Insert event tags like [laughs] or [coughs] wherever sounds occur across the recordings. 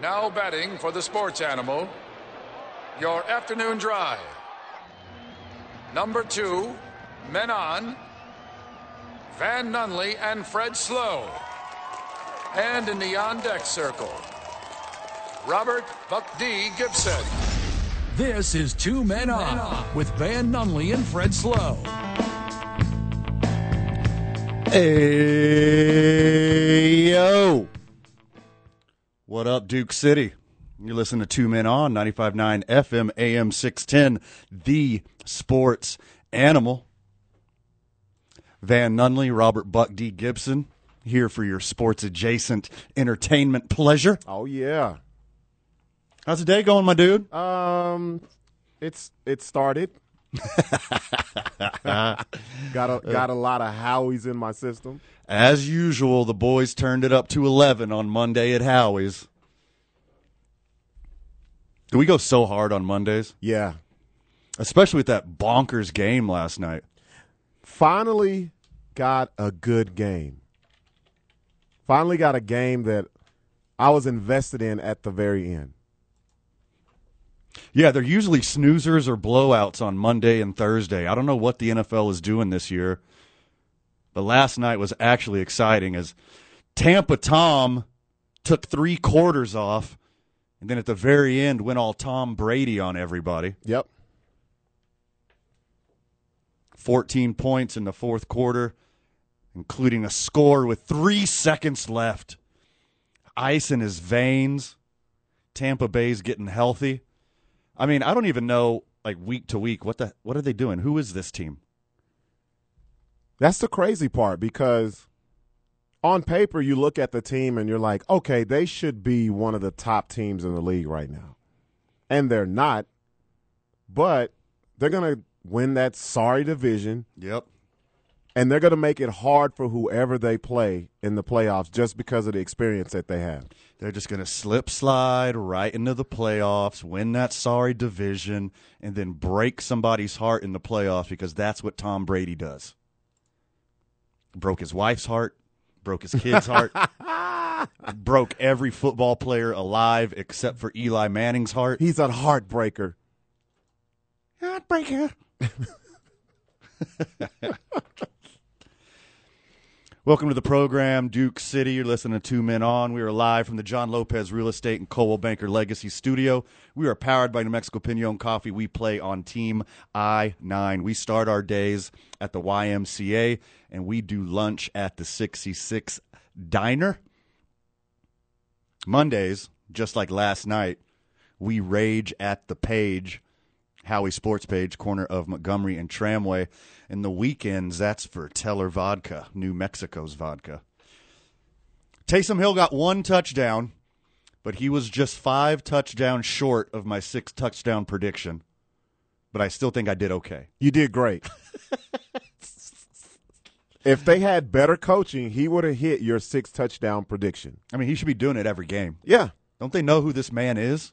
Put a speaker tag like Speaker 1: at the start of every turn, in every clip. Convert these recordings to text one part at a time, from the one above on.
Speaker 1: Now batting for the sports animal, your afternoon drive. Number two, men on, Van Nunley and Fred Slow. And in the on deck circle, Robert Buck D. Gibson.
Speaker 2: This is Two Men On with Van Nunley and Fred Slow.
Speaker 3: Hey, yo. What up, Duke City? You're listening to Two Men On, 95.9 FM, AM 610, the sports animal. Van Nunley, Robert Buck D. Gibson, here for your sports adjacent entertainment pleasure.
Speaker 4: Oh yeah.
Speaker 3: How's the day going, my dude?
Speaker 4: Um, it's it started. [laughs] got a got a lot of Howies in my system.
Speaker 3: As usual, the boys turned it up to 11 on Monday at Howie's. Do we go so hard on Mondays?
Speaker 4: Yeah.
Speaker 3: Especially with that bonkers game last night.
Speaker 4: Finally got a good game. Finally got a game that I was invested in at the very end.
Speaker 3: Yeah, they're usually snoozers or blowouts on Monday and Thursday. I don't know what the NFL is doing this year. But last night was actually exciting as Tampa Tom took three quarters off and then at the very end went all Tom Brady on everybody.
Speaker 4: Yep.
Speaker 3: 14 points in the fourth quarter, including a score with three seconds left. Ice in his veins. Tampa Bay's getting healthy. I mean, I don't even know like week to week what the what are they doing? Who is this team?
Speaker 4: That's the crazy part because on paper you look at the team and you're like, okay, they should be one of the top teams in the league right now. And they're not, but they're going to win that sorry division.
Speaker 3: Yep.
Speaker 4: And they're going to make it hard for whoever they play in the playoffs just because of the experience that they have.
Speaker 3: They're just going to slip slide right into the playoffs, win that sorry division, and then break somebody's heart in the playoffs because that's what Tom Brady does. Broke his wife's heart, broke his kid's heart, [laughs] broke every football player alive except for Eli Manning's heart.
Speaker 4: He's a heartbreaker.
Speaker 3: Heartbreaker. [laughs] Welcome to the program, Duke City. You're listening to Two Men On. We are live from the John Lopez Real Estate and Coldwell Banker Legacy Studio. We are powered by New Mexico Pinon Coffee. We play on Team I 9. We start our days at the YMCA and we do lunch at the 66 Diner. Mondays, just like last night, we rage at the page Howie Sports Page, corner of Montgomery and Tramway. And the weekends, that's for Teller Vodka, New Mexico's vodka. Taysom Hill got one touchdown, but he was just five touchdowns short of my six touchdown prediction. But I still think I did okay.
Speaker 4: You did great. [laughs] if they had better coaching, he would have hit your six touchdown prediction.
Speaker 3: I mean, he should be doing it every game.
Speaker 4: Yeah.
Speaker 3: Don't they know who this man is?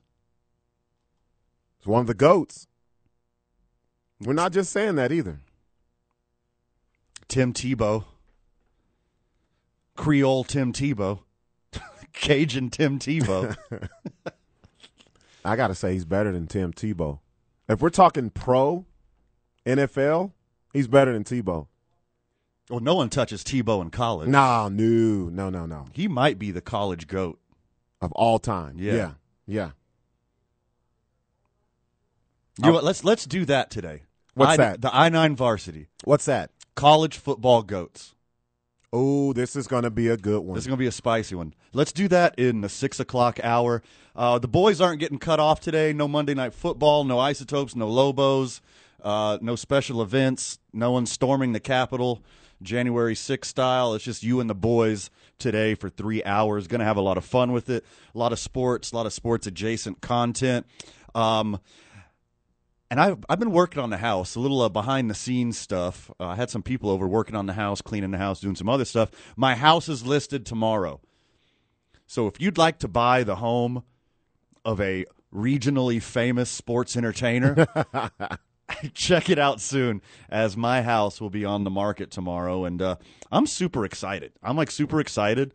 Speaker 4: It's one of the GOATs. We're not just saying that either.
Speaker 3: Tim Tebow, Creole Tim Tebow, [laughs] Cajun Tim Tebow. [laughs] [laughs]
Speaker 4: I got to say, he's better than Tim Tebow. If we're talking pro NFL, he's better than Tebow.
Speaker 3: well, no one touches Tebow in college.
Speaker 4: Nah, no, no, no, no.
Speaker 3: He might be the college goat.
Speaker 4: Of all time.
Speaker 3: Yeah.
Speaker 4: Yeah. Yeah.
Speaker 3: You know what? Let's let's do that today.
Speaker 4: What's
Speaker 3: I,
Speaker 4: that?
Speaker 3: The I nine varsity
Speaker 4: What's that?
Speaker 3: college football goats.
Speaker 4: Oh, this is going to be a good one.
Speaker 3: This is going to be a spicy one. Let's do that in the six o'clock hour. Uh, the boys aren't getting cut off today. No Monday night football. No isotopes. No Lobos. Uh, no special events. No one storming the Capitol. January 6th style. It's just you and the boys today for three hours. Going to have a lot of fun with it. A lot of sports. A lot of sports adjacent content. Um, and I've I've been working on the house, a little uh, behind the scenes stuff. Uh, I had some people over working on the house, cleaning the house, doing some other stuff. My house is listed tomorrow, so if you'd like to buy the home of a regionally famous sports entertainer, [laughs] check it out soon. As my house will be on the market tomorrow, and uh, I'm super excited. I'm like super excited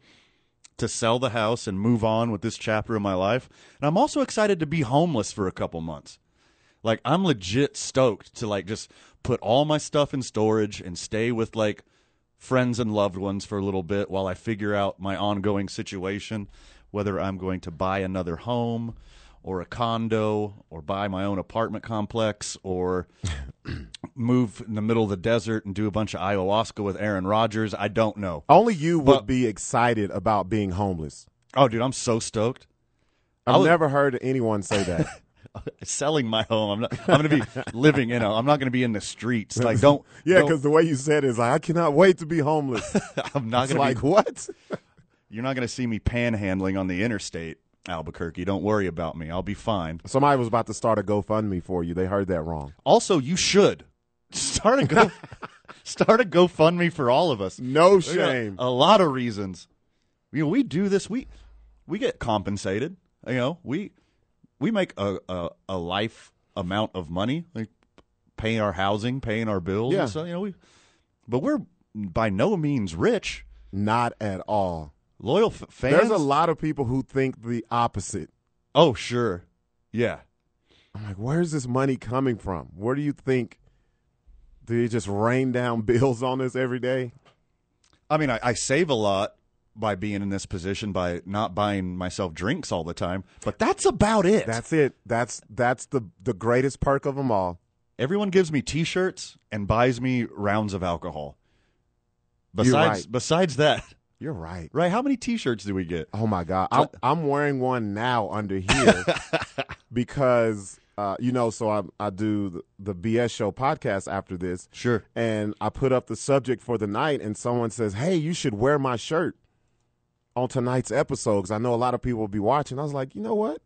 Speaker 3: to sell the house and move on with this chapter of my life. And I'm also excited to be homeless for a couple months. Like I'm legit stoked to like just put all my stuff in storage and stay with like friends and loved ones for a little bit while I figure out my ongoing situation, whether I'm going to buy another home or a condo or buy my own apartment complex or [coughs] move in the middle of the desert and do a bunch of ayahuasca with Aaron Rodgers. I don't know.
Speaker 4: Only you would
Speaker 3: But-
Speaker 4: be excited about being homeless.
Speaker 3: Oh, dude, I'm so stoked.
Speaker 4: I've
Speaker 3: was-
Speaker 4: never heard anyone say that. [laughs] [laughs]
Speaker 3: Selling my home. I'm not. I'm going to be living in. A, I'm not going to be in the streets. Like, don't. [laughs]
Speaker 4: yeah, because the way you said it is like, I cannot wait to be homeless. [laughs]
Speaker 3: I'm not going to
Speaker 4: like,
Speaker 3: be.
Speaker 4: what?
Speaker 3: You're not going to see me panhandling on the interstate, Albuquerque. Don't worry about me. I'll be fine.
Speaker 4: Somebody was about to start a GoFundMe for you. They heard that wrong.
Speaker 3: Also, you should start a go. start a GoFundMe for all of us.
Speaker 4: No shame.
Speaker 3: A lot of reasons. You know, we do this. We we get compensated. You know, we we make a a, a life amount of money, like paying our housing, paying our bills.
Speaker 4: Yeah.
Speaker 3: And so you know we, but we're by no means rich.
Speaker 4: Not at all.
Speaker 3: Loyal f- fans.
Speaker 4: There's a lot of people who think the opposite.
Speaker 3: Oh sure, yeah.
Speaker 4: I'm like, where's this money coming from? Where do you think? Do you just rain down [laughs] bills on us every day?
Speaker 3: I mean, I, I save a lot by being in this position by not buying myself drinks all the time, but that's about it.
Speaker 4: That's it. That's that's the the greatest perk of them all.
Speaker 3: Everyone gives me T-shirts and buys me rounds of alcohol. Besides,
Speaker 4: right.
Speaker 3: besides that,
Speaker 4: You're right.
Speaker 3: right? How many T-shirts do we get?
Speaker 4: Oh my god, I'm, I'm wearing one now under here [laughs] because uh, you know. So I I do the, the BS show podcast after this,
Speaker 3: Sure.
Speaker 4: and I put up the subject for the night, and someone says, "Hey, you should wear my shirt on tonight's episode because I know a lot of people will be watching." I was like, you know what?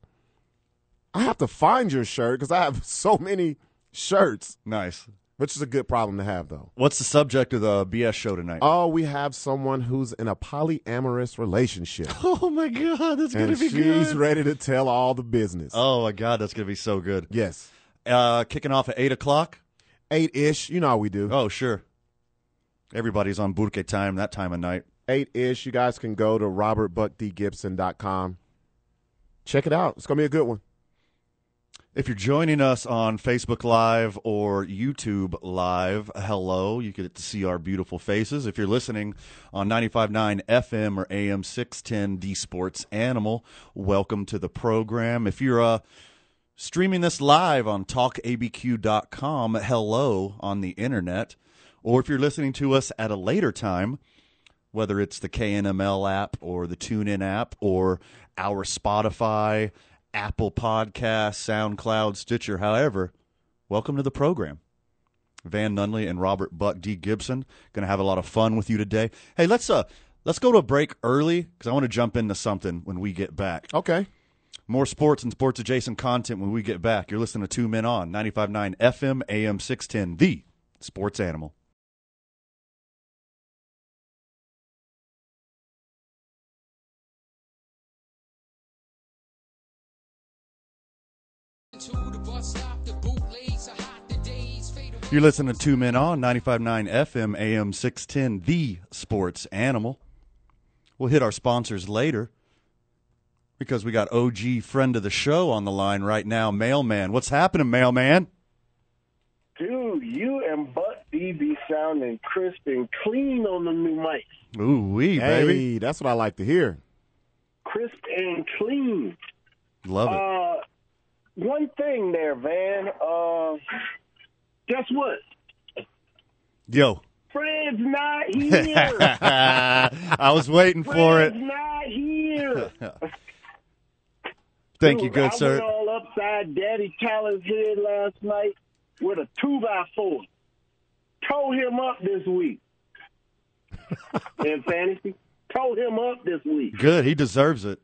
Speaker 4: I have to find your shirt because I have [laughs] so many shirts,
Speaker 3: Nice.
Speaker 4: which is a good problem to have, though.
Speaker 3: What's the subject of the BS show tonight?
Speaker 4: Oh, we have someone who's in a polyamorous relationship. [laughs]
Speaker 3: Oh my god, that's
Speaker 4: and gonna be she's good. she's ready to tell all the business.
Speaker 3: Oh my god, that's gonna be so good.
Speaker 4: Yes.
Speaker 3: Uh, kicking off at eight o'clock.
Speaker 4: Eight ish. You know how we do.
Speaker 3: Oh sure. Everybody's on Burque time that time of night.
Speaker 4: Eight ish. You guys can go to robertbuckdgibson.com. Check it out. It's going to be a good one.
Speaker 3: If you're joining us on Facebook Live or YouTube Live, hello. You get to see our beautiful faces. If you're listening on 95.9 FM or AM 610 D Sports Animal, welcome to the program. If you're uh, streaming this live on talkabq.com, hello on the internet. Or if you're listening to us at a later time, whether it's the KNML app or the TuneIn app or our Spotify, Apple Podcasts, SoundCloud, Stitcher, however, welcome to the program. Van Nunley and Robert Buck D. Gibson going to have a lot of fun with you today. Hey, let's uh let's go to a break early because I want to jump into something when we get back.
Speaker 4: Okay.
Speaker 3: More sports and sports adjacent content when we get back. You're listening to Two Men On 95.9 FM AM 610, the Sports Animal. You're listening to Two Men On 95.9 FM AM 610, the Sports Animal. We'll hit our sponsors later because we got OG friend of the show on the line right now, Mailman. What's happening, Mailman?
Speaker 5: Dude, you and Butt D be sounding crisp and clean on the new mic.
Speaker 3: Ooh wee,
Speaker 4: Hey,
Speaker 3: baby.
Speaker 4: that's what I like to hear.
Speaker 5: Crisp and clean.
Speaker 3: Love it.
Speaker 5: Uh, one thing there, Van. Uh, guess what?
Speaker 3: Yo.
Speaker 5: Fred's not [laughs] here.
Speaker 3: I was waiting for it.
Speaker 5: Fred's not here. [laughs]
Speaker 3: Thank
Speaker 5: Dude,
Speaker 3: you, good
Speaker 5: I
Speaker 3: sir.
Speaker 5: went all upside Daddy Talon's head last night with a two by four. Told him up this week. In fantasy, told him up this week.
Speaker 3: Good. He deserves it.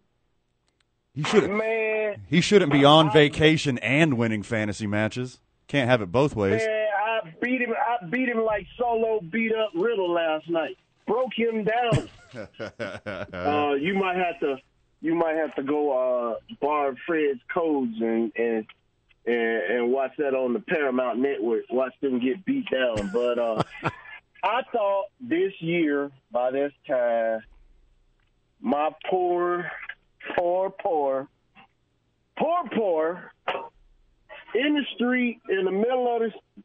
Speaker 3: He should
Speaker 5: Man,
Speaker 3: he shouldn't be on vacation and winning fantasy matches. Can't have it both ways.
Speaker 5: man, I beat him. I beat him like Solo beat up Riddle last night. Broke him down. [laughs] uh, you might have to. You might have to go uh, borrow Fred's codes and and and, and watch that on the Paramount Network. Watch them get beat down. But uh, [laughs] I thought this year, by this time, my poor, poor, poor, poor, poor, in the street, in the middle of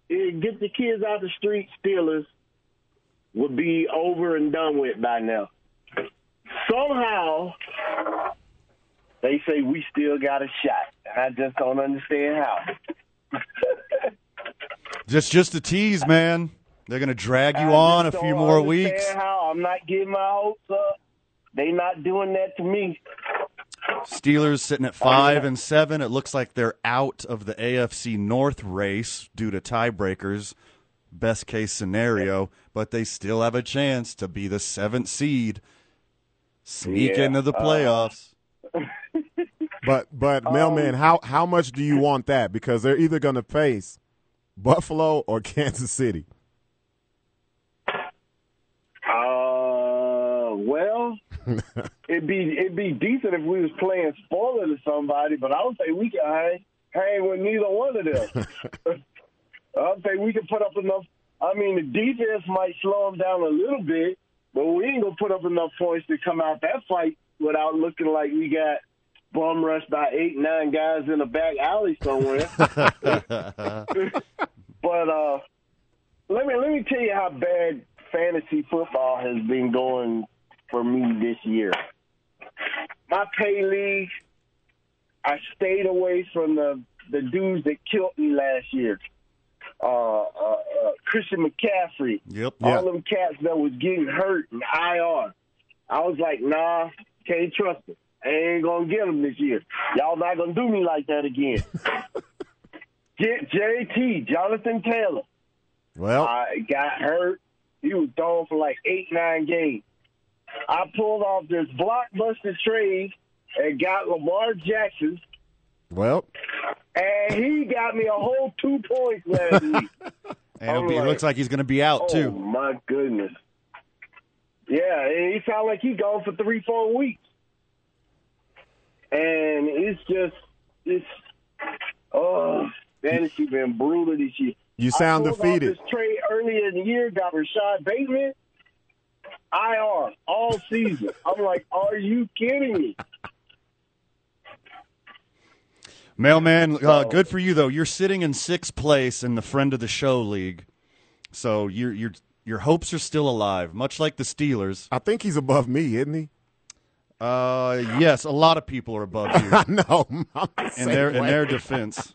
Speaker 5: the, eh, get the kids out the street, Steelers would be over and done with by now. Somehow, they say we still got a shot. I just don't understand how. [laughs]
Speaker 3: Just just a tease, man. They're gonna drag you
Speaker 5: I
Speaker 3: on a few more weeks.
Speaker 5: How I'm not getting my hopes up. They not doing that to me.
Speaker 3: Steelers sitting at five and seven. It looks like they're out of the AFC North race due to tiebreakers. Best case scenario, but they still have a chance to be the seventh seed, sneak
Speaker 5: Yeah,
Speaker 3: into the
Speaker 5: uh,
Speaker 3: playoffs. [laughs]
Speaker 4: But but mailman, how how much do you want that? Because they're either going to face Buffalo or [laughs] Kansas City.
Speaker 5: Uh, well, [laughs] it'd be it'd be decent if we was playing spoiler to somebody, but I don't think we can hang hang with neither one of them. [laughs] I don't think we can put up enough. I mean, the defense might slow them down a little bit, but we ain't gonna put up enough points to come out that fight without looking like we got bum rushed by eight nine guys in a back alley somewhere. [laughs] but uh, let me let me tell you how bad fantasy football has been going for me this year. My pay league, I stayed away from the the dudes that killed me last year. Uh, uh, uh, Christian McCaffrey,
Speaker 3: Yep.
Speaker 5: All them cats that was getting hurt in IR. I was like, nah, can't trust it. I ain't gonna get them this year. Y'all not gonna do me like that again. [laughs] Get JT, Jonathan Taylor.
Speaker 4: Well,
Speaker 5: I got hurt. He was gone for like eight, nine games. I pulled off this blockbuster trade and got Lamar Jackson,
Speaker 4: well,
Speaker 5: and he got me a whole two points last [laughs] week.
Speaker 3: And it'll
Speaker 5: I'm
Speaker 3: it looks like he's going to be out
Speaker 5: Oh
Speaker 3: too.
Speaker 5: my goodness! Yeah, and he sound like he gone for three, four weeks, and it's just it's oh, fantasy been brutal this year.
Speaker 4: you sound
Speaker 5: I
Speaker 4: defeated.
Speaker 5: Off this trade earlier in the year got Rashod Bateman, IR all season. I'm like, are you kidding me?
Speaker 3: Mailman, uh, good for you though. You're sitting in sixth place in the friend of the show league, so your your your hopes are still alive, much like the Steelers.
Speaker 4: I think he's above me, isn't he?
Speaker 3: Uh, yes, a lot of people are above you [laughs]
Speaker 4: I know.
Speaker 3: In
Speaker 4: same
Speaker 3: their in their defense.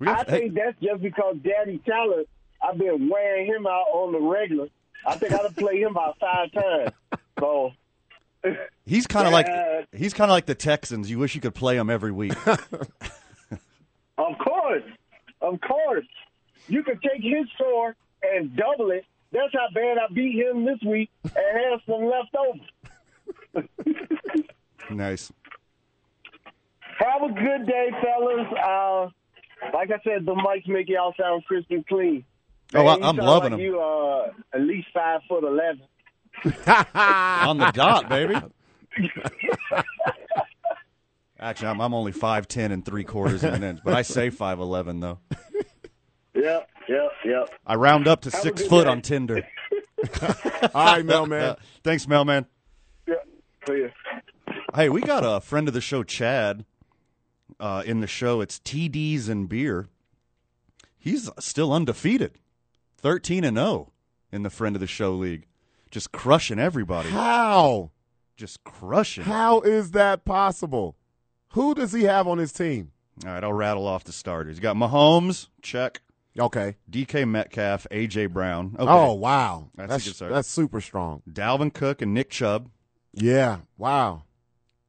Speaker 5: I think that's just because Daddy Tyler, I've been wearing him out on the regular. I think I'd have played him about five times. So
Speaker 3: he's kind of like he's kind of like the Texans. You wish you could play him every week. [laughs]
Speaker 5: Of course, of course, you could take his score and double it. That's how bad I beat him this week and have some left over. [laughs]
Speaker 3: nice.
Speaker 5: Have a good day, fellas. Uh, like I said, the mics make y'all sound crisp and clean.
Speaker 3: Oh,
Speaker 5: Man,
Speaker 3: I, I'm loving
Speaker 5: like
Speaker 3: them.
Speaker 5: You uh, at least five foot eleven. [laughs] [laughs]
Speaker 3: on the dot, baby. [laughs] Actually, I'm, I'm only five ten and three quarters of an inch, but I say five eleven though.
Speaker 5: Yep, yep, yep.
Speaker 3: I round up to
Speaker 5: Have
Speaker 3: six foot
Speaker 5: day.
Speaker 3: on Tinder.
Speaker 4: All right, mailman.
Speaker 3: Thanks, mailman.
Speaker 5: yep. See ya.
Speaker 3: Hey, we got a friend of the show, Chad, uh, in the show. It's TDs and beer. He's still undefeated, thirteen and zero in the friend of the show league, just crushing everybody,
Speaker 4: How?
Speaker 3: just crushing.
Speaker 4: How is that possible? Who does he have on his team?
Speaker 3: All right, I'll rattle off the starters. You got Mahomes, check.
Speaker 4: Okay.
Speaker 3: DK Metcalf, AJ Brown. Okay.
Speaker 4: Oh wow,
Speaker 3: That's a
Speaker 4: that's
Speaker 3: good start.
Speaker 4: that's super strong.
Speaker 3: Dalvin Cook and Nick Chubb,
Speaker 4: Yeah. Wow.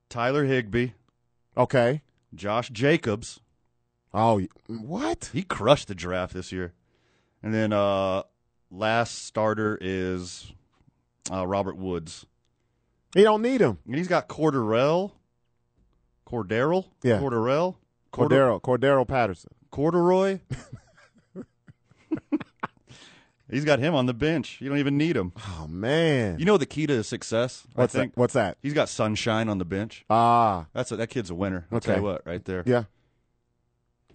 Speaker 3: Tyler Higbee,
Speaker 4: Okay.
Speaker 3: Josh Jacobs.
Speaker 4: Oh, what?
Speaker 3: He crushed the draft this year. And then uh last starter is uh, Robert Woods.
Speaker 4: He don't need him.
Speaker 3: And he's got Corderell. Cordarrelle?
Speaker 4: Yeah.
Speaker 3: Corderell? Corder-
Speaker 4: Cordero, Cordero Patterson.
Speaker 3: Corduroy? [laughs] he's got him on the bench. You don't even need him.
Speaker 4: Oh man.
Speaker 3: You know the key to success?
Speaker 4: what's
Speaker 3: I think
Speaker 4: that? What's that?
Speaker 3: he's got sunshine on the bench.
Speaker 4: Ah,
Speaker 3: That's a, that kid's a winner. I'll tell
Speaker 4: Okay.
Speaker 3: you what, right there.
Speaker 4: yeah.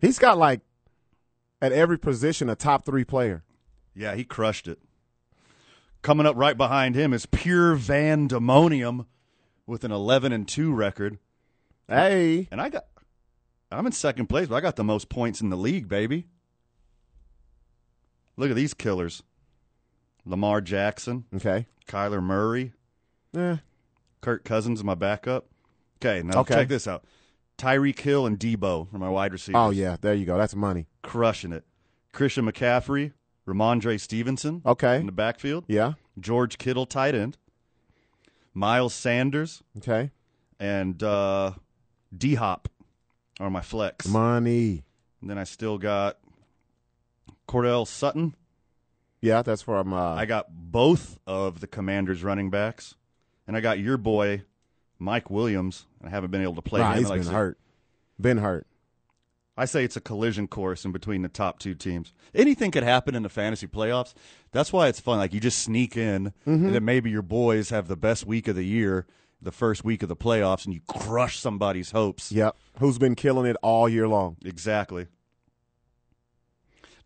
Speaker 4: He's got like at every position a top three player.
Speaker 3: Yeah, he crushed it. Coming up right behind him is Pure Vandemonium with an 11 and 2 record.
Speaker 4: Hey,
Speaker 3: And I got I'm in second place, but I got the most points in the league, baby. Look at these killers. Lamar Jackson,
Speaker 4: okay.
Speaker 3: Kyler Murray,
Speaker 4: Yeah.
Speaker 3: Kirk Cousins is my backup. Okay, now
Speaker 4: Okay.
Speaker 3: check this out. Tyreek Hill and Deebo are my wide receivers.
Speaker 4: Oh yeah, there you go. That's money.
Speaker 3: Crushing it. Christian McCaffrey, Rhamondre Stevenson
Speaker 4: Okay.
Speaker 3: in the backfield.
Speaker 4: Yeah.
Speaker 3: George Kittle, tight end. Miles Sanders
Speaker 4: Okay.
Speaker 3: and uh, D Hop are my flex.
Speaker 4: Money.
Speaker 3: And then I still got Courtland Sutton.
Speaker 4: Yeah, that's from. Uh,
Speaker 3: I got both of the Commanders running backs. And I got your boy, Mike Williams. I haven't been able to play
Speaker 4: nah,
Speaker 3: him.
Speaker 4: he's
Speaker 3: Like,
Speaker 4: been hurt. Been hurt.
Speaker 3: I say it's a collision course in between the top two teams. Anything could happen in the fantasy playoffs. That's why it's fun. Like you just sneak in,
Speaker 4: Mm-hmm.
Speaker 3: and then maybe your boys have the best week of the year, the first week of the playoffs, and you crush somebody's hopes.
Speaker 4: Yep. Who's been killing it all year long?
Speaker 3: Exactly.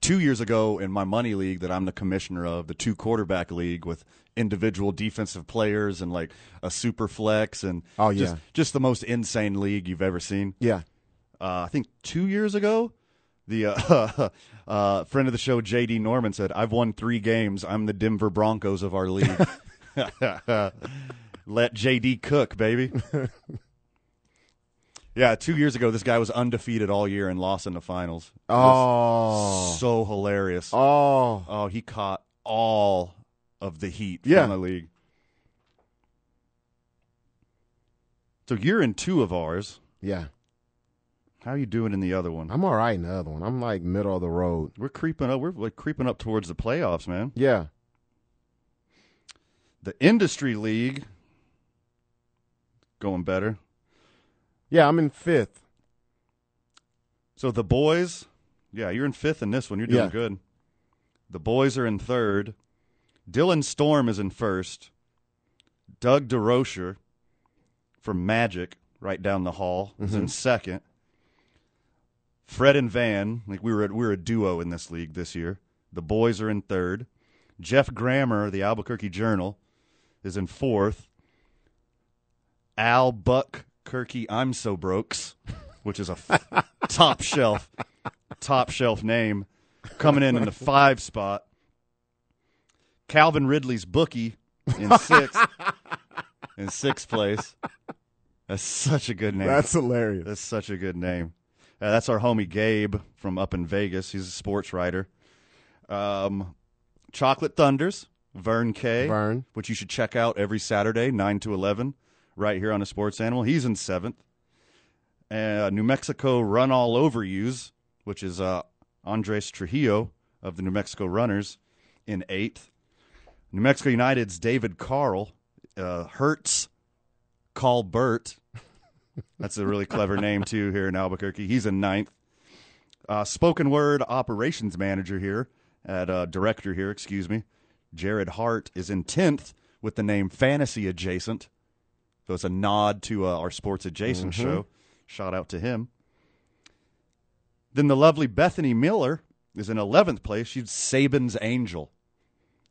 Speaker 3: Two years ago in my money league that I'm the commissioner of, the two quarterback league with individual defensive players and like a super flex and
Speaker 4: Oh, yeah.
Speaker 3: just, just the most insane league you've ever seen.
Speaker 4: Yeah.
Speaker 3: Uh, I think two years ago, the uh, [laughs] uh, friend of the show, JD Norman, said, I've won three games. I'm the Denver Broncos of our league. [laughs] Let JD cook, baby. [laughs] yeah, two years ago, this guy was undefeated all year and lost in the finals. It
Speaker 4: Oh.
Speaker 3: So hilarious.
Speaker 4: Oh.
Speaker 3: Oh, he caught all of the heat
Speaker 4: Yeah.
Speaker 3: from the league. So you're in two of ours.
Speaker 4: Yeah.
Speaker 3: How are you doing in the other one?
Speaker 4: I'm all right in the other one. I'm like middle of the road.
Speaker 3: We're creeping up. We're like creeping up towards the playoffs, man.
Speaker 4: Yeah.
Speaker 3: The industry league going better.
Speaker 4: Yeah, I'm in fifth.
Speaker 3: So the boys, yeah, you're in fifth in this one. You're doing
Speaker 4: Yeah.
Speaker 3: good. The boys are in third. Dylan Storm is in first. Doug DeRocher from Magic, right down the hall, is in mm-hmm. second. Fred and Van, like we were, we were a duo in this league this year. The boys are in third. Geoff Grammer, the Albuquerque Journal, is in fourth. Al Buck Kirky, I'm so brokes, which is a f- [laughs] top shelf, top shelf name, coming in in the five spot. Calvin Ridley's bookie in sixth, [laughs] in sixth place. That's such a good name.
Speaker 4: That's hilarious.
Speaker 3: That's such a good name. Uh, that's our homie Gabe from up in Vegas. He's a sports writer. Um, Chocolate Thunders, Vern K,
Speaker 4: Vern.
Speaker 3: which you should check out every Saturday, nine to eleven, right here on the Sports Animal. He's in seventh. Uh, New Mexico Run All Over Yous, which is uh, Andres Trujillo of the New Mexico Runners, in eighth. New Mexico United's David Carl, uh, Hertz, Call Burt. That's a really clever name too here in Albuquerque. He's in ninth. Uh, spoken word operations manager here at uh, director here, excuse me. Jared Hart is in tenth with the name Fantasy Adjacent. So it's a nod to uh, our sports adjacent show. Shout out to him. Then the lovely Bethany Miller is in eleventh place. She's Saban's Angel.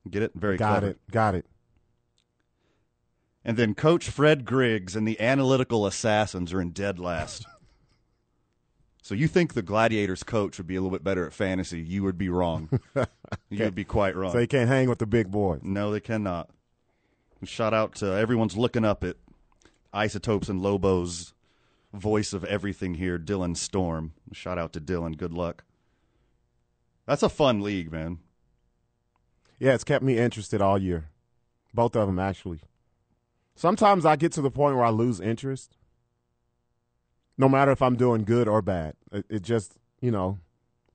Speaker 3: Get it? Very
Speaker 4: Got
Speaker 3: clever.
Speaker 4: it. Got it.
Speaker 3: And then Coach Fred Griggs and the Analytical Assassins are in dead last. [laughs] so you think the Gladiators coach would be a little bit better at fantasy? You would be wrong. [laughs] you would be quite wrong.
Speaker 4: So you can't hang with the big boys.
Speaker 3: no, they cannot. Shout out to everyone's looking up at Isotopes and Lobos voice of everything here, Dylan Storm. Shout out to Dylan. Good luck. That's a fun league, man.
Speaker 4: Yeah, it's kept me interested all year. Both of them, actually. Sometimes I get to the point where I lose interest, no matter if I'm doing good or bad. It, it just, you know,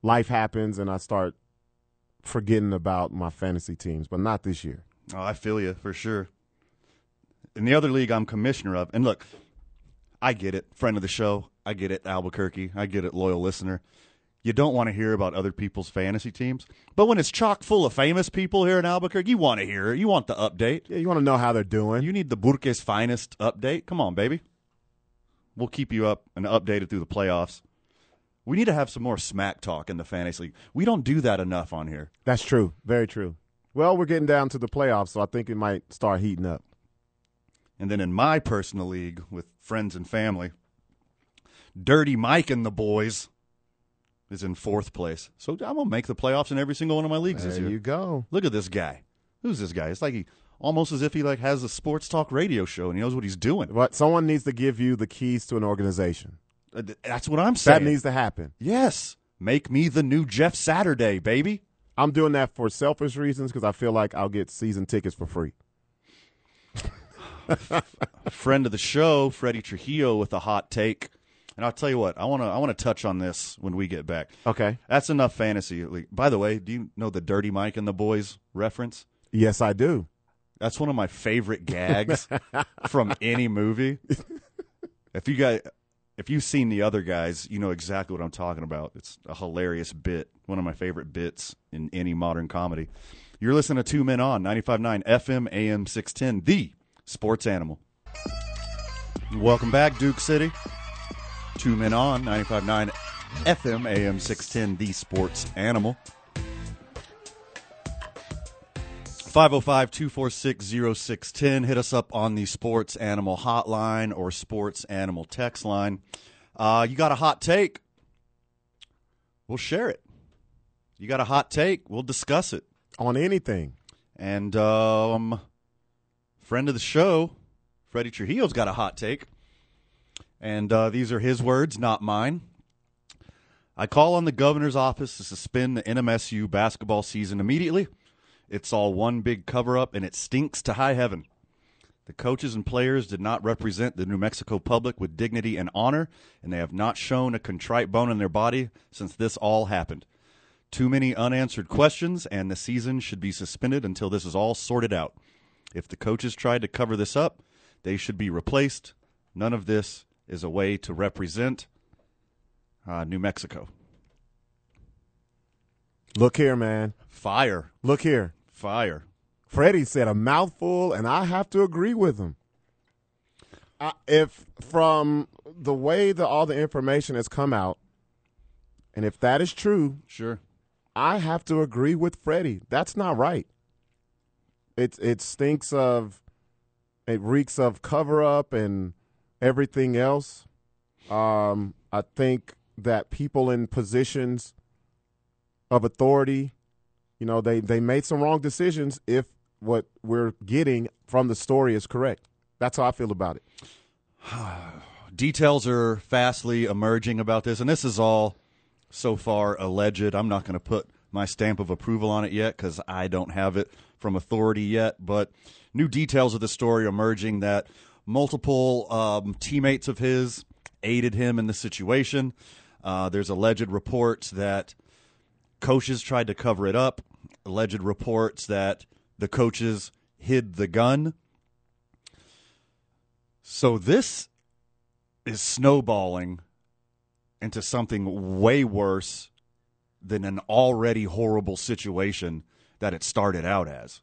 Speaker 4: life happens and I start forgetting about my fantasy teams, but not this year.
Speaker 3: Oh, I feel you for sure. In the other league, I'm commissioner of, and look, I get it, friend of the show. I get it, Albuquerque. I get it, loyal listener. You don't want to hear about other people's fantasy teams, but when it's chock full of famous people here in Albuquerque, you want to hear it. You want the update.
Speaker 4: Yeah, you want to know how they're doing.
Speaker 3: You need the Burque's finest update. Come on, baby. We'll keep you up and updated through the playoffs. We need to have some more smack talk in the fantasy league. We don't do that enough on here.
Speaker 4: That's true. Very true. Well, we're getting down to the playoffs, so I think it might start heating up.
Speaker 3: And then in my personal league with friends and family, Dirty Mike and the boys is in fourth place. So I'm gonna make the playoffs in every single one of my leagues this
Speaker 4: There
Speaker 3: year.
Speaker 4: you go.
Speaker 3: Look at this guy. Who's this guy? It's like he almost as if he like has a sports talk radio show and he knows what he's doing.
Speaker 4: But someone needs to give you the keys to an organization.
Speaker 3: Uh, th- That's what I'm saying.
Speaker 4: That needs to happen.
Speaker 3: yes. Make me the new Jeff Saturday, baby.
Speaker 4: I'm doing that for selfish reasons because I feel like I'll get season tickets for free. [laughs]
Speaker 3: friend of the show, Freddie Trujillo, with a hot take. And I'll tell you what, I want to I want to touch on this when we get back.
Speaker 4: Okay.
Speaker 3: That's enough fantasy. By the way, do you know the Dirty Mike and the Boys reference?
Speaker 4: Yes, I do.
Speaker 3: That's one of my favorite gags [laughs] from any movie. If you guys, if you've seen the other guys, you know exactly what I'm talking about. It's a hilarious bit, one of my favorite bits in any modern comedy. You're listening to Two Men On 95.9 FM AM 610, the sports animal. Welcome back, Duke City. Two Men On 95.9 FM AM 610, the sports animal. 505 246 0610. Hit us up on the Sports Animal Hotline or Sports Animal Text line. Uh, you got a hot take? We'll share it. You got a hot take? We'll discuss it.
Speaker 4: On anything.
Speaker 3: And um, friend of the show, Freddie Trujillo's got a hot take. And uh, these are his words, not mine. I call on the governor's office to suspend the NMSU basketball season immediately. It's all one big cover up, and it stinks to high heaven. The coaches and players did not represent the New Mexico public with dignity and honor, and they have not shown a contrite bone in their body since this all happened. Too many unanswered questions, and the season should be suspended until this is all sorted out. If the coaches tried to cover this up, they should be replaced. None of this is a way to represent uh, New Mexico.
Speaker 4: Look here, man.
Speaker 3: Fire,
Speaker 4: Look here.
Speaker 3: fire.
Speaker 4: Freddie said a mouthful, and I have to agree with him. I, if from the way that all the information has come out, and if that is true,
Speaker 3: Sure.
Speaker 4: I have to agree with Freddie. That's not right. It it stinks of, it reeks of cover up and everything else. Um, I think that people in positions of authority, you know, they they made some wrong decisions. If what we're getting from the story is correct, that's how I feel about it. [sighs]
Speaker 3: details are fastly emerging about this, and this is all so far alleged. I'm not going to put my stamp of approval on it yet because I don't have it from authority yet. But new details of the story emerging that multiple um, teammates of his aided him in the situation. Uh, there's alleged reports that coaches tried to cover it up. Alleged reports that the coaches hid the gun. So this is snowballing into something way worse than an already horrible situation that it started out as.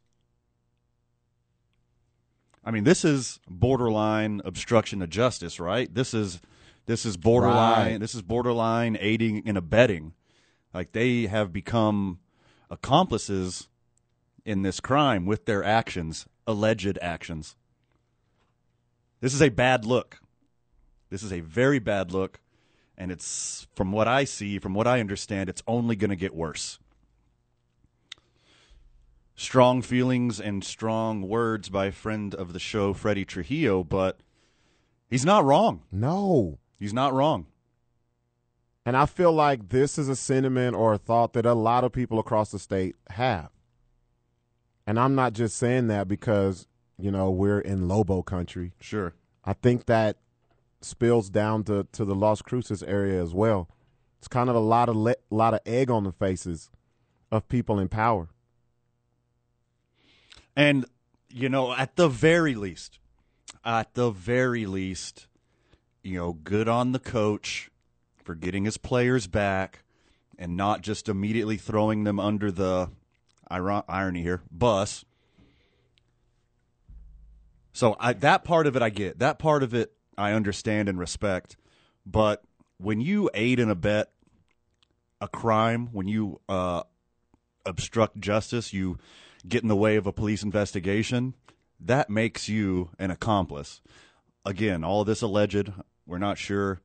Speaker 3: I mean, this is borderline obstruction of justice, right? This is this is borderline
Speaker 4: Right.
Speaker 3: this is borderline aiding and abetting. Like they have become accomplices in this crime with their actions, alleged actions. This is a bad look. This is a very bad look, and it's from what I see, from what I understand, it's only going to get worse. Strong feelings and strong words by a friend of the show, Freddie Trujillo, but he's not wrong.
Speaker 4: No.
Speaker 3: He's not wrong.
Speaker 4: And I feel like this is a sentiment or a thought that a lot of people across the state have. And I'm not just saying that because, you know, we're in Lobo country.
Speaker 3: Sure.
Speaker 4: I think that spills down to, to the Las Cruces area as well. It's kind of a lot of le- lot of egg on the faces of people in power.
Speaker 3: And, you know, at the very least, at the very least, you know, good on the coach for getting his players back and not just immediately throwing them under the iron- irony here bus. So I, that part of it I get. That part of it I understand and respect. But when you aid and abet a crime, when you uh, obstruct justice, you get in the way of a police investigation, that makes you an accomplice. Again, all of this alleged. We're not sure.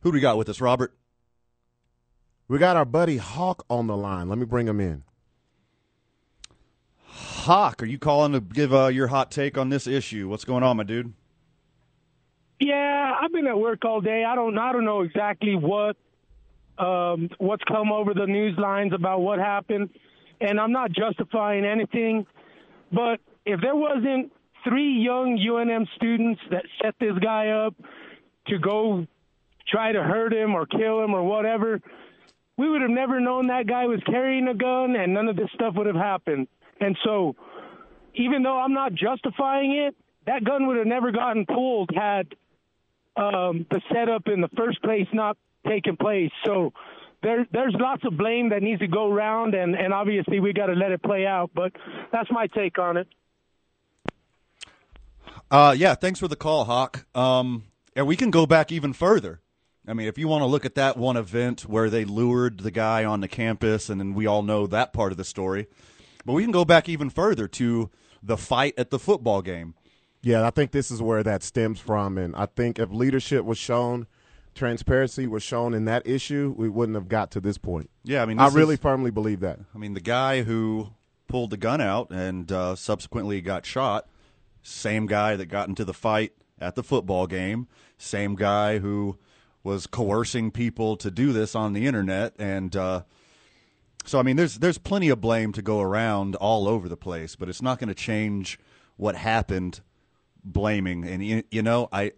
Speaker 3: Who do we got with us, Robert?
Speaker 4: We got our buddy Hawk on the line. Let me bring him in.
Speaker 3: Hawk, are you calling to give uh, your hot take on this issue? What's going on, my dude?
Speaker 6: Yeah, I've been at work all day. I don't I don't know exactly what um, what's come over the news lines about what happened, and I'm not justifying anything. But if there wasn't three young UNM students that set this guy up to go try to hurt him or kill him or whatever, we would have never known that guy was carrying a gun, and none of this stuff would have happened. And so, even though I'm not justifying it, that gun would have never gotten pulled had um, the setup in the first place not taken place. So there, there's lots of blame that needs to go around, and, and obviously we got to let it play out. But that's my take on it.
Speaker 3: Uh, yeah, thanks for the call, Hawk. Um, and we can go back even further. I mean, if you want to look at that one event where they lured the guy on the campus, and then we all know that part of the story. But we can go back even further to the fight at the football game.
Speaker 4: Yeah, I think this is where that stems from. And I think if leadership was shown, transparency was shown in that issue, we wouldn't have got to this point.
Speaker 3: Yeah, I mean,
Speaker 4: I really
Speaker 3: is-
Speaker 4: firmly believe that.
Speaker 3: I mean, the guy who pulled the gun out and uh, subsequently got shot, same guy that got into the fight at the football game, same guy who was coercing people to do this on the internet, and uh, so I mean, there's there's plenty of blame to go around all over the place, but it's not going to change what happened. Blaming and you, you know, I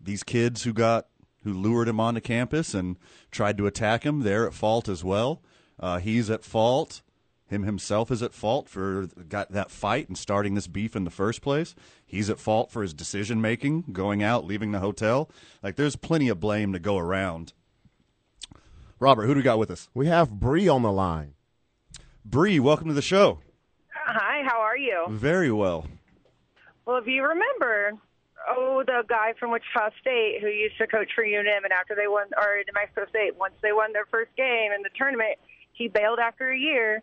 Speaker 3: these kids who got who lured him onto campus and tried to attack him, they're at fault as well. Uh, he's at fault. Him himself is at fault for got that fight and starting this beef in the first place. He's at fault for his decision making, going out, leaving the hotel. Like there's plenty of blame to go around. Robert, who do we got with us?
Speaker 4: We have Bree on the line.
Speaker 3: Bree, welcome to the show.
Speaker 7: Hi, how are you?
Speaker 3: Very well.
Speaker 7: Well, if you remember, oh, the guy from Wichita State who used to coach for UNM, and after they won, or New Mexico State, once they won their first game in the tournament, he bailed after a year.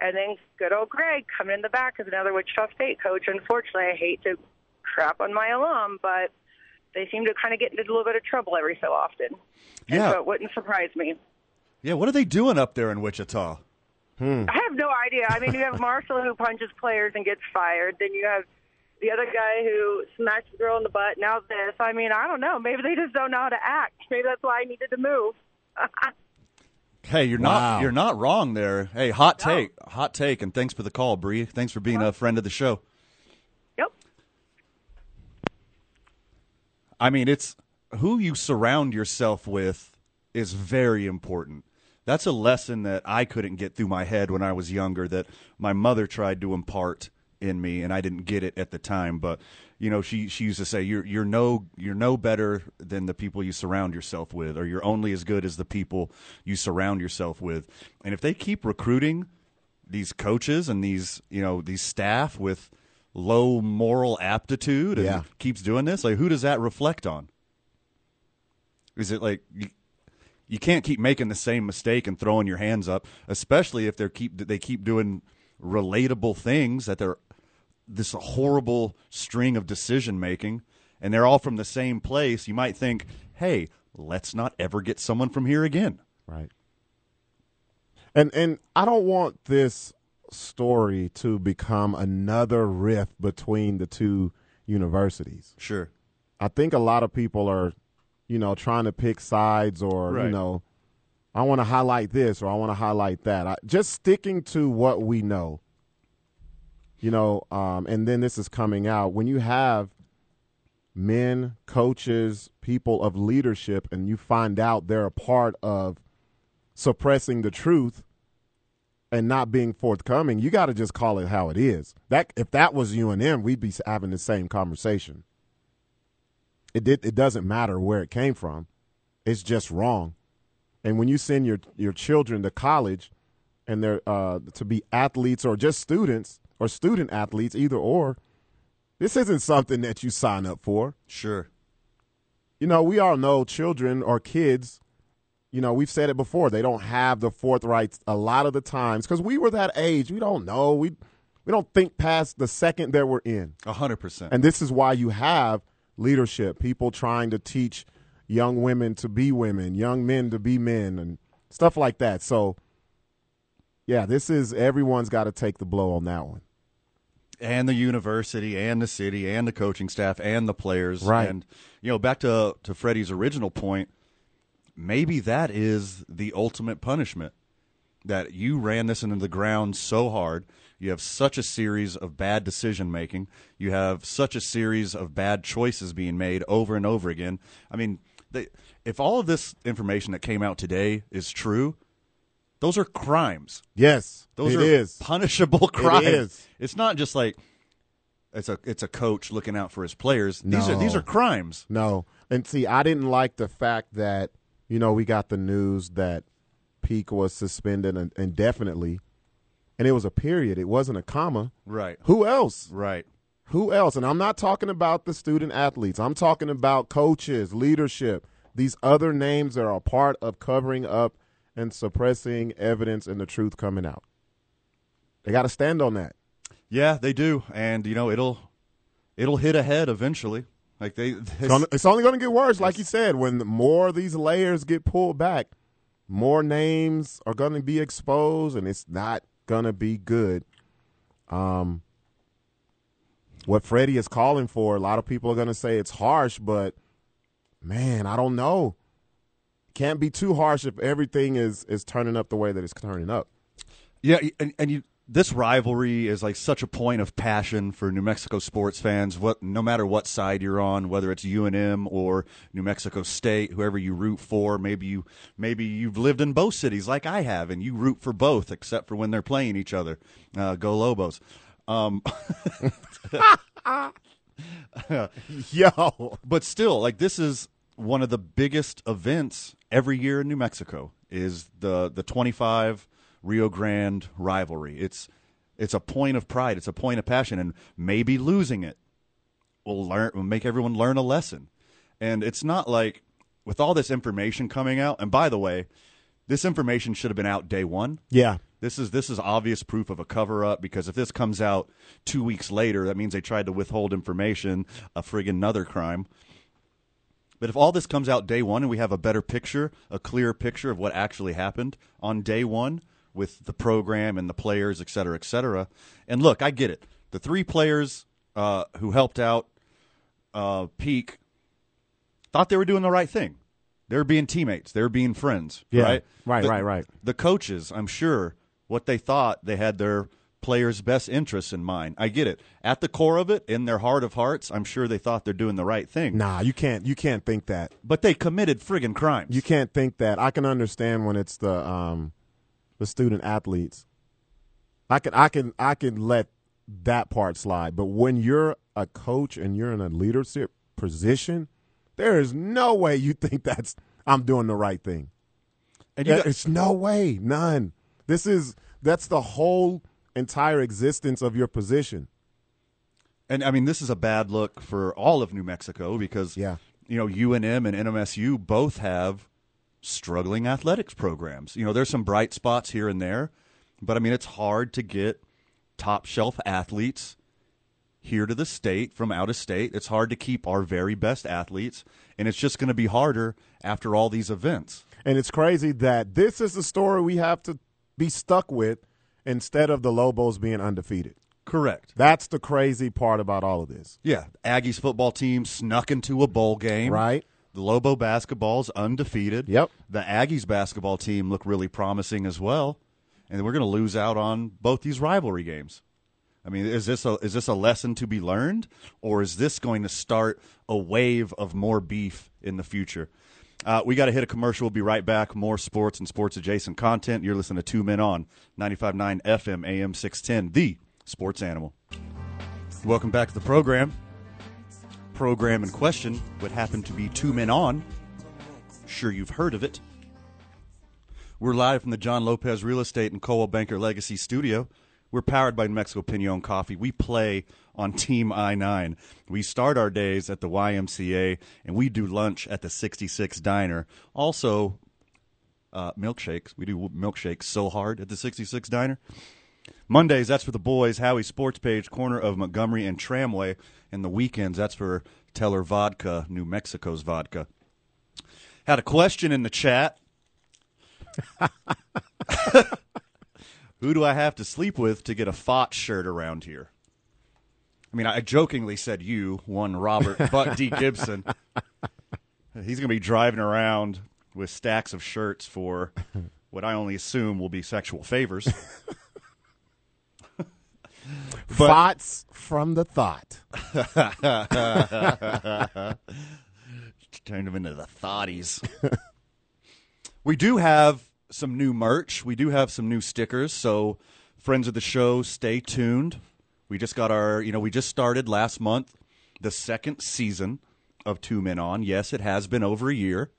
Speaker 7: And then good old Greg coming in the back as another Wichita State coach. Unfortunately, I hate to crap on my alum, but they seem to kind of get into a little bit of trouble every so often. And
Speaker 3: Yeah.
Speaker 7: so it wouldn't surprise me.
Speaker 3: Yeah, what are they doing up there in Wichita?
Speaker 7: I have no idea. I mean, you have Marshall who punches players and gets fired. Then you have the other guy who smacks the girl in the butt. Now this. I mean, I don't know. Maybe they just don't know how to act. Maybe that's why I needed to move. [laughs]
Speaker 3: Hey, you're
Speaker 4: Wow.
Speaker 3: not you're not wrong there. Hey, hot take, hot take, and thanks for the call, Bree. Thanks for being a friend of the show.
Speaker 7: Yep.
Speaker 3: I mean, it's who you surround yourself with is very important. That's a lesson that I couldn't get through my head when I was younger that my mother tried to impart in me and I didn't get it at the time, but you know, she she used to say you're you're no you're no better than the people you surround yourself with or you're only as good as the people you surround yourself with. And if they keep recruiting these coaches and these, you know, these staff with low moral aptitude and
Speaker 4: Yeah.
Speaker 3: keeps doing this, like who does that reflect on? Is it like you, you can't keep making the same mistake and throwing your hands up, especially if they keep they keep doing relatable things that they're this horrible string of decision making and they're all from the same place. You might think, "Hey, let's not ever get someone from here again."
Speaker 4: Right. And and I don't want this story to become another rift between the two universities.
Speaker 3: Sure.
Speaker 4: I think a lot of people are, you know, trying to pick sides or, you know, I want to highlight this or I want to highlight that. I, just sticking to what we know. You know, um, and then this is coming out when you have men, coaches, people of leadership, and you find out they're a part of suppressing the truth and not being forthcoming. You got to just call it how it is. That if that was UNM, we'd be having the same conversation. It did. It doesn't matter where it came from. It's just wrong. And when you send your your children to college, and they're uh, to be athletes or just students or student athletes, either or, this isn't something that you sign up for.
Speaker 3: Sure.
Speaker 4: You know, we all know children or kids you know, we've said it before. They don't have the forthright a lot of the times because we were that age. We don't know. We we don't think past the second that we're in.
Speaker 3: A hundred percent.
Speaker 4: And this is why you have leadership, people trying to teach young women to be women, young men to be men, and stuff like that. So, yeah, this is everyone's got to take the blow on that one.
Speaker 3: And the university and the city and the coaching staff and the players.
Speaker 4: Right.
Speaker 3: And you know, back to to Freddie's original point, maybe that is the ultimate punishment. That you ran this into the ground so hard. You have such a series of bad decision making. You have such a series of bad choices being made over and over again. I mean, they, if all of this information that came out today is true, those are crimes.
Speaker 4: Yes,
Speaker 3: Those
Speaker 4: it
Speaker 3: are
Speaker 4: is.
Speaker 3: punishable crimes.
Speaker 4: is.
Speaker 3: It's not just like it's a it's a coach looking out for his players. These are these are crimes.
Speaker 4: No. And see, I didn't like the fact that, you know, we got the news that Peak was suspended in- indefinitely. And it was a period. It wasn't a comma.
Speaker 3: Right.
Speaker 4: Who else?
Speaker 3: Right.
Speaker 4: Who else? And I'm not talking about the student athletes. I'm talking about coaches, leadership, these other names that are a part of covering up and suppressing evidence and the truth coming out. They got to stand on that.
Speaker 3: Yeah, they do, and you know it'll it'll hit ahead eventually. Like they, [laughs]
Speaker 4: It's, it's only going to get worse, like you said. When more of these layers get pulled back, more names are going to be exposed, and it's not going to be good. Um, what Freddie is calling for, a lot of people are going to say it's harsh, but man, I don't know. Can't be too harsh if everything is is turning up the way that it's turning up.
Speaker 3: yeah, and, and you this rivalry is like such a point of passion for New Mexico sports fans. What no matter what side you're on, whether it's UNM or New Mexico State, whoever you root for, maybe you maybe you've lived in both cities like I have, and you root for both except for when they're playing each other. Uh, go Lobos. Um, [laughs] [laughs]
Speaker 4: Yo,
Speaker 3: but still like this is one of the biggest events every year in New Mexico is the the 25 Rio Grande rivalry. It's it's a point of pride, it's a point of passion and maybe losing it will learn will make everyone learn a lesson. And it's not like with all this information coming out and by the way, this information should have been out day 1.
Speaker 4: yeah,
Speaker 3: This is this is obvious proof of a cover up because if this comes out two weeks later, that means they tried to withhold information, a friggin' another crime. But if all this comes out day one and we have a better picture, a clearer picture of what actually happened on day one with the program and the players, et cetera, et cetera. And look, I get it. The three players uh, who helped out uh, Peak thought they were doing the right thing. They were being teammates. They were being friends.
Speaker 4: Yeah.
Speaker 3: Right.
Speaker 4: Right,
Speaker 3: The-
Speaker 4: right, right.
Speaker 3: The coaches, I'm sure, what they thought they had their players' best interests in mind. I get it. At the core of it, in their heart of hearts, I'm sure they thought they're doing the right thing.
Speaker 4: nah, you can't you can't think that.
Speaker 3: But they committed friggin' crimes.
Speaker 4: You can't think that. I can understand when it's the um the student athletes. I can I can I can let that part slide, but when you're a coach and you're in a leadership position, there is no way you think [laughs] that's I'm doing the right thing.
Speaker 3: and you got,
Speaker 4: It's no way, none. This is that's the whole entire existence of your position.
Speaker 3: and I mean, this is a bad look for all of New Mexico because
Speaker 4: Yeah.
Speaker 3: you know UNM and NMSU both have struggling athletics programs. You know, there's some bright spots here and there, but I mean, it's hard to get top shelf athletes here to the state from out of state. It's hard to keep our very best athletes, and it's just going to be harder after all these events.
Speaker 4: And it's crazy that this is the story we have to be stuck with instead of the Lobos being undefeated.
Speaker 3: Correct.
Speaker 4: That's the crazy part about all of this.
Speaker 3: Yeah, Aggies football team snuck into a bowl game.
Speaker 4: Right.
Speaker 3: The Lobo basketball's undefeated.
Speaker 4: Yep.
Speaker 3: The Aggies basketball team look really promising as well, and we're going to lose out on both these rivalry games. I mean, is this a is this a lesson to be learned, or is this going to start a wave of more beef in the future? Uh, we got to hit a commercial. We'll be right back. More sports and sports adjacent content. You're listening to Two Men On 95.9 FM AM 610, the Sports Animal. Welcome back to the program. Program in question would happen to be Two Men On. Sure, you've heard of it. We're live from the John Lopez Real Estate and Coldwell Banker Legacy Studio. We're powered by New Mexico Pinon Coffee. We play on Team I 9. We start our days at the YMCA and we do lunch at the 66 Diner. Also, uh, milkshakes. We do milkshakes so hard at the 66 Diner. Mondays, that's for the boys. Howie Sports Page, corner of Montgomery and Tramway. And the weekends, that's for Teller Vodka, New Mexico's vodka. Had a question in the chat. [laughs] [laughs] Who do I have to sleep with to get a FOT shirt around here? I mean, I jokingly said you, one Robert Buck D. Gibson. He's going to be driving around with stacks of shirts for what I only assume will be sexual favors. [laughs]
Speaker 4: Thoughts from the thought. [laughs]
Speaker 3: Turned them into the thoughties. [laughs] we do have some new merch. We do have some new stickers. So, friends of the show, stay tuned. We just got our, you know, we just started last month the second season of Two Men On. Yes, it has been over a year.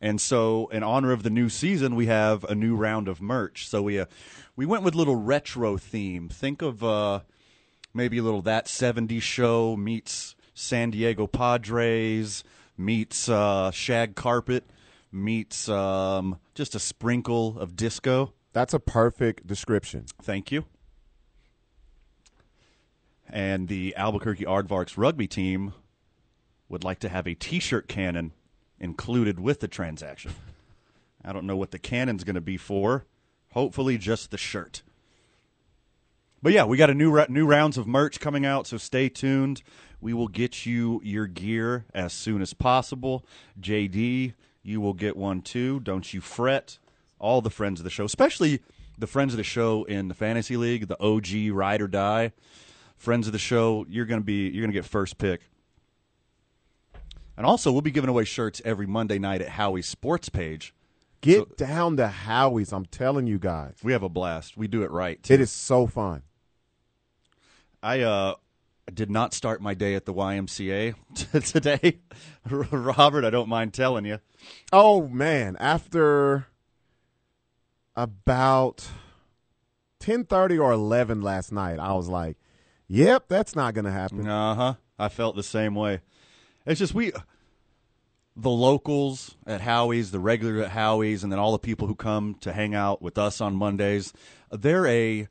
Speaker 3: And so, in honor of the new season, we have a new round of merch. So we uh, we went with a little retro theme. Think of uh, maybe a little that '70s show meets San Diego Padres meets uh, shag carpet meets um, just a sprinkle of disco.
Speaker 4: That's a perfect description.
Speaker 3: Thank you. And the Albuquerque Aardvarks rugby team would like to have a T-shirt cannon included with the transaction. I don't know what the cannon's going to be for. Hopefully, just the shirt. But yeah, we got a new new rounds of merch coming out, so stay tuned. We will get you your gear as soon as possible. JD, you will get one too. Don't you fret. All the friends of the show, especially the friends of the show in the fantasy league, the OG ride or die friends of the show, you're gonna be you're gonna get first pick. And also, we'll be giving away shirts every Monday night at Howie's Sports Page.
Speaker 4: Get so, down to Howie's. I'm telling you guys.
Speaker 3: We have a blast. We do it right. Too.
Speaker 4: It is so fun.
Speaker 3: I uh did not start my day at the YMCA [laughs] today. [laughs] Robert, I don't mind telling you.
Speaker 4: Oh man, after about 10:30 or 11 last night, I was like, "Yep, that's not going to happen."
Speaker 3: Uh-huh. I felt the same way. It's just we the locals at Howie's, the regular at Howie's, and then all the people who come to hang out with us on Mondays, they're a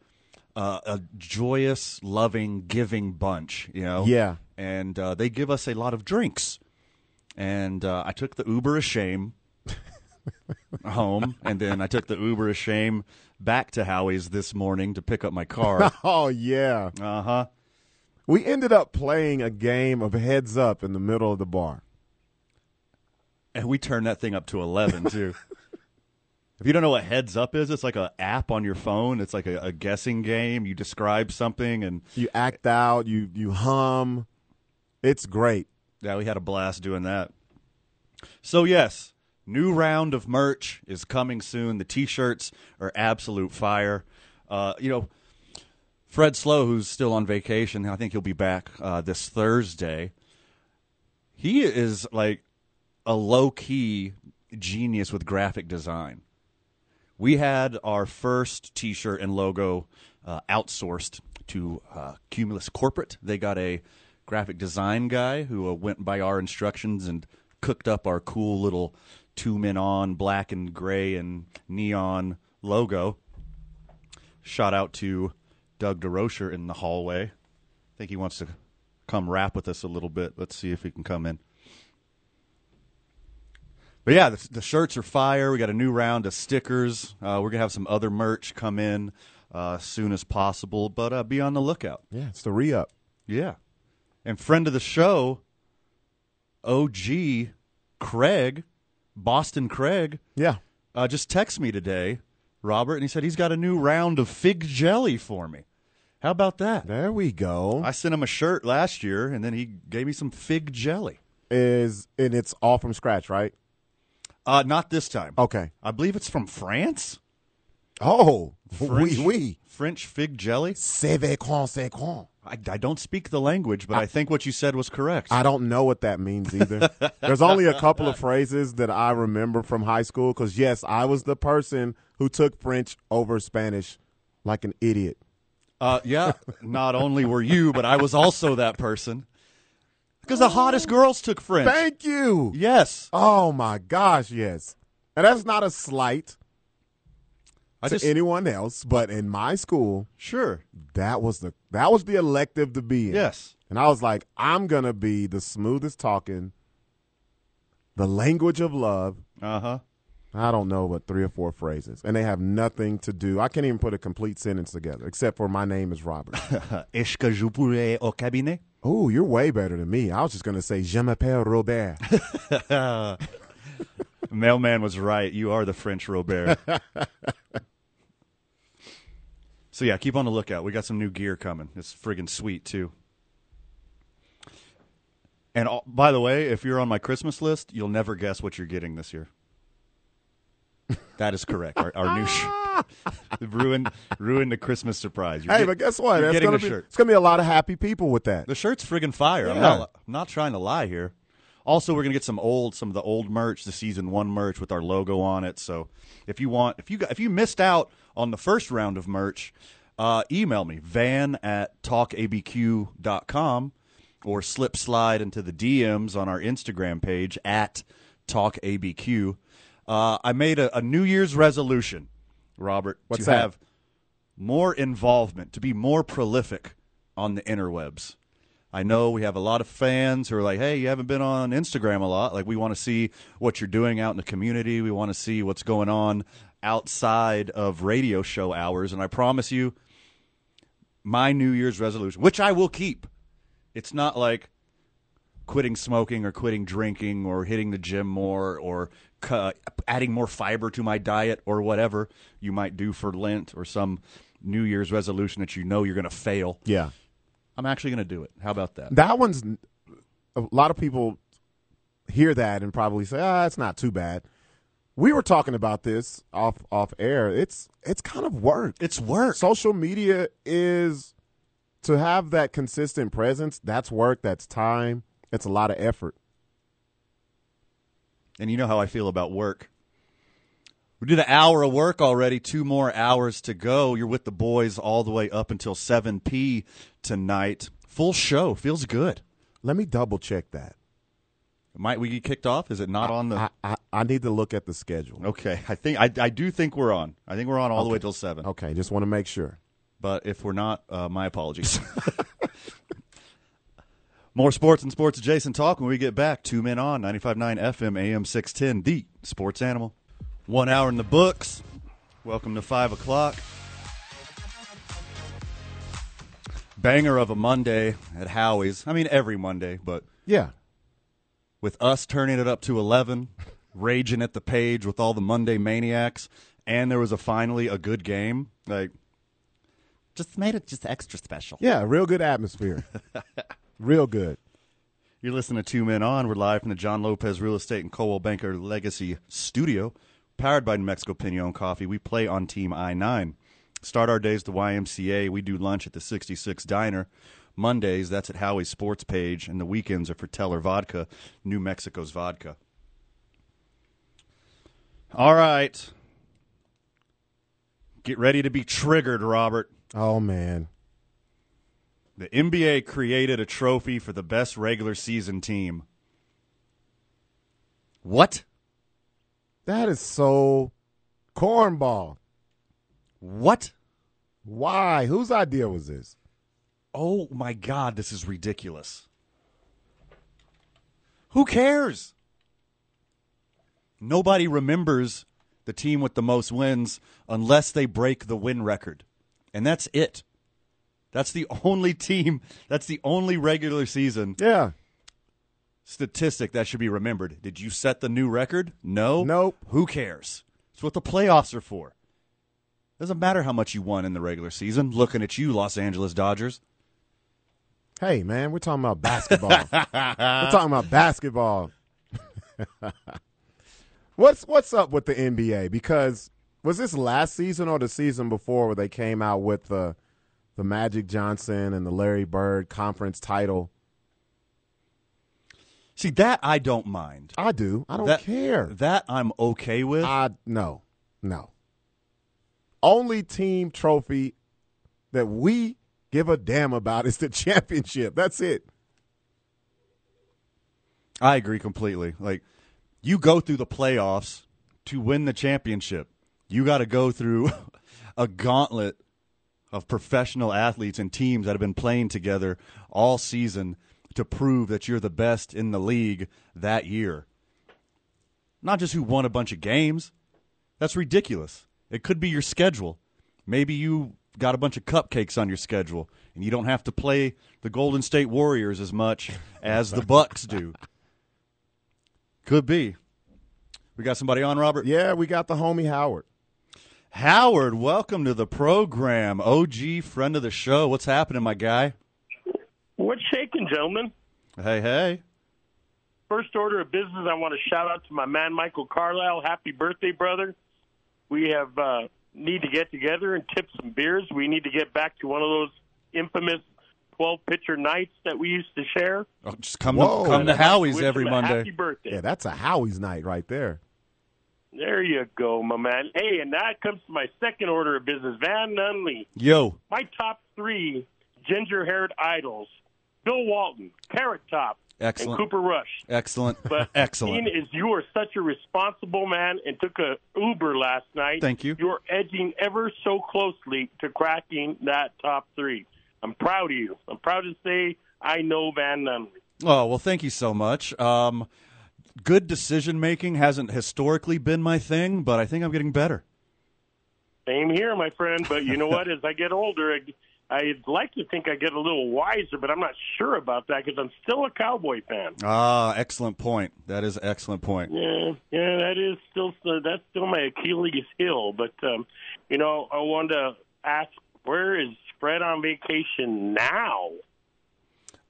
Speaker 3: uh, a joyous, loving, giving bunch, you know.
Speaker 4: Yeah.
Speaker 3: And uh, they give us a lot of drinks. And uh, I took the Uber of shame [laughs] home, and then I took the Uber of shame back to Howie's this morning to pick up my car. [laughs]
Speaker 4: oh yeah.
Speaker 3: Uh huh.
Speaker 4: We ended up playing a game of heads up in the middle of the bar.
Speaker 3: And we turned that thing up to 11, [laughs] too. if you don't know what heads up is, it's like an app on your phone. It's like a, a guessing game. You describe something and
Speaker 4: you act out, you, you hum. It's great.
Speaker 3: Yeah, we had a blast doing that. So, yes, new round of merch is coming soon. The t shirts are absolute fire. Uh, you know, Fred Slow, who's still on vacation, I think he'll be back uh, this Thursday. He is like a low key genius with graphic design. We had our first t shirt and logo uh, outsourced to uh, Cumulus Corporate. They got a graphic design guy who uh, went by our instructions and cooked up our cool little two men on black and gray and neon logo. Shout out to Doug DeRocher in the hallway. I think he wants to come rap with us a little bit. Let's see if he can come in. But yeah, the, the shirts are fire. We got a new round of stickers. Uh, we're gonna have some other merch come in uh, as soon as possible. But uh, be on the lookout.
Speaker 4: Yeah, it's the re up.
Speaker 3: Yeah, and friend of the show, OG Craig, Boston Craig.
Speaker 4: Yeah,
Speaker 3: uh, just text me today, Robert, and he said he's got a new round of fig jelly for me. How about that?
Speaker 4: There we go.
Speaker 3: I sent him a shirt last year, and then he gave me some fig jelly.
Speaker 4: Is and it's all from scratch, right?
Speaker 3: Uh, not this time.
Speaker 4: Okay,
Speaker 3: I believe it's from France.
Speaker 4: Oh,
Speaker 3: French,
Speaker 4: oui, oui.
Speaker 3: French fig jelly.
Speaker 4: C'est con.
Speaker 3: I, I don't speak the language, but I, I, think what you said was correct.
Speaker 4: I don't know what that means either. There's only a couple of phrases that I remember from high school because, yes, I was the person who took French over Spanish like an idiot.
Speaker 3: Uh, yeah, not only were you, but I was also that person. Because the hottest girls took French.
Speaker 4: Thank you.
Speaker 3: Yes.
Speaker 4: Oh my gosh, yes. And that's not a slight
Speaker 3: I
Speaker 4: to
Speaker 3: just
Speaker 4: anyone else, but in my school,
Speaker 3: sure.
Speaker 4: that was the that was the elective to be in.
Speaker 3: Yes.
Speaker 4: And I was like, I'm gonna be the smoothest talking, the language of love.
Speaker 3: Uh huh.
Speaker 4: I don't know but three or four phrases, and they have nothing to do. I can't even put a complete sentence together, except for my name is Robert. [laughs]
Speaker 3: Est-ce que je pourrais au cabinet?
Speaker 4: oh, you're way better than me. I was just gonna say Je m'appelle Robert. [laughs] [laughs]
Speaker 3: Mailman was right. You are the French Robert. [laughs] so yeah, keep on the lookout. We got some new gear coming. It's friggin' sweet too. And all, by the way, if you're on my Christmas list, you'll never guess what you're getting this year. That is correct. Our, our new shirt [laughs] ruined ruined the Christmas surprise. You're
Speaker 4: hey,
Speaker 3: get-
Speaker 4: but guess what? That's
Speaker 3: getting
Speaker 4: gonna
Speaker 3: the
Speaker 4: be,
Speaker 3: shirt.
Speaker 4: It's gonna be a lot of happy people with that.
Speaker 3: The shirt's friggin' fire. I'm not I'm not trying to lie here. Also, we're gonna get some old, some of the old merch, the season one merch with our logo on it. So, if you want, if you got, if you missed out on the first round of merch, uh, email me van at talkabq.com or slip slide into the DMs on our Instagram page at talkabq. Uh, I made a, a New Year's resolution, Robert,
Speaker 4: What's
Speaker 3: to
Speaker 4: that?
Speaker 3: have more involvement, to be more prolific on the interwebs. I know we have a lot of fans who are like, hey, you haven't been on Instagram a lot. Like, we want to see what you're doing out in the community. We want to see what's going on outside of radio show hours. And I promise you, my New Year's resolution, which I will keep, it's not like quitting smoking or quitting drinking or hitting the gym more or cu- adding more fiber to my diet or whatever you might do for Lent or some New Year's resolution that you know you're going to fail.
Speaker 4: Yeah,
Speaker 3: I'm actually going to do it. How about that?
Speaker 4: that one's a lot of people hear that and probably say, "Ah, it's not too bad." We were talking about this off off air. It's it's kind of work.
Speaker 3: It's work.
Speaker 4: Social media is to have that consistent presence. That's work. That's time. It's a lot of effort.
Speaker 3: And you know how I feel about work. We did an hour of work already, two more hours to go. You're with the boys all the way up until 7 p tonight. Full show. Feels good.
Speaker 4: Let me double check that.
Speaker 3: Might we get kicked off? Is it not on the
Speaker 4: I, I, I need to look at the schedule.
Speaker 3: Okay. I think I, I do think we're on. I think we're on all the way till 7.
Speaker 4: Okay, just want to make sure.
Speaker 3: But if we're not, uh, my apologies. [laughs] More sports and sports adjacent talk when we get back. Two men on 95.9 FM AM 610, the sports animal. One hour in the books. Welcome to 5 o'clock. Banger of a Monday at Howie's. I mean, every Monday, but
Speaker 4: Yeah.
Speaker 3: with us turning it up to 11, raging at the page with all the Monday maniacs, and there was a finally a good game. Like, just made it just extra special.
Speaker 4: Yeah, real good atmosphere. [laughs] real good. [laughs]
Speaker 3: You're listening to Two Men On. We're live from the John Lopez Real Estate and Coldwell Banker Legacy Studio, powered by New Mexico Pinon Coffee. We play on Team I 9. Start our days at the YMCA. We do lunch at the 66 Diner. Mondays, that's at Howie's Sports Page, and the weekends are for Teller Vodka, New Mexico's vodka. All right. Get ready to be triggered, Robert.
Speaker 4: Oh man.
Speaker 3: The NBA created a trophy for the best regular season team. What?
Speaker 4: That is so cornball.
Speaker 3: What?
Speaker 4: Why? Whose idea was this?
Speaker 3: Oh my God, this is ridiculous. Who cares? Nobody remembers the team with the most wins unless they break the win record. And that's it. That's the [laughs] only team, that's the only regular season
Speaker 4: Yeah.
Speaker 3: Statistic that should be remembered. Did you set the new record? No.
Speaker 4: Nope.
Speaker 3: Who cares? It's what the playoffs are for. Doesn't matter how much you won in the regular season. Looking at you, Los Angeles Dodgers.
Speaker 4: Hey man, we're talking about basketball. we're talking about basketball. [laughs] what's what's up with the NBA? Because was this last season or the season before where they came out with the the Magic Johnson and the Larry Bird conference title?
Speaker 3: See, that I don't mind.
Speaker 4: I do. I don't
Speaker 3: that,
Speaker 4: care.
Speaker 3: That I'm okay with.
Speaker 4: I no, no. Only team trophy that we give a damn about is the [laughs] championship. That's it.
Speaker 3: I agree completely. Like, you go through the playoffs to win the championship, you got to go through [laughs] a gauntlet of professional athletes and teams that have been playing together all season to prove that you're the best in the league that year. Not just who won a bunch of games. That's ridiculous. It could be your schedule. Maybe you got a bunch of cupcakes on your schedule and you don't have to play the Golden State Warriors as much [laughs] as the Bucks do. Could be. We got somebody on, Robert?
Speaker 4: Yeah, we got the homie Howard.
Speaker 3: Howard, welcome to the program. OG friend of the show. What's happening, my guy?
Speaker 8: What's shaking, gentlemen?
Speaker 3: Hey, hey.
Speaker 8: First order of business, I want to shout out to my man Michael Carlisle. Happy birthday, brother. We have uh, need to get together and tip some beers. We need to get back to one of those infamous 12 pitcher nights that we used to share.
Speaker 3: Oh, just come
Speaker 4: Whoa.
Speaker 3: to, come to Howie's every Monday.
Speaker 8: Happy birthday.
Speaker 4: Yeah, that's a Howie's night right there.
Speaker 8: There you go, my man. Hey, and that comes to my second order of business. Van Nunley.
Speaker 3: Yo,
Speaker 8: My top three ginger haired idols Bill Walton, Carrot Top,
Speaker 3: Excellent.
Speaker 8: and Cooper Rush.
Speaker 3: excellent. [laughs]
Speaker 8: But [laughs]
Speaker 3: excellent.
Speaker 8: Dean, is you are such a responsible man and took a Uber last night.
Speaker 3: Thank you.
Speaker 8: You're edging ever so closely to cracking that top three. I'm proud of you. I'm proud to say I know Van Nunley.
Speaker 3: Oh, well, thank you so much. Um, good decision making hasn't historically been my thing, but I think I'm getting better.
Speaker 8: Same here, my friend. But you know [laughs] what? As I get older, I, I'd like to think I get a little wiser, but I'm not sure about that because I'm still a Cowboy fan.
Speaker 3: Ah, excellent point. That is an excellent point.
Speaker 8: Yeah, yeah, that is still that's still my Achilles heel. But um, you know, I wanted to ask, where is Fred on vacation now?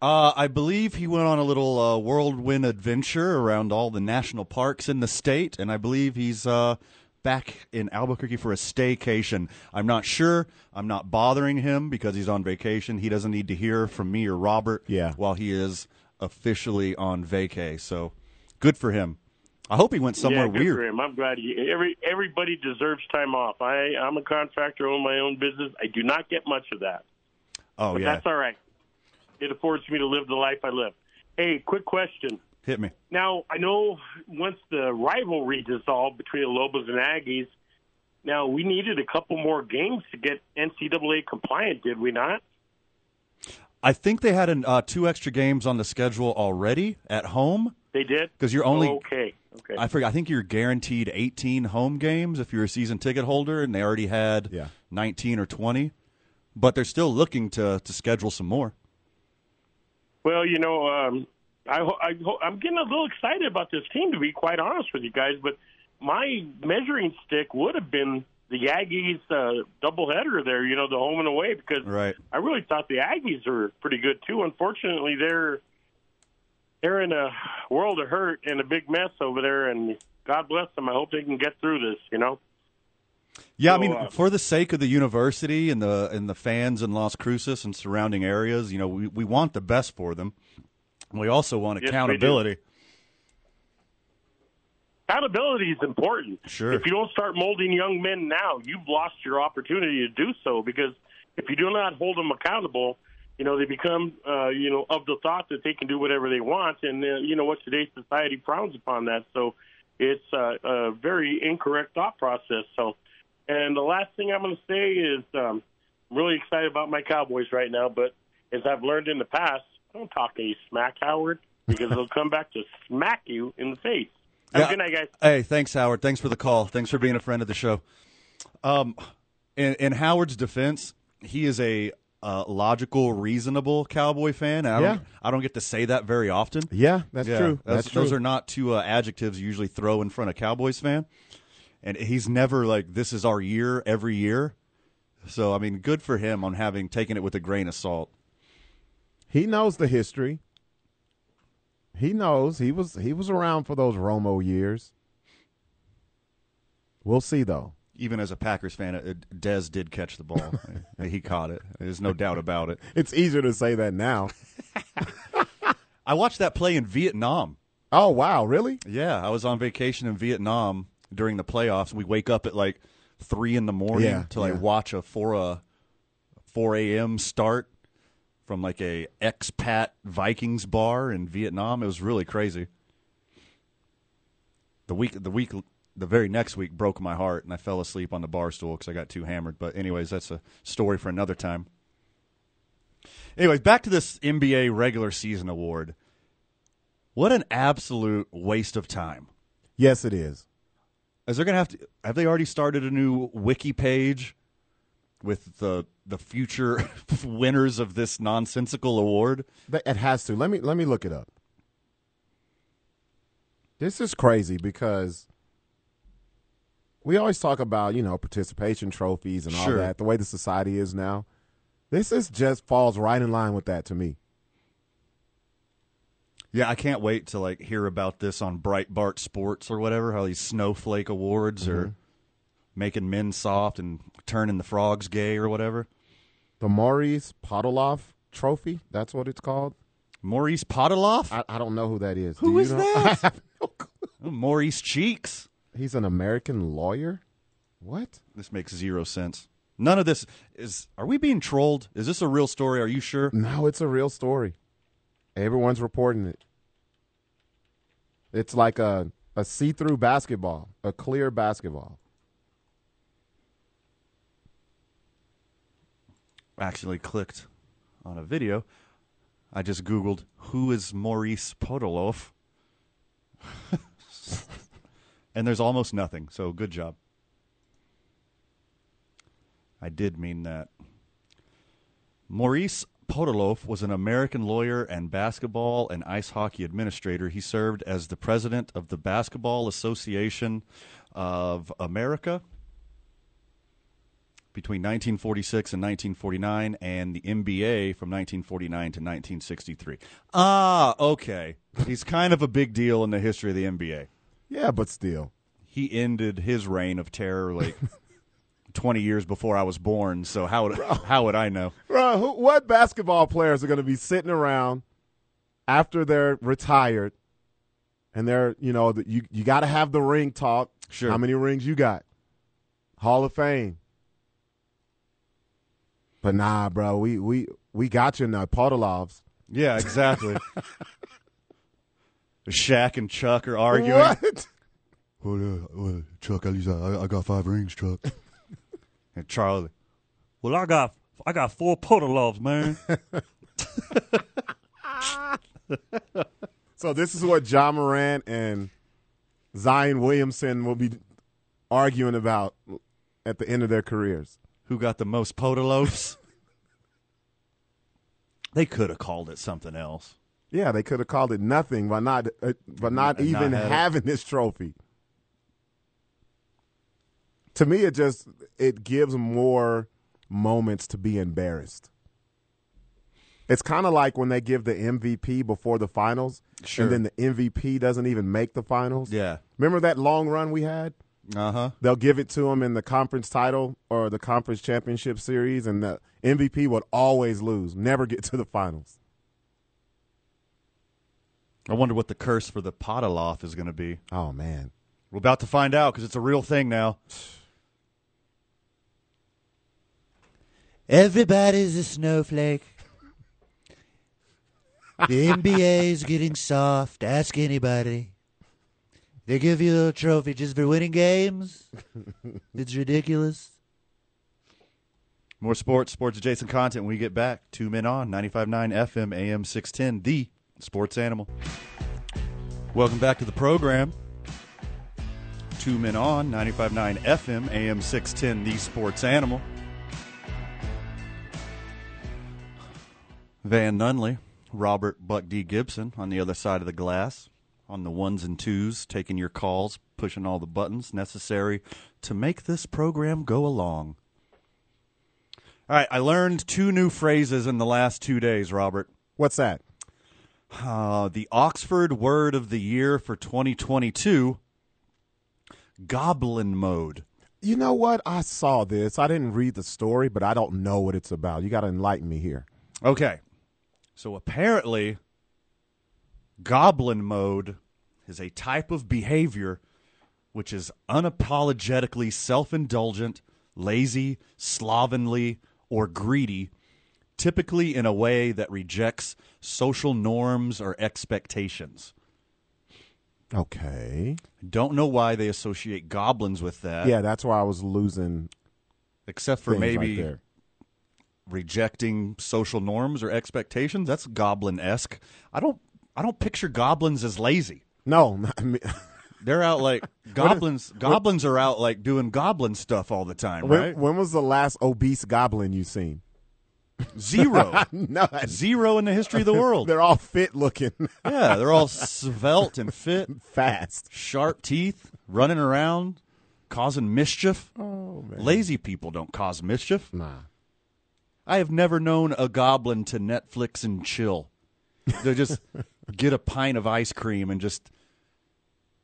Speaker 3: Uh, I believe he went on a little uh, whirlwind adventure around all the national parks in the state, and I believe he's uh, back in Albuquerque for a staycation. I'm not sure. I'm not bothering him because he's on vacation. He doesn't need to hear from me or Robert
Speaker 4: Yeah.
Speaker 3: while he is officially on vacay. So good for him. I hope he went somewhere
Speaker 8: yeah, good
Speaker 3: weird.
Speaker 8: For him. I'm glad he, every everybody deserves time off. I I'm a contractor, own my own business. I do not get much of that,
Speaker 3: Oh
Speaker 8: but
Speaker 3: yeah,
Speaker 8: that's all right. It affords me to live the life I live. Hey, quick question.
Speaker 3: Hit me.
Speaker 8: Now, I know once the rivalry dissolved between the Lobos and Aggies, now we needed a couple more games to get NCAA compliant, did we not?
Speaker 3: I think they had an, uh, two extra games on the schedule already at home
Speaker 8: They did?
Speaker 3: because you're only.
Speaker 8: okay. Okay.
Speaker 3: I forget. I think you're guaranteed 18 home games if you're a season ticket holder, and they already had
Speaker 4: Yeah.
Speaker 3: 19 or 20. But they're still looking to to schedule some more.
Speaker 8: Well, you know, um, I, I I'm getting a little excited about this team, to be quite honest with you guys. But my measuring stick would have been the Aggies uh, doubleheader there. You know, the home and away, because
Speaker 3: Right.
Speaker 8: I really thought the Aggies were pretty good too. Unfortunately, they're they're in a world of hurt and a big mess over there. And God bless them. I hope they can get through this. You know.
Speaker 3: Yeah, I mean,
Speaker 8: uh,
Speaker 3: for the sake of the university and the and the fans in Las Cruces and surrounding areas, you know, we, we want the best for them. We also want
Speaker 8: Yes,
Speaker 3: accountability.
Speaker 8: Accountability is important.
Speaker 3: Sure.
Speaker 8: If you don't start molding young men now, you've lost your opportunity to do so because if you do not hold them accountable, you know, they become, uh, you know, of the thought that they can do whatever they want. And, uh, you know what, today's society frowns upon that. So it's uh, a very incorrect thought process. So, and the last thing I'm going to say is um, I'm really excited about my Cowboys right now, but as I've learned in the past, don't talk any smack, Howard, because they'll come back to smack you in the face. Have
Speaker 3: Yeah.
Speaker 8: good night, guys.
Speaker 3: Hey, thanks, Howard. Thanks for the call. Thanks for being a friend of the show. Um, in, in Howard's defense, he is a uh, logical, reasonable Cowboy fan. And I don't,
Speaker 4: Yeah.
Speaker 3: I don't get to say that very often.
Speaker 4: Yeah, that's
Speaker 3: Yeah,
Speaker 4: true.
Speaker 3: That's,
Speaker 4: That's true.
Speaker 3: Those are not two uh, adjectives you usually throw in front of Cowboys fan. And he's never like, this is our year every year. So, I mean, good for him on having taken it with a grain of salt.
Speaker 4: He knows the history. He knows he was he was around for those Romo years. We'll see though.
Speaker 3: Even as a Packers fan, uh, Dez did catch the ball. [laughs] he caught it. There's no doubt about it. [laughs]
Speaker 4: It's easier to say that now. [laughs]
Speaker 3: I watched that play in Vietnam.
Speaker 4: Oh wow, really?
Speaker 3: Yeah, I was on vacation in Vietnam during the playoffs. We wake up at like three in the morning
Speaker 4: Yeah,
Speaker 3: to like
Speaker 4: yeah.
Speaker 3: watch a four uh, four a.m. start from like a expat Vikings bar in Vietnam. It was really crazy. The week the week the very next week broke my heart, and I fell asleep on the bar stool because I got too hammered. But anyways, that's a story for another time. Anyways, back to this NBA regular season award. What an absolute waste of time.
Speaker 4: Yes, it is.
Speaker 3: Is there gonna have to have they already started a new wiki page with the the future [laughs] winners of this nonsensical award?
Speaker 4: But It has to. Let me let me look it up. This is crazy because we always talk about, you know, participation trophies and all
Speaker 3: Sure.
Speaker 4: that, the way the society is now. This is just falls right in line with that to me.
Speaker 3: Yeah, I can't wait to like hear about this on Breitbart Sports or whatever. How these snowflake awards are mm-hmm. Making men soft and turning the frogs gay or whatever.
Speaker 4: The Maurice Podoloff Trophy, that's what it's called.
Speaker 3: Maurice Podoloff,
Speaker 4: I, I don't know who that is.
Speaker 3: Who
Speaker 4: Do you
Speaker 3: is
Speaker 4: know?
Speaker 3: that? [laughs]
Speaker 4: No
Speaker 3: Maurice Cheeks.
Speaker 4: He's an American lawyer? What?
Speaker 3: This makes zero sense. None of this is. Are we being trolled? Is this a real story? Are you sure?
Speaker 4: No, it's a real story. Everyone's reporting it. It's like a a see-through basketball, a clear basketball.
Speaker 3: Actually, clicked on a video. I just Googled who is Maurice Podoloff, [laughs] and there's almost nothing. So good job. I did mean that. Maurice Podoloff was an American lawyer and basketball and ice hockey administrator. He served as the president of the Basketball Association of America between 1946 and 1949 and the NBA from 1949 to 1963. Ah, okay. He's kind of a big deal in the history of the NBA.
Speaker 4: Yeah, but still.
Speaker 3: He ended his reign of terror like [laughs] 20 years before I was born, so how would how would I know?
Speaker 4: Bro, who, what basketball players are going to be sitting around after they're retired and they're, you know, the, you you got to have the ring talk.
Speaker 3: Sure.
Speaker 4: How many rings you got? Hall of Fame. But nah, bro, we we we got you now, Podoloffs.
Speaker 3: Yeah, exactly. [laughs] Shaq and Chuck are arguing.
Speaker 4: What?
Speaker 3: Well, uh, well, Chuck, at least I, I got five rings, Chuck. [laughs] and Charlie, well, I got I got four Podoloffs, man. [laughs]
Speaker 4: So this is what Ja Morant and Zion Williamson will be arguing about at the end of their careers.
Speaker 3: Who got the most Podoloffs? [laughs] they could have called it something else.
Speaker 4: Yeah, they could have called it nothing by not uh, by not
Speaker 3: And not
Speaker 4: even
Speaker 3: it.
Speaker 4: having this trophy. To me, it just it gives more moments to be embarrassed. It's kind of like when they give the MVP before the finals,
Speaker 3: Sure.
Speaker 4: and then the MVP doesn't even make the finals.
Speaker 3: Yeah.
Speaker 4: Remember that long run we had?
Speaker 3: Uh huh.
Speaker 4: They'll give it to him in the conference title or the conference championship series, and the MVP would always lose, never get to the finals.
Speaker 3: I wonder what the curse for the Podoloff is going to be.
Speaker 4: Oh man,
Speaker 3: We're about to find out because it's a real thing now. [sighs]
Speaker 9: Everybody's a snowflake. The NBA's getting soft. Ask anybody. They give you a trophy just for winning games. [laughs] It's ridiculous.
Speaker 3: More sports, sports adjacent content when we get back. Two men on 95.9 FM, AM 610, the sports animal. Welcome back to the program. Two men on 95.9 FM, AM 610, the sports animal. Van Nunley, Robert Buck D. Gibson on the other side of the glass, on the ones and twos, taking your calls, pushing all the buttons necessary to make this program go along. All right, I learned two new phrases in the last two days, Robert.
Speaker 4: what's that?
Speaker 3: Uh, the Oxford word of the year for 2022 goblin mode.
Speaker 4: You know what? I saw this. I didn't read the story, but I don't know what it's about. You got to enlighten me here.
Speaker 3: Okay. So apparently, goblin mode is a type of behavior which is unapologetically self indulgent, lazy, slovenly, or greedy, typically in a way that rejects social norms or expectations.
Speaker 4: Okay.
Speaker 3: Don't know why they associate goblins with that.
Speaker 4: Yeah, that's why I was losing
Speaker 3: except for
Speaker 4: right
Speaker 3: maybe
Speaker 4: there.
Speaker 3: rejecting social norms or expectations. That's goblin esque. I don't. I don't picture goblins as lazy.
Speaker 4: No, [laughs] not me. [laughs]
Speaker 3: They're out like goblins. goblins are out like doing goblin stuff all the time,
Speaker 4: when,
Speaker 3: right?
Speaker 4: when was the last obese goblin you seen?
Speaker 3: Zero. [laughs]
Speaker 4: no,
Speaker 3: Zero in the history of the world.
Speaker 4: they're all fit looking,
Speaker 3: yeah, they're all svelte and fit,
Speaker 4: fast.
Speaker 3: sharp teeth, running around, causing mischief.
Speaker 4: Oh man,
Speaker 3: Lazy people don't cause mischief.
Speaker 4: nah.
Speaker 3: I have never known a goblin to Netflix and chill. They're just get a pint of ice cream and just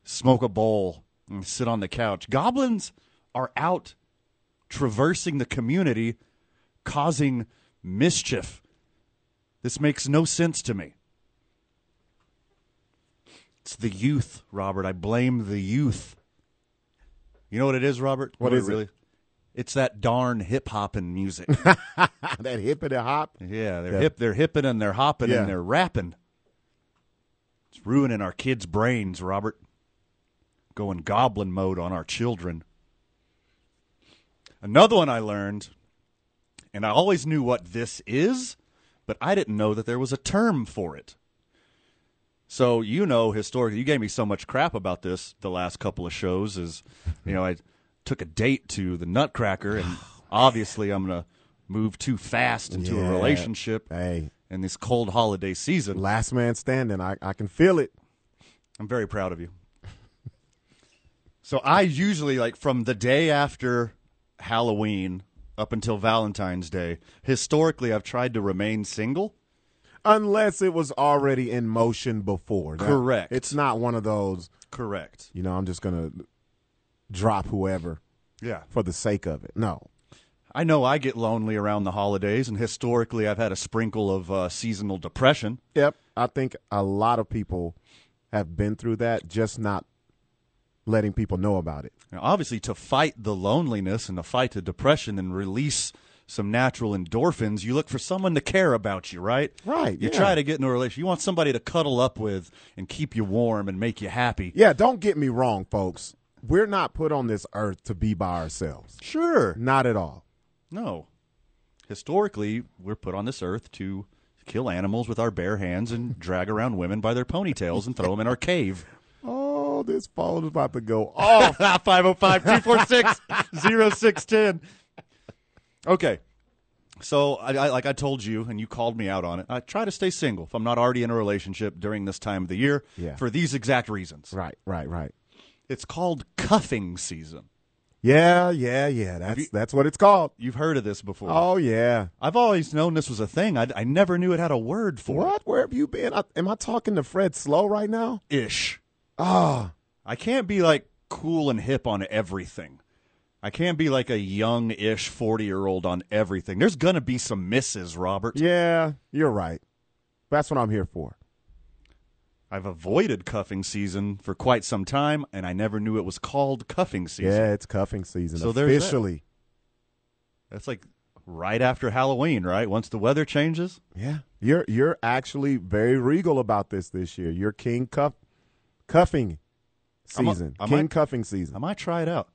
Speaker 3: smoke a bowl and sit on the couch. Goblins are out traversing the community, causing mischief. This makes no sense to me. It's the youth, Robert. I blame the youth. You know what it is, Robert?
Speaker 4: What
Speaker 3: know
Speaker 4: is it?
Speaker 3: It's that darn hip hopping music. [laughs]
Speaker 4: that hippity hop.
Speaker 3: Yeah, they're
Speaker 4: Yeah.
Speaker 3: hip. They're hipping and they're hopping
Speaker 4: Yeah.
Speaker 3: and they're rapping. It's ruining our kids' brains, Robert. Going goblin mode on our children. Another one I learned, and I always knew what this is, but I didn't know that there was a term for it. So you know, historically, you gave me so much crap about this the last couple of shows. Is you know, I took a date to the Nutcracker, and [sighs] obviously, I'm gonna move too fast into
Speaker 4: Yeah.
Speaker 3: a relationship
Speaker 4: Hey,
Speaker 3: in this cold holiday season.
Speaker 4: last man standing. I, I can feel it.
Speaker 3: I'm very proud of you. so I usually like from the day after Halloween up until Valentine's Day. Historically, I've tried to remain single.
Speaker 4: Unless it was already in motion before. That-
Speaker 3: Correct.
Speaker 4: It's not one of those,
Speaker 3: Correct.
Speaker 4: you know, I'm just going to drop whoever
Speaker 3: Yeah.
Speaker 4: for the sake of it. No.
Speaker 3: I know I get lonely around the holidays, and historically, I've had a sprinkle of uh, seasonal depression.
Speaker 4: Yep. I think a lot of people have been through that, just not letting people know about it.
Speaker 3: Now, obviously, to fight the loneliness and to fight the depression and release some natural endorphins, you look for someone to care about you, right?
Speaker 4: Right,
Speaker 3: You
Speaker 4: yeah.
Speaker 3: try to get into a relationship. You want somebody to cuddle up with and keep you warm and make you happy.
Speaker 4: Yeah, don't get me wrong, folks. We're not put on this earth to be by ourselves.
Speaker 3: Sure.
Speaker 4: Not at all.
Speaker 3: No. Historically, we're put on this earth to kill animals with our bare hands and [laughs] drag around women by their ponytails and throw them in our cave.
Speaker 4: Oh, this phone is about to go off. [laughs]
Speaker 3: 505 246 0610. Okay. So, I, I, like I told you, and you called me out on it, I try to stay single if I'm not already in a relationship during this time of the year
Speaker 4: Yeah.
Speaker 3: for these exact reasons.
Speaker 4: right, right, right.
Speaker 3: It's called cuffing season.
Speaker 4: Yeah, yeah, yeah. That's that's what it's called.
Speaker 3: You've heard of this before.
Speaker 4: Oh yeah.
Speaker 3: I've always known this was a thing. I, I never knew it had a word for it.
Speaker 4: What? Where have you been? I, am I talking to Fred Slow right now?
Speaker 3: Ish.
Speaker 4: Ah,
Speaker 3: I can't be like cool and hip on everything. I can't be like a young ish 40 year old on everything. There's going to be some misses, Robert.
Speaker 4: yeah, you're right. That's what I'm here for.
Speaker 3: I've avoided cuffing season for quite some time, and I never knew it was called cuffing season.
Speaker 4: Yeah, it's cuffing season
Speaker 3: So there's that.
Speaker 4: officially.
Speaker 3: That's like right after Halloween, right? Once the weather changes.
Speaker 4: Yeah, you're you're actually very regal about this this year. You're king cuff cuffing
Speaker 3: a-
Speaker 4: season. King
Speaker 3: might-
Speaker 4: cuffing season.
Speaker 3: I might try it out.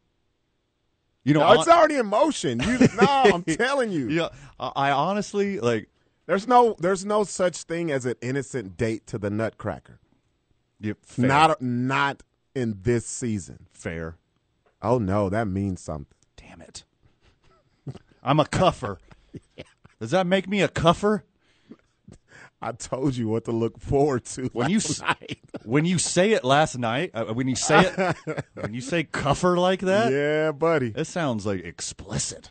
Speaker 3: You know,
Speaker 4: no, it's already in motion. You [laughs] no, I'm telling you.
Speaker 3: yeah, I, I honestly like.
Speaker 4: There's no there's no such thing as an innocent date to the Nutcracker.
Speaker 3: Yeah, fair,
Speaker 4: Not not in this season.
Speaker 3: fair.
Speaker 4: Oh no, that means something.
Speaker 3: Damn it. I'm a cuffer. Does that make me a cuffer? [laughs]
Speaker 4: I told you what to look forward to
Speaker 3: When you
Speaker 4: night. [laughs]
Speaker 3: When you say it last night, uh, when you say it, [laughs] when you say cuffer like that,
Speaker 4: yeah, buddy.
Speaker 3: it sounds like explicit.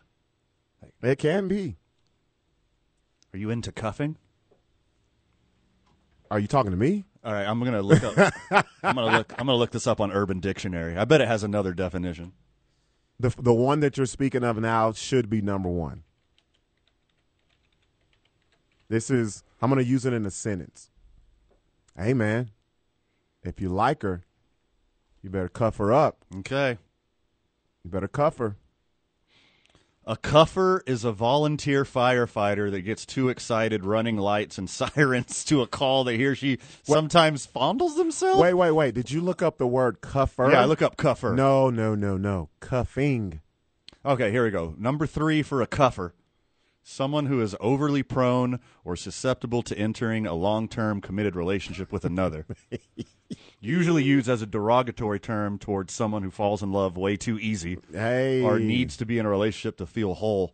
Speaker 4: It can be.
Speaker 3: Are you into cuffing?
Speaker 4: Are you talking to me?
Speaker 3: All right, I'm gonna look up. I'm gonna look. I'm gonna look this up on Urban Dictionary. I bet it has another definition.
Speaker 4: The the one that you're speaking of now should be number one. This is I'm gonna use it in a sentence. Hey man, if you like her, you better cuff her up.
Speaker 3: Okay.
Speaker 4: You better cuff her.
Speaker 3: A cuffer is a volunteer firefighter that gets too excited running lights and [laughs] sirens to a call that he or she sometimes fondles themselves.
Speaker 4: Wait, wait, wait. Did you look up the word cuffer?
Speaker 3: Yeah, I look up cuffer.
Speaker 4: No, no, no, no. Cuffing.
Speaker 3: Okay, here we go. Number three for a cuffer someone who is overly prone or susceptible to entering a long term committed relationship with another. [laughs] Usually used as a derogatory term towards someone who falls in love way too easy
Speaker 4: Hey.
Speaker 3: or needs to be in a relationship to feel whole.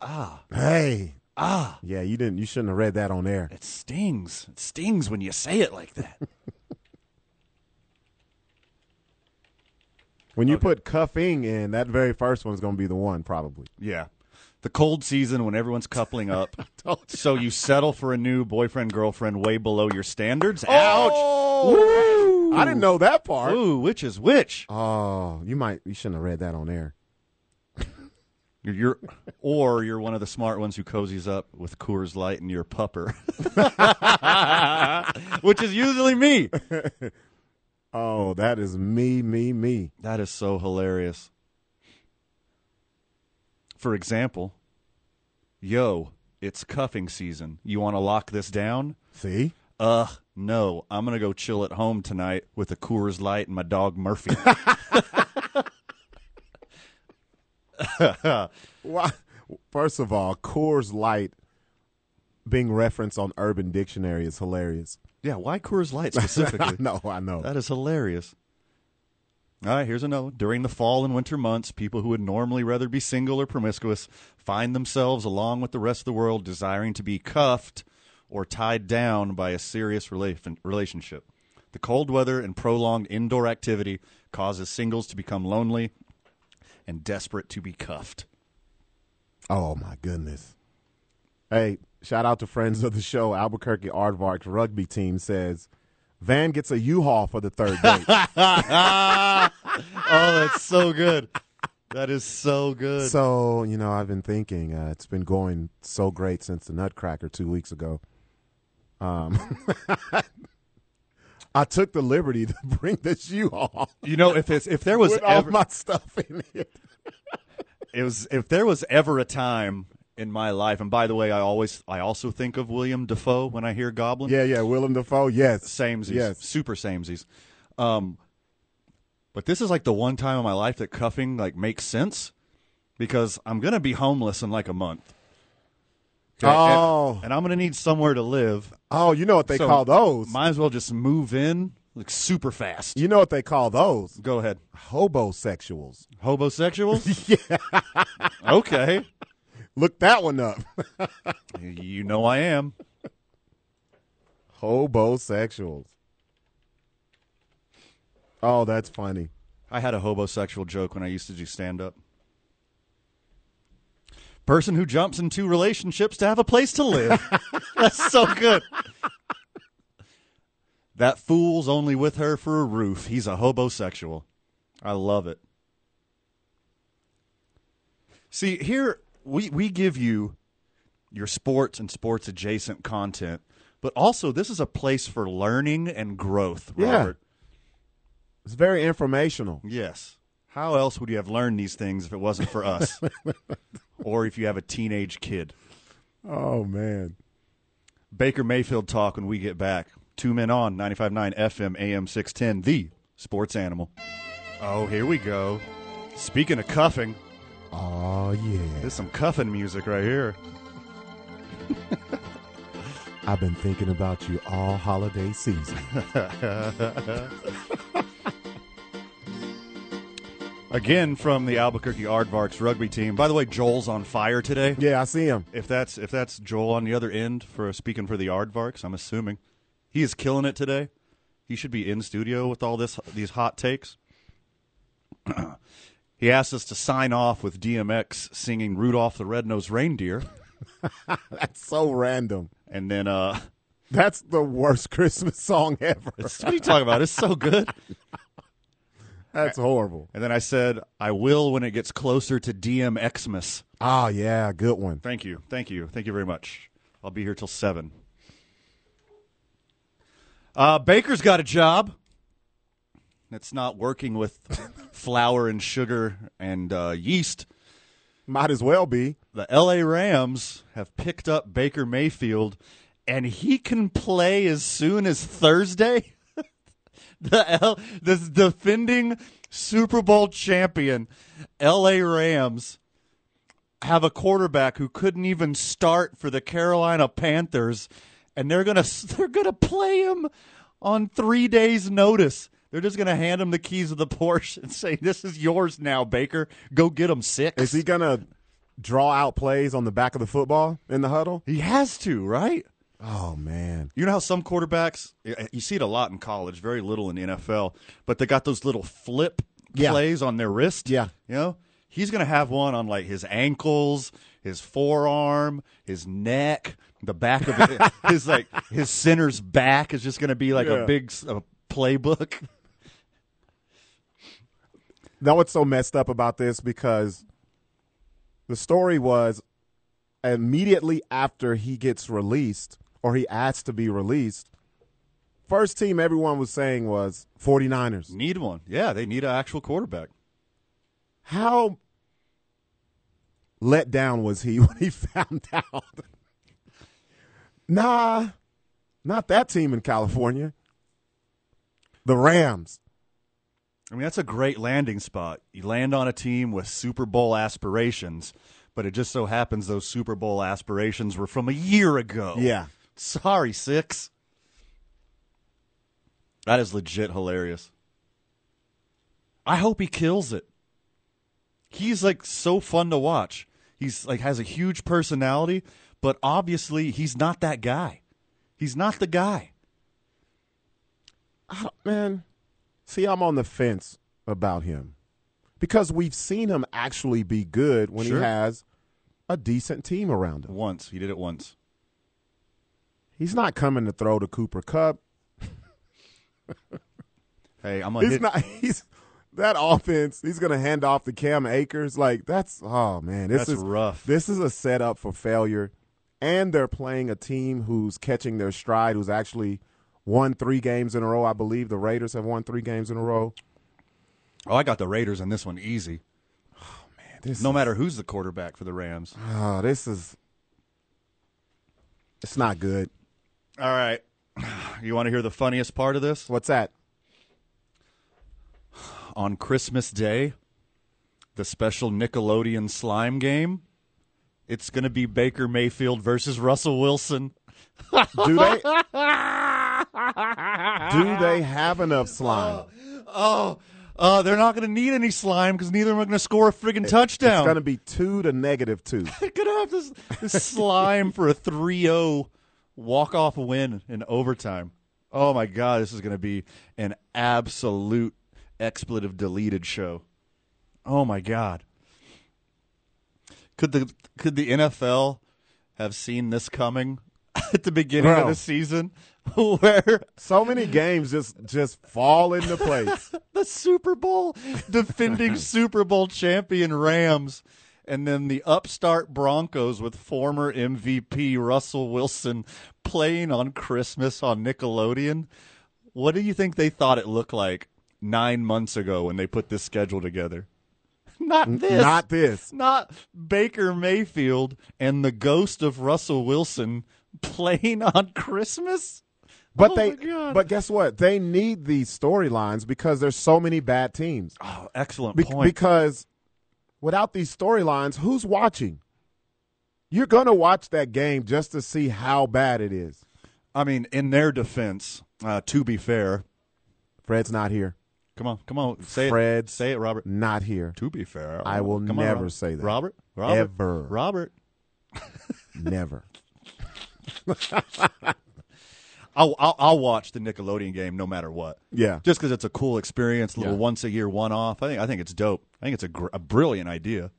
Speaker 3: Ah.
Speaker 4: Hey.
Speaker 3: Ah,
Speaker 4: Yeah, you didn't. You shouldn't have read that on air.
Speaker 3: it stings. It stings when you say it like that. [laughs]
Speaker 4: When you put cuffing in, that very first one's going to be the one, probably.
Speaker 3: Yeah. The cold season when everyone's coupling up. [laughs] so you settle for a new boyfriend, girlfriend way below your standards. Oh! Ouch.
Speaker 4: Oh, I didn't know that part.
Speaker 3: Ooh, which is which?
Speaker 4: Oh, you might. You shouldn't have read that on air. [laughs]
Speaker 3: You're, you're or you're one of the smart ones who cozies up with Coors Light and your pupper. [laughs] which is usually me.
Speaker 4: Oh, that is me, me, me.
Speaker 3: That is so hilarious. For example, yo, it's cuffing season. You want to lock this down?
Speaker 4: See?
Speaker 3: Uh, no. I'm going to go chill at home tonight with a Coors Light and my dog Murphy. [laughs]
Speaker 4: Why? First of all, Coors Light being referenced on Urban Dictionary is hilarious.
Speaker 3: yeah, why Coors Light specifically? [laughs]
Speaker 4: I know, I know.
Speaker 3: That is hilarious. All right, here's a note. During the fall and winter months, people who would normally rather be single or promiscuous find themselves, along with the rest of the world, desiring to be cuffed or tied down by a serious rela- relationship. The cold weather and prolonged indoor activity causes singles to become lonely and desperate to be cuffed.
Speaker 4: Oh my goodness. Hey, shout out to friends of the show. Albuquerque Aardvark's rugby team says Van gets a U-Haul for the third date. [laughs]
Speaker 3: oh, that's so good. That is so good.
Speaker 4: so, you know, I've been thinking uh, it's been going so great since the Nutcracker 2 weeks ago. Um [laughs] I took the liberty to [laughs] bring this U-Haul
Speaker 3: you know, if it's if there was
Speaker 4: with all
Speaker 3: ever
Speaker 4: my stuff in it.
Speaker 3: it was if there was ever a time in my life, and by the way, I always I also think of William Dafoe when I hear Goblin.
Speaker 4: Yeah, yeah, Willem Dafoe. Yes.
Speaker 3: samesies,
Speaker 4: Yes.
Speaker 3: super samesies. Um, but this is like the one time in my life that cuffing like makes sense because I'm gonna be homeless in like a month. Okay? And-
Speaker 4: Oh.
Speaker 3: and, I'm gonna need somewhere to live.
Speaker 4: Oh, you know what they
Speaker 3: So,
Speaker 4: call those?
Speaker 3: Might as well just move in like super fast.
Speaker 4: you know what they call those?
Speaker 3: Go ahead.
Speaker 4: Hobosexuals.
Speaker 3: Hobosexuals? [laughs] yeah. okay.
Speaker 4: Look that one up. [laughs]
Speaker 3: You know I am.
Speaker 4: Hobosexuals. Oh, that's funny.
Speaker 3: I had a hobosexual joke when I used to do stand up. Person who jumps into relationships to have a place to live. [laughs] That's so good. That fool's only with her for a roof. He's a hobosexual. I love it. See, here we, we give you your sports and sports adjacent content, but also this is a place for learning and growth,
Speaker 4: Yeah. It's very informational.
Speaker 3: Yes. How else would you have learned these things if it wasn't for us? [laughs] or if you have a teenage kid?
Speaker 4: Oh man.
Speaker 3: Baker Mayfield talk when we get back. Two men on 95.9 FM AM 610, the sports animal. Oh, here we go. Speaking of cuffing,
Speaker 4: Oh yeah.
Speaker 3: there's some cuffing music right here. [laughs]
Speaker 4: I've been thinking about you all holiday season. [laughs]
Speaker 3: Again from the Albuquerque Aardvarks rugby team. By the way, Joel's on fire today.
Speaker 4: yeah, I see him.
Speaker 3: If that's if that's Joel on the other end for speaking for the Aardvarks, I'm assuming he is killing it today. He should be in studio with all this these hot takes. [clears throat] he asked us to sign off with DMX singing Rudolph the Red-Nosed Reindeer, [laughs]
Speaker 4: That's so random.
Speaker 3: and then uh,
Speaker 4: That's the worst Christmas song ever.
Speaker 3: what are you talking about? It's so good. [laughs]
Speaker 4: That's horrible.
Speaker 3: And then I said, "I will when it gets closer to DMXmas."
Speaker 4: Oh yeah, good one.
Speaker 3: Thank you, thank you, thank you very much. I'll be here till seven. Uh, Baker's got a job. It's not working with [laughs] flour and sugar and uh, yeast.
Speaker 4: Might as well be.
Speaker 3: The LA Rams have picked up Baker Mayfield, and he can play as soon as Thursday. [laughs] the L, the defending Super Bowl champion LA Rams have a quarterback who couldn't even start for the Carolina Panthers and they're going [laughs] to they're to play him on 3 days notice. They're just going to hand him the keys of the Porsche and say this is yours now Baker. Go get him 6.
Speaker 4: Is he going to draw out plays on the back of the football in the huddle?
Speaker 3: He has to, right?
Speaker 4: Oh man.
Speaker 3: You know how some quarterbacks you see it a lot in college, very little in the NFL, but they got those little flip
Speaker 4: Yeah.
Speaker 3: plays on their wrist.
Speaker 4: Yeah.
Speaker 3: You know? He's gonna have one on like his ankles, his forearm, his neck, the back of [laughs] his like his center's back is just gonna be like
Speaker 4: Yeah.
Speaker 3: a big a playbook.
Speaker 4: Now what's so messed up about this because the story was immediately after he gets released or he asked to be released, first team everyone was saying was 49ers.
Speaker 3: Need one. Yeah, they need an actual quarterback.
Speaker 4: How let down was he [laughs] when he found out? nah, not that team in California. The Rams.
Speaker 3: I mean, that's a great landing spot. You land on a team with Super Bowl aspirations, but it just so happens those Super Bowl aspirations were from a year ago.
Speaker 4: Yeah.
Speaker 3: Sorry, Six. That is legit hilarious. I hope he kills it. He's like so fun to watch. He's like has a huge personality, but obviously he's not that guy. He's not the guy.
Speaker 4: I don't- man, see, I'm on the fence about him because we've seen him actually be good when
Speaker 3: Sure.
Speaker 4: he has a decent team around him.
Speaker 3: Once he did it once.
Speaker 4: He's not coming to throw to Cooper Kupp. [laughs]
Speaker 3: Hey, I'm a
Speaker 4: He's
Speaker 3: hit.
Speaker 4: not. [laughs] He's that offense. He's going to hand off to Cam Akers. Like that's oh man, this
Speaker 3: That's
Speaker 4: is
Speaker 3: rough.
Speaker 4: This is a setup for failure, and they're playing a team who's catching their stride. Who's actually won three games in a row. I believe the Raiders have won three games in a row.
Speaker 3: Oh, I got the Raiders in this one easy. [sighs]
Speaker 4: Oh, this
Speaker 3: No
Speaker 4: is-
Speaker 3: matter who's the quarterback for the Rams.
Speaker 4: Oh, this is. It's not good.
Speaker 3: All right. [sighs] You want to hear the funniest part of this?
Speaker 4: What's that? [sighs]
Speaker 3: On Christmas Day, the special Nickelodeon slime game, it's going to be Baker Mayfield versus Russell Wilson.
Speaker 4: Do they? [laughs] do they [laughs] have enough slime?
Speaker 3: Oh, uh, they're not going to need any slime because neither of them are going to score a friggin' touchdown.
Speaker 4: It's going to be two to negative two.
Speaker 3: They're going to have this, this slime for a 3 0 walk off win in overtime. Oh my God, this is going to be an absolute expletive deleted show. Oh my God. Could the could the NFL have seen this coming [laughs] at the beginning of the season [laughs] where
Speaker 4: So many games just just fall into place. [laughs]
Speaker 3: the Super Bowl defending Super Bowl champion Rams and then the upstart Broncos with former MVP Russell Wilson playing on Christmas on Nickelodeon. What do you think they thought it looked like 9 months ago when they put this schedule together? Not this.
Speaker 4: Not this.
Speaker 3: Not Baker Mayfield and the ghost of Russell Wilson playing on Christmas?
Speaker 4: But
Speaker 3: Oh
Speaker 4: they but guess what? They need these storylines because there's so many bad teams.
Speaker 3: Oh, excellent
Speaker 4: Be-
Speaker 3: point.
Speaker 4: because without these storylines, who's watching? You're going to watch that game just to see how bad it is.
Speaker 3: I mean, in their defense, uh, to be fair,
Speaker 4: Fred's not here.
Speaker 3: come on, come on, say
Speaker 4: Fred.
Speaker 3: it, say it, Robert.
Speaker 4: Not here.
Speaker 3: To be fair,
Speaker 4: I will
Speaker 3: Come
Speaker 4: never
Speaker 3: Robert.
Speaker 4: say that.
Speaker 3: Robert, Robert,
Speaker 4: Ever.
Speaker 3: Robert.
Speaker 4: Never. [laughs] [laughs]
Speaker 3: I'll, I'll I'll watch the Nickelodeon game no matter what.
Speaker 4: Yeah.
Speaker 3: just because it's a cool experience, little
Speaker 4: Yeah.
Speaker 3: once a year one off. I think I think it's dope. I think it's a, gr- a brilliant idea.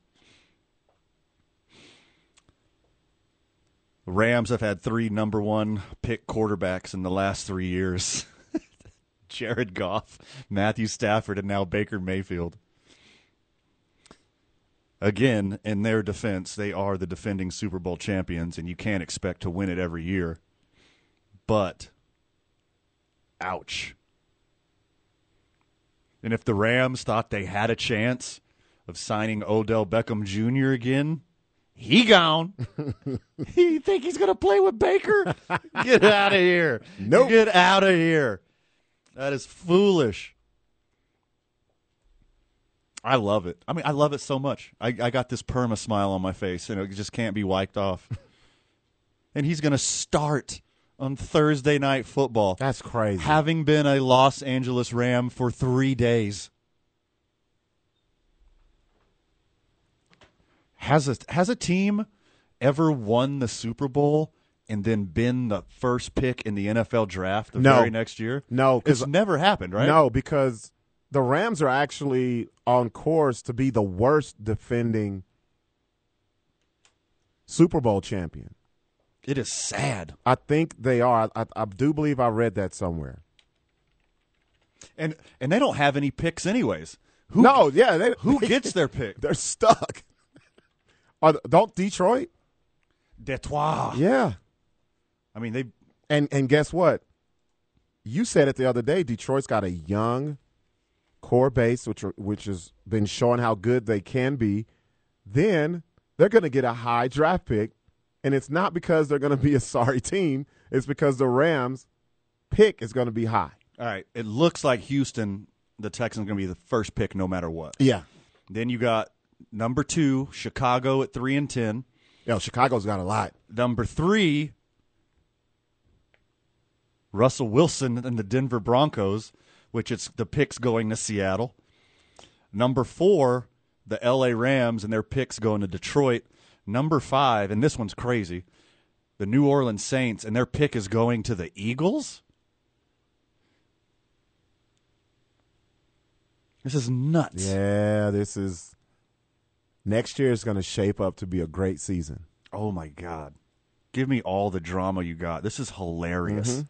Speaker 3: Rams have had three number one pick quarterbacks in the last three years. [laughs] Jared Goff, Matthew Stafford, and now Baker Mayfield. Again, in their defense, they are the defending Super Bowl champions, and you can't expect to win it every year. But, ouch. And if the Rams thought they had a chance of signing Odell Beckham Jr. again. He gone. [laughs] you think he's going to play with Baker? [laughs] Get out of here.
Speaker 4: Nope.
Speaker 3: Get out of here. That is foolish. I love it. I mean, I love it so much. I, I got this perma smile on my face, and it just can't be wiped off. [laughs] and he's going to start on Thursday night football,
Speaker 4: That's crazy.
Speaker 3: having been a Los Angeles Ram for three days. Has a has a team ever won the Super Bowl and then been the first pick in the NFL draft the
Speaker 4: No.
Speaker 3: very next year?
Speaker 4: No, 'cause-
Speaker 3: it's never happened, right?
Speaker 4: No, because the Rams are actually on course to be the worst defending Super Bowl champion.
Speaker 3: it is sad.
Speaker 4: I think they are. I, I do believe I read that somewhere.
Speaker 3: And and they don't have any picks anyways. Who
Speaker 4: no, yeah, they, [laughs]
Speaker 3: who gets their [laughs] pick?
Speaker 4: They're stuck. Are, don't Detroit?
Speaker 3: Detroit.
Speaker 4: Yeah,
Speaker 3: I mean they
Speaker 4: and and guess what? You said it the other day. Detroit's got a young core base, which are, which has been showing how good they can be. Then they're going to get a high draft pick, and it's not because they're going [laughs] to be a sorry team. It's because the Rams pick is going to be high.
Speaker 3: All right. It looks like Houston, the Texans, are going to be the first pick no matter what.
Speaker 4: Yeah,
Speaker 3: Then you got number two, Chicago at three and ten.
Speaker 4: yo, Chicago's got a lot.
Speaker 3: Number three, Russell Wilson and the Denver Broncos, which it's the picks going to Seattle. Number four, the LA Rams and their picks going to Detroit. Number five, and this one's crazy, the New Orleans Saints and their pick is going to the Eagles. This is nuts.
Speaker 4: Yeah, this is next year is going to shape up to be a great season.
Speaker 3: Oh my god. Give me all the drama you got. This is hilarious. Mm-hmm.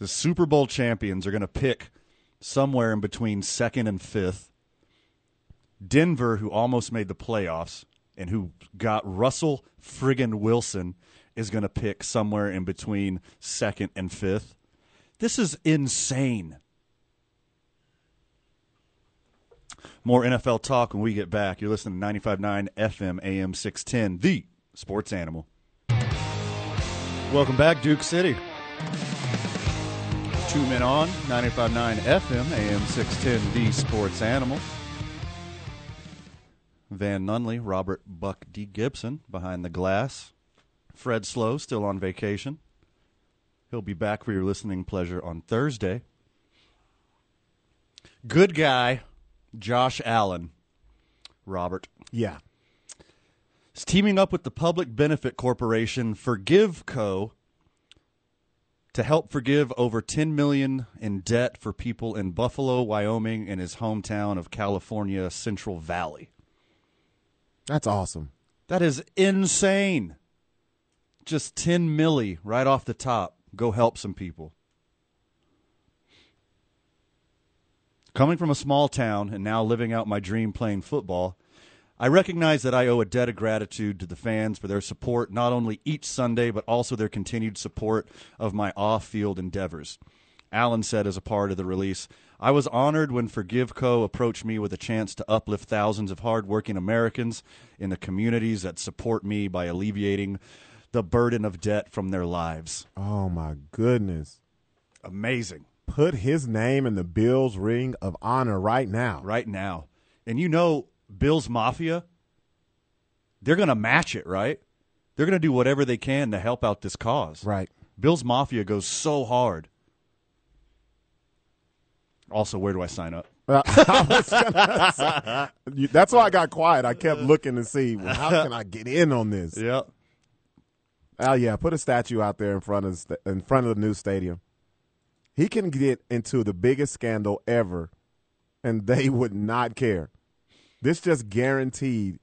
Speaker 3: The Super Bowl champions are going to pick somewhere in between 2nd and 5th. Denver who almost made the playoffs and who got Russell friggin Wilson is going to pick somewhere in between 2nd and 5th. This is insane. More NFL talk when we get back. You're listening to 95.9 FM AM 610, the sports animal. Welcome back, Duke City. Two men on, 95.9 FM AM 610, the sports animal. Van Nunley, Robert Buck D. Gibson behind the glass. Fred Slow still on vacation. He'll be back for your listening pleasure on Thursday. Good guy, Josh Allen. Robert
Speaker 4: Yeah.
Speaker 3: is teaming up with the Public Benefit Corporation Forgive Co. to help forgive over 10 million in debt for people in Buffalo, Wyoming, and his hometown of California Central Valley.
Speaker 4: That's awesome.
Speaker 3: That is insane. Just 10 milli right off the top. Go help some people. Coming from a small town and now living out my dream playing football, I recognize that I owe a debt of gratitude to the fans for their support not only each Sunday, but also their continued support of my off field endeavors. Allen said as a part of the release, I was honored when Forgive Co. approached me with a chance to uplift thousands of hardworking Americans in the communities that support me by alleviating the burden of debt from their lives.
Speaker 4: Oh my goodness.
Speaker 3: Amazing.
Speaker 4: Put his name in the Bills ring of honor right now.
Speaker 3: Right now. And you know, Bills Mafia, they're going to match it, right? They're going to do whatever they can to help out this cause.
Speaker 4: Right.
Speaker 3: Bills Mafia goes so hard. Also, where do I sign up?
Speaker 4: Uh, [laughs] I say- That's why I got quiet. I kept looking to see well, how can I get in on this. [laughs]
Speaker 3: Yep.
Speaker 4: Oh yeah, put a statue out there in front of in front of the new stadium. He can get into the biggest scandal ever, and they would not care. This just guaranteed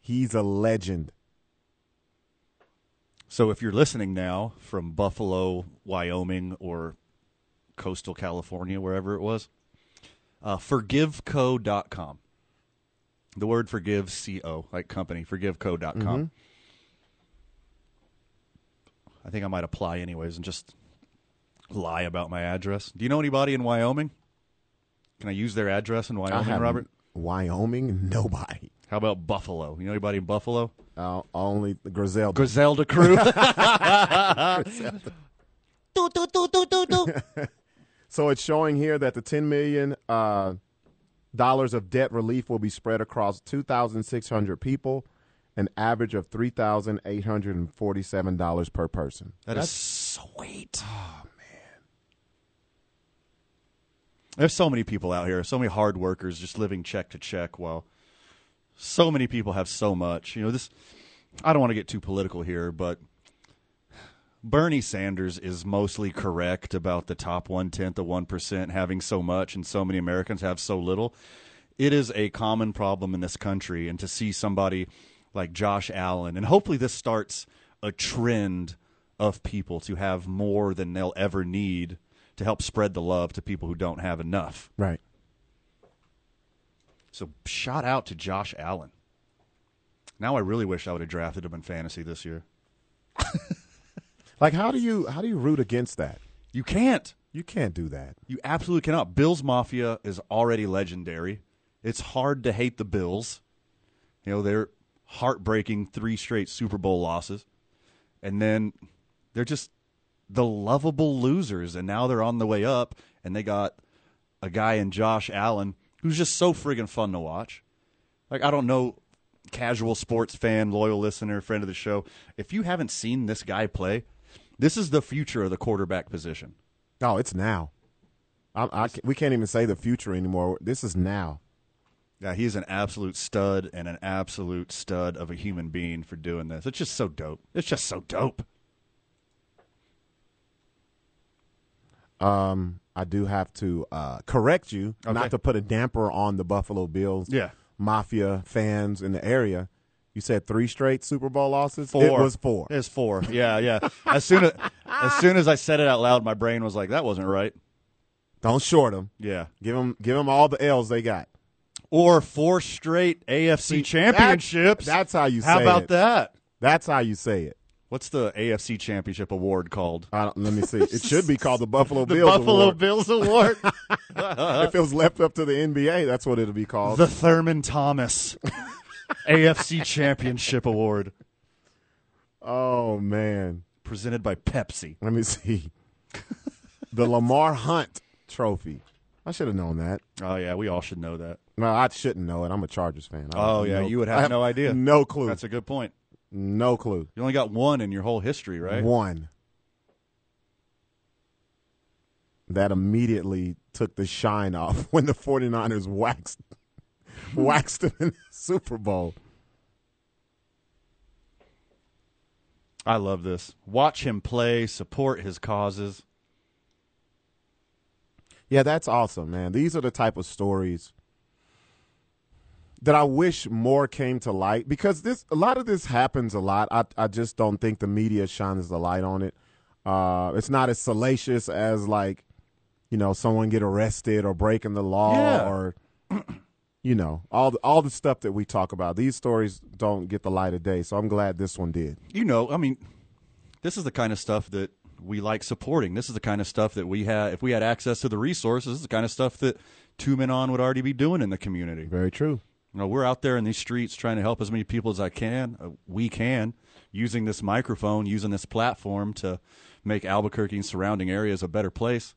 Speaker 4: he's a legend.
Speaker 3: So if you're listening now from Buffalo, Wyoming, or coastal California, wherever it was, uh, forgiveco.com. The word forgive, C O, like company, forgiveco.com. I think I might apply anyways and just lie about my address. Do you know anybody in Wyoming? Can I use their address in Wyoming,
Speaker 4: have
Speaker 3: Robert?
Speaker 4: Wyoming, [laughs] nobody.
Speaker 3: How about Buffalo? You know anybody in Buffalo?
Speaker 4: Uh, only the Griselda.
Speaker 3: Griselda crew.
Speaker 9: Do, do, do, do, do, do.
Speaker 4: So it's showing here that the ten million uh, dollars of debt relief will be spread across two thousand six hundred people, an average of three thousand eight hundred and forty-seven dollars per person.
Speaker 3: That is sweet. Oh man. There's so many people out here, so many hard workers just living check to check while so many people have so much. You know, this I don't want to get too political here, but Bernie Sanders is mostly correct about the top one tenth of one percent having so much and so many Americans have so little. It is a common problem in this country, and to see somebody like Josh Allen, and hopefully this starts a trend of people to have more than they'll ever need to help spread the love to people who don't have enough.
Speaker 4: Right.
Speaker 3: So shout out to Josh Allen. Now I really wish I would have drafted him in fantasy this year. [laughs]
Speaker 4: Like how do you how do you root against that?
Speaker 3: You can't.
Speaker 4: You can't do that.
Speaker 3: You absolutely cannot. Bills Mafia is already legendary. It's hard to hate the Bills. You know, they're heartbreaking three straight Super Bowl losses. And then they're just the lovable losers. And now they're on the way up. And they got a guy in Josh Allen who's just so friggin' fun to watch. Like, I don't know, casual sports fan, loyal listener, friend of the show. If you haven't seen this guy play, this is the future of the quarterback position.
Speaker 4: Oh, it's now. I, I, we can't even say the future anymore. This is now.
Speaker 3: Yeah, he's an absolute stud and an absolute stud of a human being for doing this. It's just so dope. It's just so dope.
Speaker 4: Um, I do have to uh, correct you,
Speaker 3: Okay.
Speaker 4: not to put a damper on the Buffalo Bills.
Speaker 3: Yeah.
Speaker 4: Mafia fans in the area. You said three straight Super Bowl losses.
Speaker 3: Four.
Speaker 4: It was four.
Speaker 3: It's four. Yeah, yeah. As soon as as soon as I said it out loud, my brain was like, "That wasn't right."
Speaker 4: Don't short them.
Speaker 3: Yeah.
Speaker 4: Give them give them all the L's they got.
Speaker 3: Or four straight AFC championships.
Speaker 4: That- that's how you say it.
Speaker 3: How about
Speaker 4: it.
Speaker 3: that?
Speaker 4: That's how you say it.
Speaker 3: What's the AFC championship award called?
Speaker 4: I don't, let me see. It should be called the Buffalo Bills. [laughs]
Speaker 3: The
Speaker 4: Bills
Speaker 3: Buffalo
Speaker 4: Award.
Speaker 3: Bills Award. [laughs] [laughs]
Speaker 4: if it was left up to the NBA, that's what it'll be called.
Speaker 3: the Thurman Thomas AFC Championship Award,
Speaker 4: oh man.
Speaker 3: presented by Pepsi.
Speaker 4: Let me see. the Lamar Hunt Trophy. I should have known that.
Speaker 3: Oh yeah, we all should know that.
Speaker 4: Well, I shouldn't know it. I'm a Chargers fan. I
Speaker 3: Oh yeah,
Speaker 4: no-
Speaker 3: you would
Speaker 4: I
Speaker 3: have no idea.
Speaker 4: No clue.
Speaker 3: That's a good point.
Speaker 4: No clue.
Speaker 3: You only got one in your whole history, right?
Speaker 4: One. That immediately took the shine off [laughs] when the 49ers waxed [laughs] waxed him in the Super Bowl.
Speaker 3: I love this. Watch him play, support his causes.
Speaker 4: Yeah, that's awesome, man. These are the type of stories that I wish more came to light because this a lot of this happens a lot. I I just don't think the media shines the light on it. Uh, it's not as salacious as like, you know, someone get arrested or breaking the law
Speaker 3: Yeah.
Speaker 4: or you know, all the, all the stuff that we talk about. These stories don't get the light of day, so I'm glad this one did.
Speaker 3: You know, I mean, this is the kind of stuff that we like supporting. This is the kind of stuff that we had if we had access to the resources. This is the kind of stuff that Two Men On would already be doing in the community.
Speaker 4: Very true.
Speaker 3: You know, we're out there in these streets trying to help as many people as I can. Uh, we can using this microphone, using this platform to make Albuquerque and surrounding areas a better place.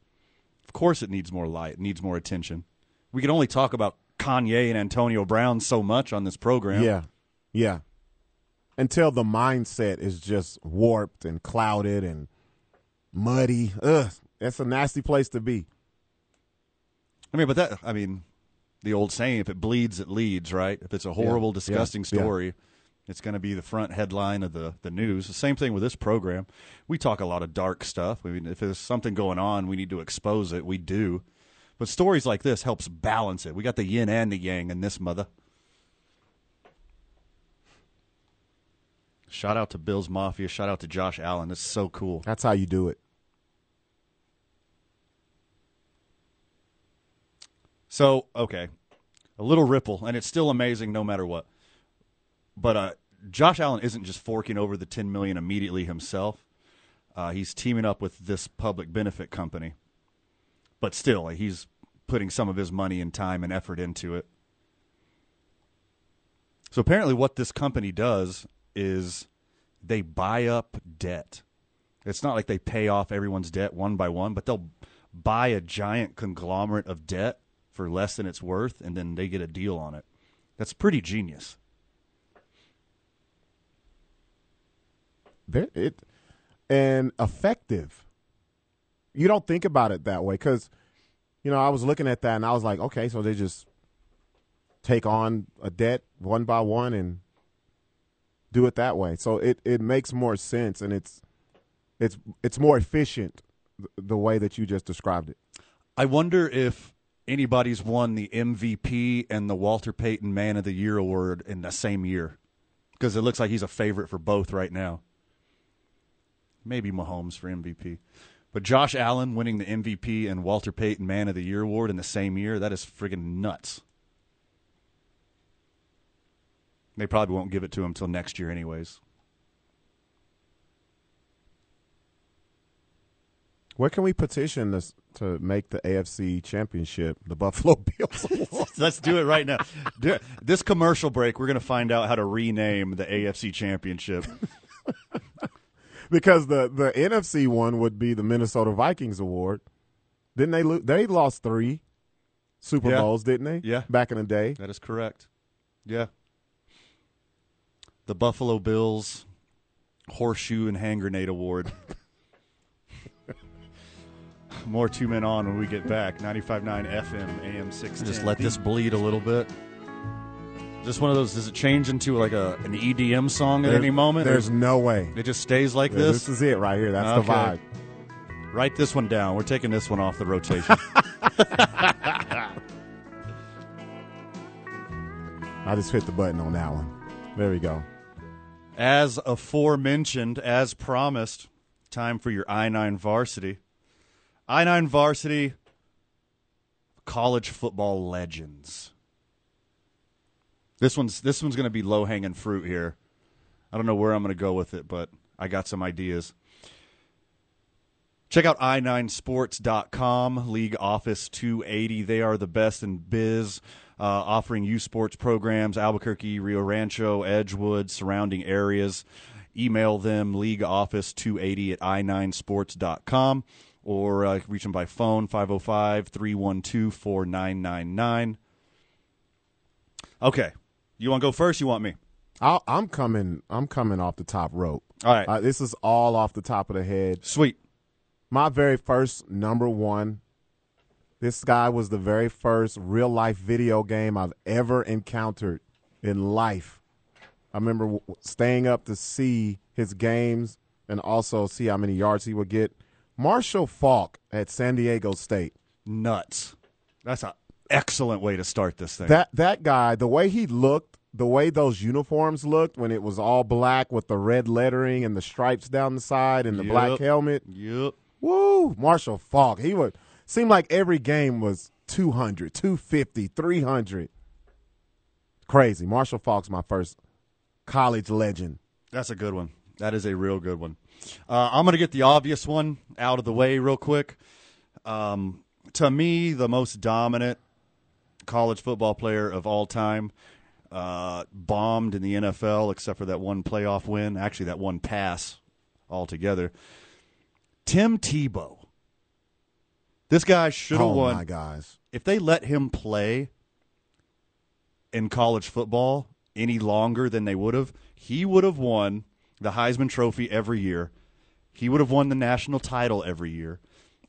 Speaker 3: Of course, it needs more light, it needs more attention. We can only talk about Kanye and Antonio Brown so much on this program.
Speaker 4: Yeah. Yeah. Until the mindset is just warped and clouded and muddy. Ugh. That's a nasty place to be.
Speaker 3: I mean, but that, I mean, the old saying, if it bleeds, it leads, right? If it's a horrible,
Speaker 4: Yeah,
Speaker 3: disgusting
Speaker 4: yeah, yeah.
Speaker 3: story, it's going to be the front headline of the, the news. The same thing with this program. We talk a lot of dark stuff. I mean, if there's something going on, we need to expose it. We do. But stories like this helps balance it. We got the yin and the yang in this mother. Shout out to Bills Mafia. Shout out to Josh Allen. This is so cool.
Speaker 4: That's how you do it.
Speaker 3: So, okay, a little ripple, and it's still amazing no matter what. But uh, Josh Allen isn't just forking over the ten million immediately himself. Uh, he's teaming up with this public benefit company, but still, he's putting some of his money and time and effort into it. So apparently, what this company does is they buy up debt. It's not like they pay off everyone's debt one by one, but they'll buy a giant conglomerate of debt for less than it's worth, and then they get a deal on it. That's pretty genius.
Speaker 4: There- it and effective. You don't think about it that way because, you know, I was looking at that and I was like, okay, so they just take on a debt one by one and do it that way. So it, it makes more sense and it's it's it's more efficient the way that you just described it.
Speaker 3: I wonder if anybody's won the MVP and the Walter Payton Man of the Year award in the same year because it looks like he's a favorite for both right now. Maybe Mahomes for MVP. But Josh Allen winning the MVP and Walter Payton Man of the Year award in the same year, that is friggin' nuts. They probably won't give it to him till next year, anyways.
Speaker 4: Where can we petition this to make the AFC Championship the Buffalo [laughs] Bills?
Speaker 3: Let's do it right now. [laughs] This commercial break, we're going to find out how to rename the AFC Championship. [laughs]
Speaker 4: because the the NFC one would be the Minnesota Vikings award. Didn't they? They lost three Super
Speaker 3: Yeah.
Speaker 4: Bowls, didn't they?
Speaker 3: Yeah.
Speaker 4: back in the day.
Speaker 3: That is correct. Yeah. The Buffalo Bills Horseshoe and Hand Grenade Award. More two men on when we get back. 95.9 FM, AM 610. Just let this bleed a little bit. Just one of those, does it change into like a an EDM song at
Speaker 4: There's-
Speaker 3: any moment?
Speaker 4: There's
Speaker 3: Or
Speaker 4: no way.
Speaker 3: it just stays like
Speaker 4: Yeah,
Speaker 3: this?
Speaker 4: this is it right here. That's the vibe.
Speaker 3: Write this one down. We're taking this one off the rotation. [laughs]
Speaker 4: I just hit the button on that one. There we go.
Speaker 3: As aforementioned, as promised, time for your I 9 varsity. I 9 varsity college football legends. This one's this one's going to be low hanging fruit here. I don't know where I'm going to go with it, but I got some ideas. Check out i9sports.com, League Office 280. They are the best in biz, uh, offering youth sports programs, Albuquerque, Rio Rancho, Edgewood, surrounding areas. Email them, leagueoffice280 at i9sports.com, or uh, reach them by phone, 505 312 4999. Okay. You want to go first? You want me?
Speaker 4: I'll, I'm coming. I'm coming off the top rope.
Speaker 3: All right.
Speaker 4: Uh, this is all off the top of the head.
Speaker 3: Sweet.
Speaker 4: My very first number one. This guy was the very first real life video game I've ever encountered in life. I remember w- staying up to see his games and also see how many yards he would get. Marshall Faulk at San Diego State.
Speaker 3: Nuts. That's an excellent way to start this thing.
Speaker 4: That that guy, the way he looked, the way those uniforms looked when it was all black with the red lettering and the stripes down the side and the black helmet.
Speaker 3: Yep.
Speaker 4: Woo! Marshall Faulk. He would seem like every game was 200, 250, 300. Crazy. Marshall Faulk's my first college legend.
Speaker 3: That's a good one. That is a real good one. Uh, I'm going to get the obvious one out of the way real quick. Um, to me, the most dominant college football player of all time, uh, bombed in the NFL except for that one playoff win. Actually, that one pass altogether. Tim Tebow. This guy should have
Speaker 4: oh
Speaker 3: won.
Speaker 4: my guys.
Speaker 3: if they let him play in college football any longer than they would have, he would have won the Heisman Trophy every year. He would have won the national title every year.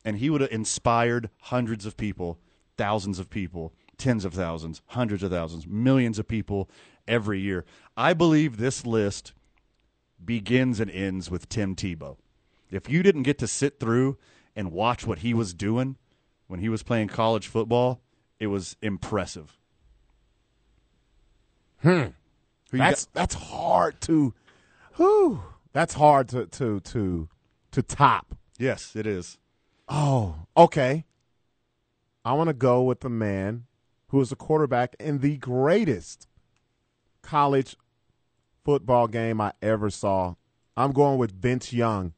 Speaker 3: And he would have inspired hundreds of people, thousands of people, tens of thousands, hundreds of thousands, millions of people every year. I believe this list begins and ends with Tim Tebow. If you didn't get to sit through and watch what he was doing when he was playing college football, it was impressive. Hmm.
Speaker 4: That's that's hard to whew, that's hard to to to to top.
Speaker 3: yes, it is.
Speaker 4: Oh, okay. I want to go with the man who is a quarterback in the greatest college football game I ever saw. I'm going with Vince Young,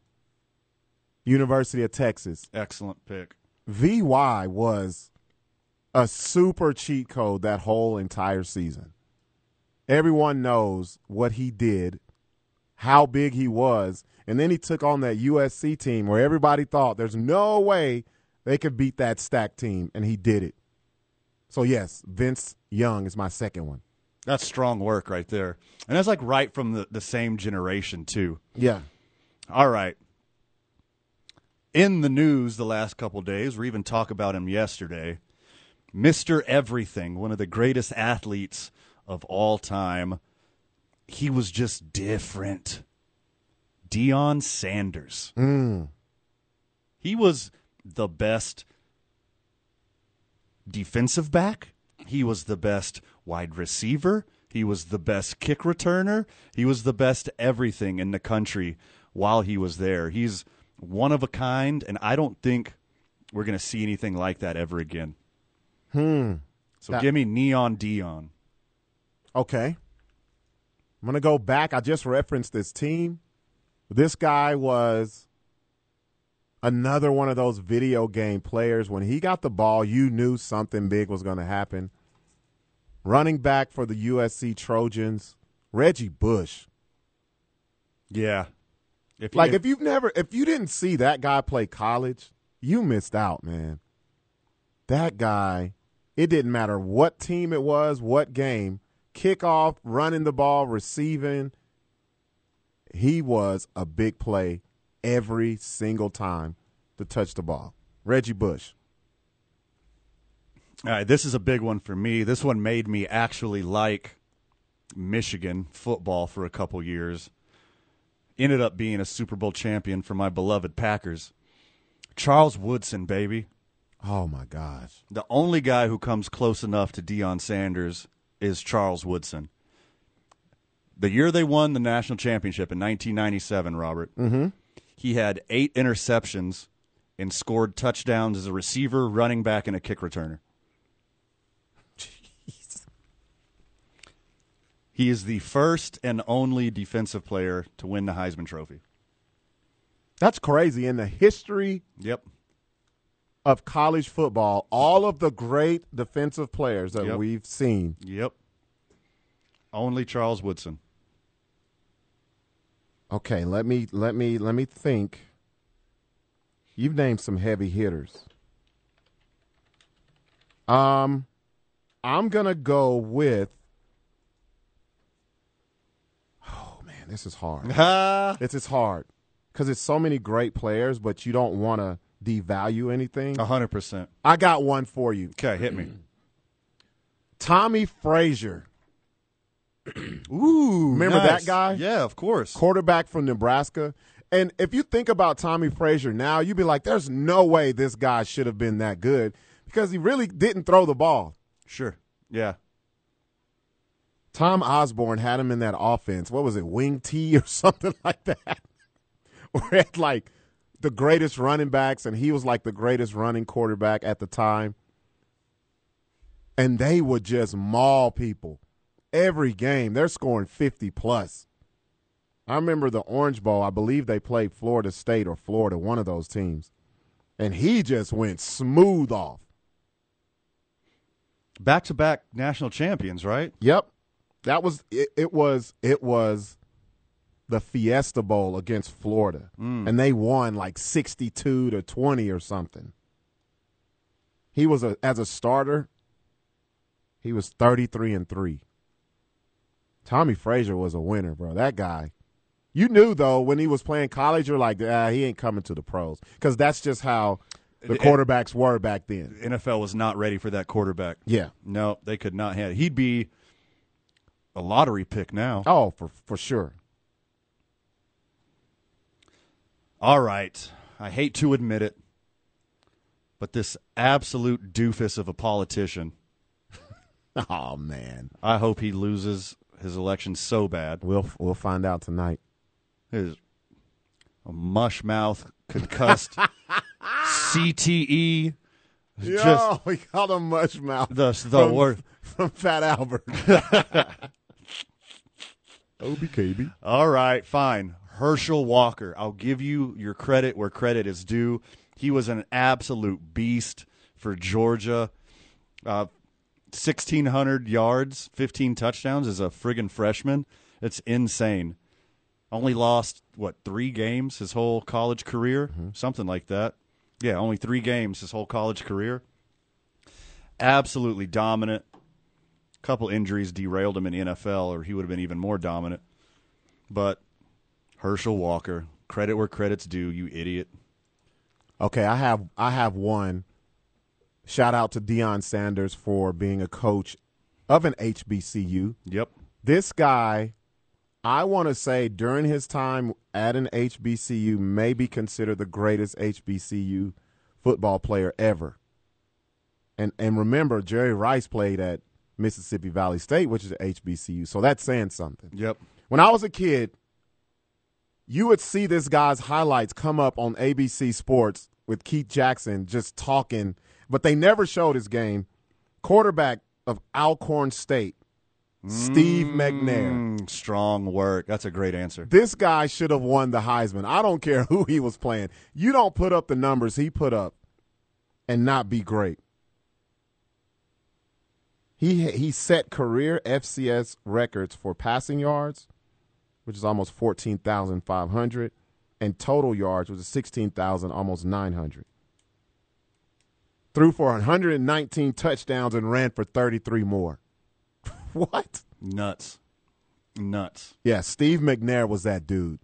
Speaker 4: University of Texas.
Speaker 3: Excellent pick.
Speaker 4: VY was a super cheat code that whole entire season. everyone knows what he did, how big he was, and then he took on that USC team where everybody thought there's no way they could beat that stacked team, and he did it. So yes, Vince Young is my second one.
Speaker 3: That's strong work right there. And that's like right from the, the same generation, too.
Speaker 4: Yeah.
Speaker 3: All right. In the news the last couple days, we even talk about him yesterday. Mr. Everything, one of the greatest athletes of all time. He was just different. Deion Sanders.
Speaker 4: Mm.
Speaker 3: He was the best defensive back. He was the best wide receiver. He was the best kick returner. He was the best everything in the country while he was there. He's one of a kind, and I don't think we're going to see anything like that ever again.
Speaker 4: Hmm.
Speaker 3: So
Speaker 4: That-
Speaker 3: give me Neon Deion.
Speaker 4: Okay. I'm going to go back. I just referenced this team. This guy was another one of those video game players. When he got the ball, you knew something big was going to happen. Running back for the USC Trojans, Reggie Bush.
Speaker 3: Yeah. If
Speaker 4: Like if you've never if you didn't see that guy play college, you missed out, man. That guy, it didn't matter what team it was, what game, kickoff, running the ball, receiving, he was a big play every single time to touch the ball. Reggie Bush.
Speaker 3: All right, this is a big one for me. This one made me actually like Michigan football for a couple years. Ended up being a Super Bowl champion for my beloved Packers. Charles Woodson, baby.
Speaker 4: Oh my gosh.
Speaker 3: The only guy who comes close enough to Deion Sanders is Charles Woodson. The year they won the national championship in 1997, Robert,
Speaker 4: Mhm.
Speaker 3: he had eight interceptions and scored touchdowns as a receiver, running back, and a kick returner. Jeez. He is the first and only defensive player to win the Heisman Trophy.
Speaker 4: That's crazy in the history
Speaker 3: Yep.
Speaker 4: Of college football, all of the great defensive players that
Speaker 3: Yep.
Speaker 4: we've seen.
Speaker 3: Yep. Only Charles Woodson.
Speaker 4: Okay, let me let me let me think. You've named some heavy hitters. Um I'm going to go with Oh man, this is hard. [laughs] this is hard cuz it's so many great players but you don't want to devalue anything.
Speaker 3: A hundred percent.
Speaker 4: I got one for you.
Speaker 3: Okay, hit me. [clears throat]
Speaker 4: Tommie Frazier. [clears throat]
Speaker 3: Ooh,
Speaker 4: Remember
Speaker 3: nice.
Speaker 4: that guy?
Speaker 3: Yeah, of course.
Speaker 4: quarterback from Nebraska. And if you think about Tommie Frazier now, you'd be like, there's no way this guy should have been that good because he really didn't throw the ball.
Speaker 3: Sure. Yeah.
Speaker 4: Tom Osborne had him in that offense. What was it, wing T or [laughs] something like that? [laughs] Where he had like the greatest running backs, and he was like the greatest running quarterback at the time. And they would just maul people every game. They're scoring 50 plus. I remember the Orange Bowl. I believe they played Florida State or Florida, one of those teams. And he just went smooth off.
Speaker 3: Back to back national champions, right?
Speaker 4: Yep. That was it, it was it was the Fiesta Bowl against Florida. And they won like 62 to 20 or something. He was a as a starter, he was 33 and 3. Tommie Frazier was a winner, bro. That guy. You knew though when he was playing college, you're like, ah, he ain't coming to the pros because that's just how the quarterbacks were back then.
Speaker 3: NFL was not ready for that quarterback.
Speaker 4: Yeah.
Speaker 3: No, they could not have. He'd be a lottery pick now.
Speaker 4: Oh, for for sure.
Speaker 3: All right. I hate to admit it, but this absolute doofus of a politician, [laughs]
Speaker 4: Oh man,
Speaker 3: I hope he loses his election so bad.
Speaker 4: we'll we'll find out tonight.
Speaker 3: His a mush mouth, concussed, [laughs] CTE.
Speaker 4: Yo,
Speaker 3: Just
Speaker 4: we called him mush mouth.
Speaker 3: the the word.
Speaker 4: from Fat Albert. [laughs] OBKB.
Speaker 3: All right, fine. Herschel Walker. I'll give you your credit where credit is due. He was an absolute beast for Georgia. Uh, 1600 yards, 15 touchdowns as a friggin' freshman. It's insane. Only lost what three games his whole college career, something like that. Yeah, only three games his whole college career. Absolutely dominant. Couple injuries derailed him in the NFL, or he would have been even more dominant. But Herschel Walker, credit where credit's due, you idiot.
Speaker 4: Okay, I have I have one. Shout out to Deion Sanders for being a coach of an HBCU.
Speaker 3: Yep.
Speaker 4: This guy, I want to say during his time at an HBCU, may be considered the greatest HBCU football player ever. And and remember, Jerry Rice played at Mississippi Valley State, which is an HBCU, so that's saying something.
Speaker 3: Yep.
Speaker 4: When I was a kid, you would see this guy's highlights come up on ABC Sports with Keith Jackson just talking, but they never showed his game. Quarterback of Alcorn State, Steve McNair.
Speaker 3: Mm, strong work. That's a great answer.
Speaker 4: This guy should have won the Heisman. I don't care [laughs] who he was playing. You don't put up the numbers he put up and not be great. He he set career FCS records for passing yards, which is almost 14,500, and total yards, which is 16,000, almost 900. Threw for 119 touchdowns and ran for 33 more. [laughs] what?
Speaker 3: Nuts. Nuts.
Speaker 4: Yeah, Steve McNair was that dude.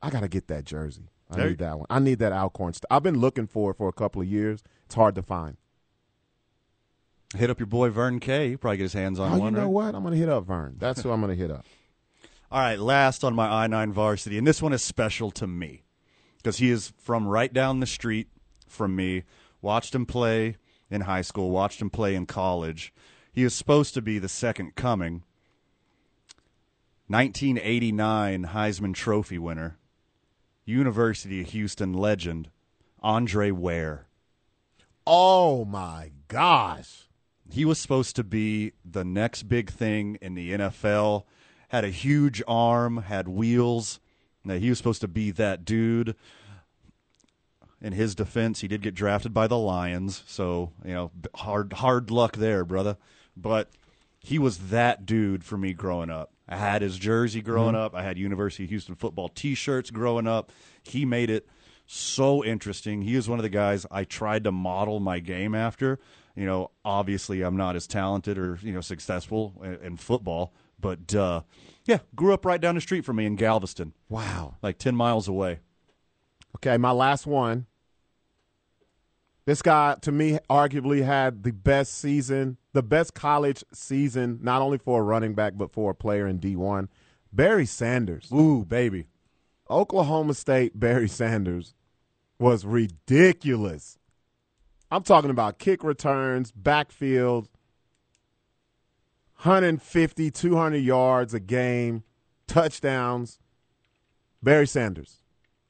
Speaker 4: I got to get that jersey. I
Speaker 3: There-
Speaker 4: need that one. I need that Alcorn. St- I've been looking for it for a couple of years. It's hard to find.
Speaker 3: Hit up your boy Vern K. He probably get his hands on
Speaker 4: Oh, you
Speaker 3: one.
Speaker 4: know
Speaker 3: right?
Speaker 4: what? I'm going to hit up Vern. That's who I'm going to hit up.
Speaker 3: All right, last on my I 9 varsity, and this one is special to me because he is from right down the street from me. Watched him play in high school, watched him play in college. He is supposed to be the second coming. 1989 Heisman Trophy winner, University of Houston legend, Andre Ware.
Speaker 4: Oh, my gosh.
Speaker 3: He was supposed to be the next big thing in the NFL. Had a huge arm, had wheels. Now, he was supposed to be that dude. In his defense, he did get drafted by the Lions, so you know, hard hard luck there, brother. But he was that dude for me growing up. I had his jersey growing mm-hmm. up. I had University of Houston football T-shirts growing up. He made it so interesting. He was one of the guys I tried to model my game after. You know, obviously I'm not as talented or you know successful in, in football, but uh, yeah, grew up right down the street from me in Galveston,
Speaker 4: Wow.
Speaker 3: like ten miles away.
Speaker 4: Okay, my last one. This guy, to me, arguably had the best season, the best college season, not only for a running back, but for a player in D1. Barry Sanders.
Speaker 3: Ooh, baby.
Speaker 4: Oklahoma State Barry Sanders was ridiculous. I'm talking about kick returns, backfield, 150, 200 yards a game, touchdowns. Barry Sanders.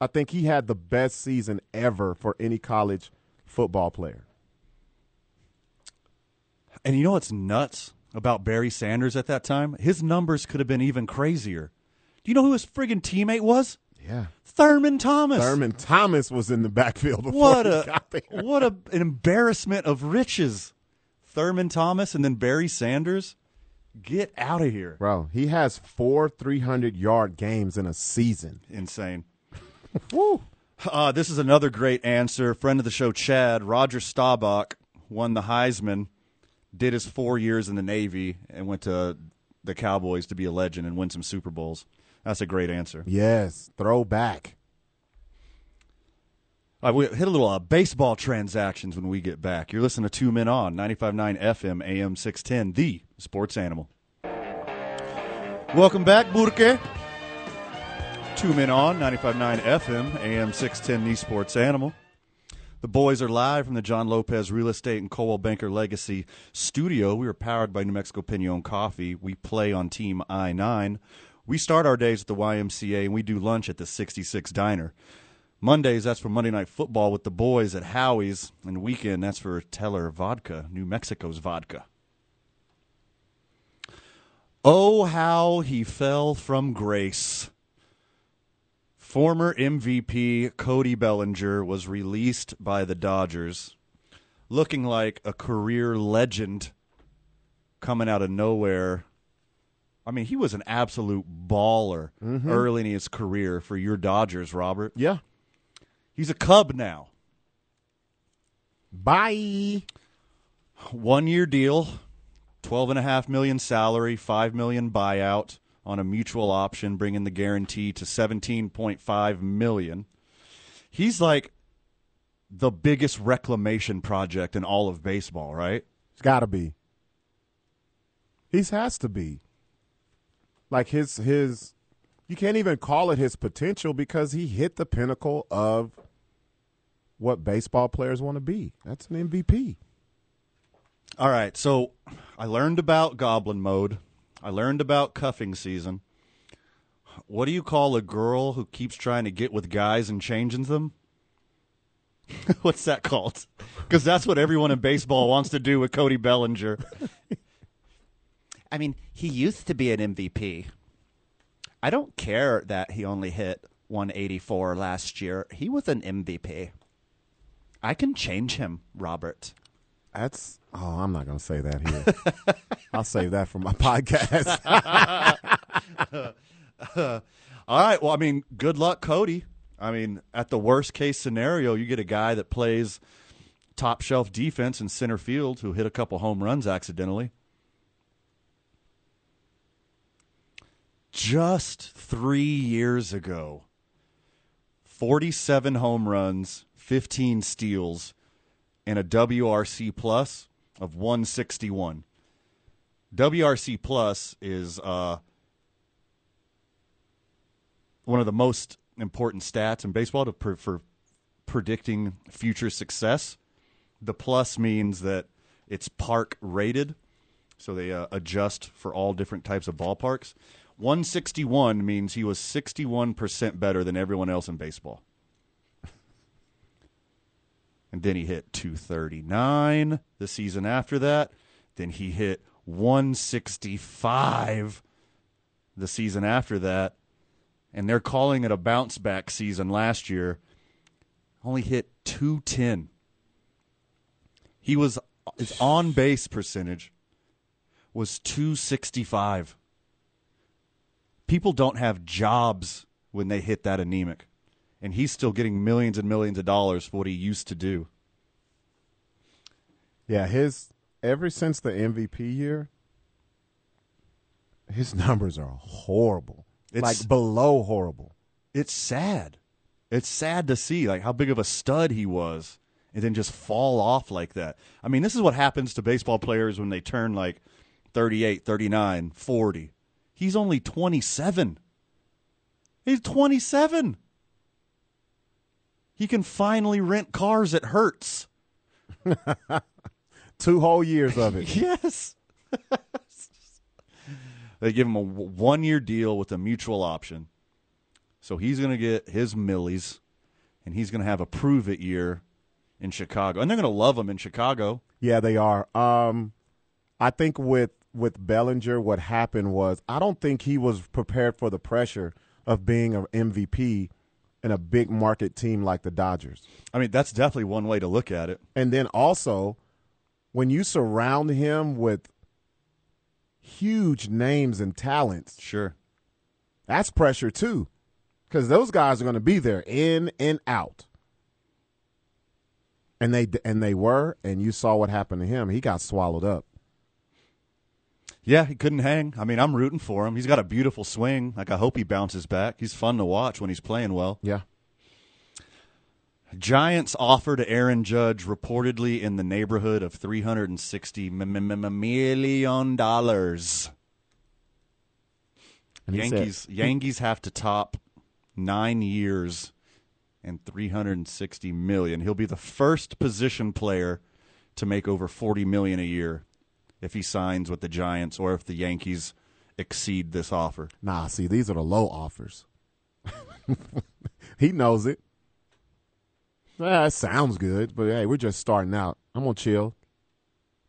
Speaker 4: I think he had the best season ever for any college football player.
Speaker 3: And you know what's nuts about Barry Sanders at that time? His numbers could have been even crazier. Do you know who his friggin' teammate was?
Speaker 4: Yeah.
Speaker 3: Thurman Thomas.
Speaker 4: Thurman Thomas was in the backfield before
Speaker 3: What
Speaker 4: he
Speaker 3: a
Speaker 4: got there.
Speaker 3: what a, an embarrassment of riches. Thurman Thomas and then Barry Sanders. Get out of here.
Speaker 4: Bro, he has four 300 yard games in a season.
Speaker 3: Insane. [laughs]
Speaker 4: Woo.
Speaker 3: Uh, this is another great answer. Friend of the show, Chad Roger Staubach won the Heisman, did his four years in the Navy, and went to the Cowboys to be a legend and win some Super Bowls. That's a great answer.
Speaker 4: Yes, throwback.
Speaker 3: All right, we hit a little uh, baseball transactions when we get back. You're listening to Two Men On 95.9 FM AM 610, the sports animal. Welcome back, Burque. Two Men On 95.9 FM AM 610, the sports animal. The boys are live from the John Lopez Real Estate and Coldwell Banker Legacy studio. We are powered by New Mexico Pinon Coffee. We play on Team I 9. We start our days at the YMCA and we do lunch at the 66 Diner. Mondays, that's for Monday Night Football with the boys at Howie's. And weekend, that's for Teller Vodka, New Mexico's vodka. Oh, how he fell from grace. Former MVP Cody Bellinger was released by the Dodgers, looking like a career legend coming out of nowhere. I mean, he was an absolute baller mm-hmm. early in his career for your Dodgers, Robert.
Speaker 4: Yeah.
Speaker 3: He's a Cub now.
Speaker 4: Bye.
Speaker 3: One year deal, twelve and a half million salary, five million buyout on a mutual option, bringing the guarantee to seventeen point five million. He's like the biggest reclamation project in all of baseball, right?
Speaker 4: It's got to be. He has to be. Like his his you can't even call it his potential because he hit the pinnacle of what baseball players want to be. That's an MVP.
Speaker 3: All right, so I learned about goblin mode. I learned about cuffing season. What do you call a girl who keeps trying to get with guys and changing them? [laughs] What's that called? Because that's what everyone in baseball wants to do with Cody Bellinger. [laughs]
Speaker 10: I mean, he used to be an MVP. I don't care that he only hit 184 last year. He was an MVP. I can change him, Robert.
Speaker 4: That's oh, I'm not going to say that here. [laughs] I'll save that for my podcast. [laughs] [laughs]
Speaker 3: All right, well, I mean, good luck, Cody. I mean, at the worst case scenario, you get a guy that plays top shelf defense in center field who hit a couple home runs accidentally. Just three years ago, 47 home runs, 15 steals, and a WRC plus of 161. WRC plus is uh, one of the most important stats in baseball to pre- for predicting future success. The plus means that it's park rated, so they uh, adjust for all different types of ballparks. 161 means he was 61% better than everyone else in baseball. And then he hit 239 the season after that. Then he hit 165 the season after that. And they're calling it a bounce back season last year. Only hit 210. He was his on base percentage was 265. People don't have jobs when they hit that anemic. And he's still getting millions and millions of dollars for what he used to do.
Speaker 4: yeah, his ever since the MVP year, his numbers are horrible.
Speaker 3: It's-
Speaker 4: like below horrible.
Speaker 3: It's sad. It's sad to see like how big of a stud he was and then just fall off like that. I mean, this is what happens to baseball players when they turn like 38, 39, 40. He's only 27. He's 27. He can finally rent cars at Hertz. [laughs]
Speaker 4: Two whole years of it. [laughs]
Speaker 3: Yes. [laughs] they give him a one year deal with a mutual option. So he's going to get his millies and he's going to have a prove it year in Chicago. And they're going to love him in Chicago.
Speaker 4: Yeah, they are. Um, I think with with Bellinger, what happened was I don't think he was prepared for the pressure of being an MVP in a big market team like the Dodgers.
Speaker 3: I mean, that's definitely one way to look at it.
Speaker 4: And then also, when you surround him with huge names and talents,
Speaker 3: Sure.
Speaker 4: that's pressure too, because those guys are going to be there in and out. And they and they were, and you saw what happened to him. He got swallowed up.
Speaker 3: Yeah, he couldn't hang. I mean, I'm rooting for him. He's got a beautiful swing. Like, I hope he bounces back. He's fun to watch when he's playing well.
Speaker 4: Yeah.
Speaker 3: Giants offer to Aaron Judge reportedly in the neighborhood of 360 m- m- m- million dollars. Yankees Yankees have to top 9 years and 360 million. He'll be the first position player to make over 40 million a year if he signs with the Giants or if the Yankees exceed this offer.
Speaker 4: Nah, see, these are the low offers. [laughs] he knows it. That sounds good, but hey, we're just starting out. I'm gonna chill.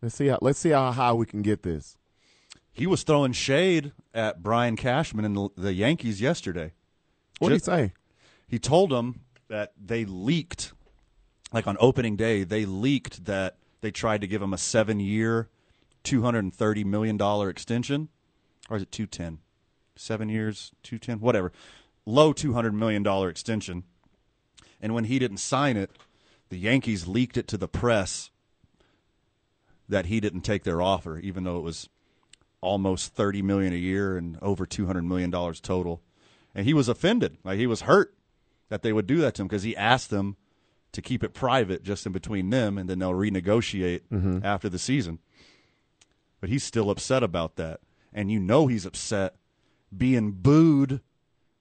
Speaker 4: Let's see how let's see how high we can get this.
Speaker 3: He was throwing shade at Brian Cashman and the, the Yankees yesterday.
Speaker 4: What did he say?
Speaker 3: He told them that they leaked, like on opening day, they leaked that they tried to give him a seven-year, $230 million extension, or is it 210? Seven years, 210, whatever. Low $200 million extension. And when he didn't sign it, the Yankees leaked it to the press that he didn't take their offer, even though it was almost 30 million a year and over 200 million dollars total. And he was offended, like he was hurt that they would do that to him because he asked them to keep it private just in between them and then they'll renegotiate mm-hmm. after the season. But he's still upset about that, and you know he's upset being booed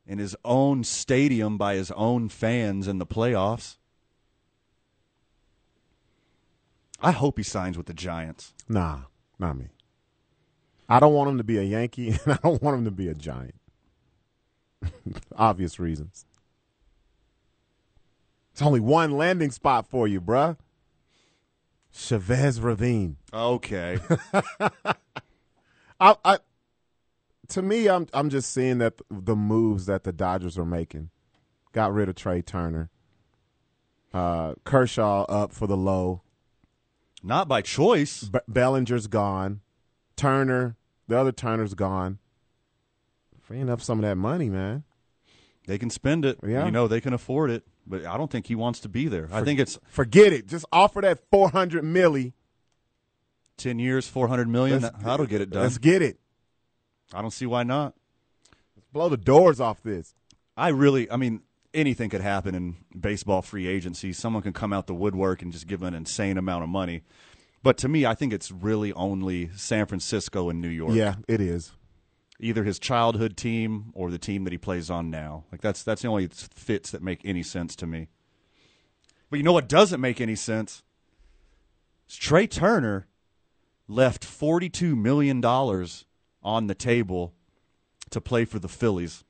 Speaker 3: in his own stadium by his own fans in the playoffs. I hope he signs with the Giants.
Speaker 4: Nah, not me. I don't want him to be a Yankee, [laughs] and I don't want him to be a Giant. [laughs] Obvious reasons. It's only one landing spot for you, bruh. Chavez Ravine.
Speaker 3: Okay. [laughs]
Speaker 4: I, I, to me, I'm I'm just seeing that the moves that the Dodgers are making. Got rid of Trea Turner. Uh, Kershaw up for the low.
Speaker 3: Not by choice.
Speaker 4: Be- Bellinger's gone. Turner, the other Turner's gone. Freeing up some of that money, man.
Speaker 3: They can spend it.
Speaker 4: Yeah.
Speaker 3: You know, they can afford it. But I don't think he wants to be there. I think it's
Speaker 4: Forget it. Just offer that four hundred milli.
Speaker 3: 10 years, 400 million.
Speaker 4: Let's-
Speaker 3: That- That'll get it done.
Speaker 4: Let's get it.
Speaker 3: I don't see why not.
Speaker 4: Blow the doors off this.
Speaker 3: I really, I mean, anything could happen in baseball free agency. Someone can come out the woodwork and just give an insane amount of money. But to me, I think it's really only San Francisco and New York.
Speaker 4: Yeah, it is.
Speaker 3: Either his childhood team or the team that he plays on now. Like that's that's the only fits that make any sense to me. But you know what doesn't make any sense? Is Trea Turner left $42 million on the table to play for the Phillies.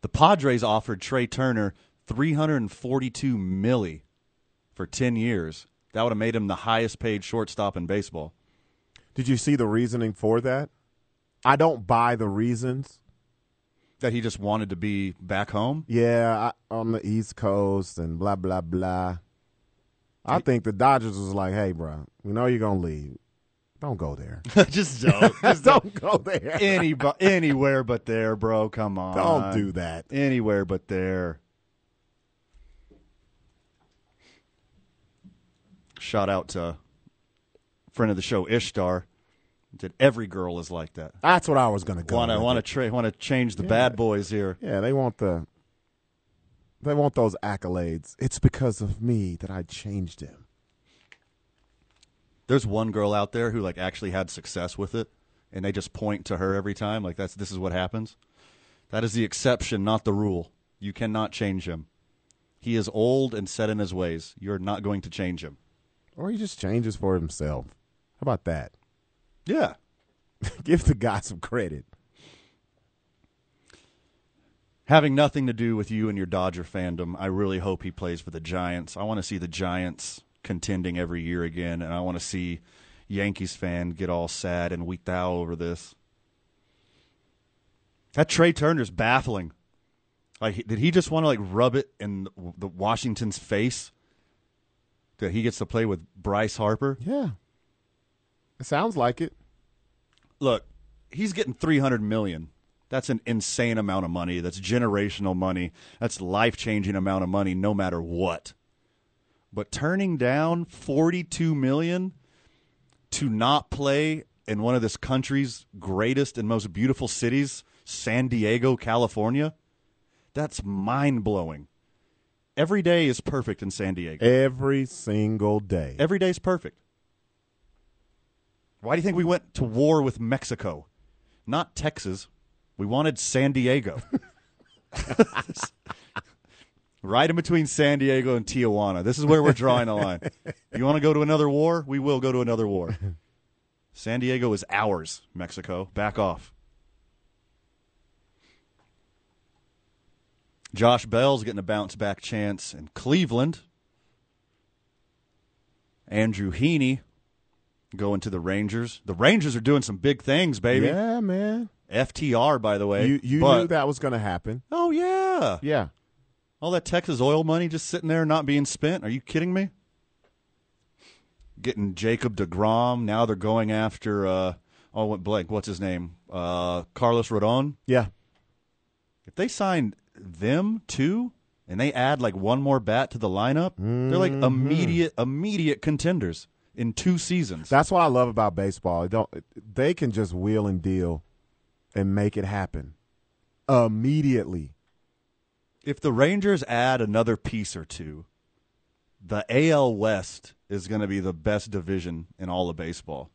Speaker 3: The Padres offered Trea Turner 342 milli for 10 years. That would have made him the highest paid shortstop in baseball.
Speaker 4: Did you see the reasoning for that? I don't buy the reasons.
Speaker 3: That he just wanted to be back home?
Speaker 4: Yeah, I, on the East Coast and blah blah blah. I think the Dodgers was like, "Hey, bro, we know you're gonna leave. Don't go there. [laughs]
Speaker 3: just don't. [laughs]
Speaker 4: Just don't go there.
Speaker 3: Any, anywhere but there, bro. Come on.
Speaker 4: Don't do that.
Speaker 3: Anywhere but there. Shout out to friend of the show Ishtar. That every girl is like that.
Speaker 4: That's what I was gonna go.
Speaker 3: Want to want to want to change the
Speaker 4: Yeah.
Speaker 3: bad boys here.
Speaker 4: Yeah, they want the. They want those accolades. It's because of me that I changed him.
Speaker 3: There's one girl out there who like actually had success with it, and they just point to her every time. Like that's this is what happens. That is the exception, not the rule. You cannot change him. He is old and set in his ways. You're not going to change him.
Speaker 4: Or he just changes for himself. How about that?
Speaker 3: Yeah. [laughs]
Speaker 4: Give the guy some credit.
Speaker 3: Having nothing to do with you and your Dodger fandom, I really hope he plays for the Giants. I want to see the Giants contending every year again, and I want to see Yankees fan get all sad and weep out over this. That Trea Turner's baffling. Like, did he just want to like rub it in the Washington's face that he gets to play with Bryce Harper?
Speaker 4: Yeah. It sounds like it.
Speaker 3: look, he's getting 300 million. That's an insane amount of money. That's generational money. That's life-changing amount of money no matter what. But turning down 42 million to not play in one of this country's greatest and most beautiful cities, San Diego, California, that's mind-blowing. Every day is perfect in San Diego.
Speaker 4: Every single day.
Speaker 3: Every day is perfect. Why do you think we went to war with Mexico? Not Texas. We wanted San Diego. [laughs] right in between San Diego and Tijuana. This is where we're drawing the line. You want to go to another war? We will go to another war. San Diego is ours, Mexico. Back off. Josh Bell's getting a bounce back chance in Cleveland. Andrew Heaney going to the Rangers. The Rangers are doing some big things, baby.
Speaker 4: Yeah, man.
Speaker 3: FTR, by the way.
Speaker 4: You you
Speaker 3: But-
Speaker 4: knew that was going to happen.
Speaker 3: Oh yeah,
Speaker 4: Yeah.
Speaker 3: all that Texas oil money just sitting there not being spent. Are you kidding me? getting Jacob DeGrom. Now they're going after uh oh went blank. What's his name? Uh Carlos Rodon.
Speaker 4: Yeah.
Speaker 3: If they signed them too and they add like one more bat to the lineup, they're like
Speaker 4: Mm-hmm.
Speaker 3: immediate immediate contenders in two seasons.
Speaker 4: That's what I love about baseball. They Don't they can just wheel and deal and make it happen immediately.
Speaker 3: if the Rangers add another piece or two, the AL West is going to be the best division in all of baseball.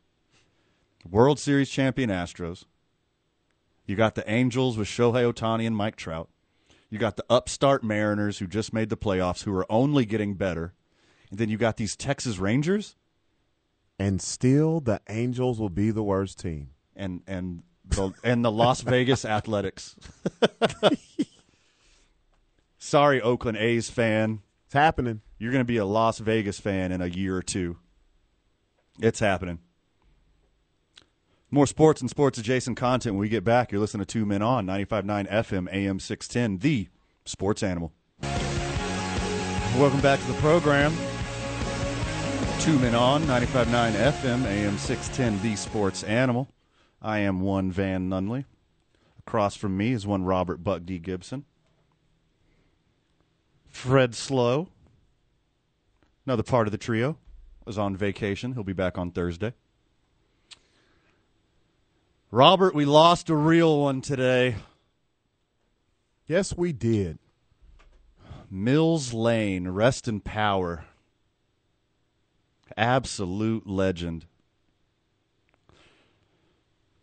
Speaker 3: World Series champion Astros. You got the Angels with Shohei Ohtani and Mike Trout. You got the upstart Mariners who just made the playoffs, who are only getting better. And then you got these Texas Rangers
Speaker 4: And still the Angels will be the worst team.
Speaker 3: and and the and the Las Vegas [laughs] Athletics. Sorry, Oakland A's fan.
Speaker 4: It's happening.
Speaker 3: You're going to be a Las Vegas fan in a year or two. It's happening. More sports and sports adjacent content when we get back. You're listening to Two Men On, 95.9 FM, AM 610, the sports animal. Welcome back to the program. Two Men On, 95.9 FM, AM 610, the sports animal. I am one Van Nunley. Across from me is one Robert Buck D. Gibson. Fred Slow, another part of the trio, is on vacation. He'll be back on Thursday. Robert, we lost a real one today.
Speaker 4: Yes, we did.
Speaker 3: Mills Lane, rest in power. Absolute legend.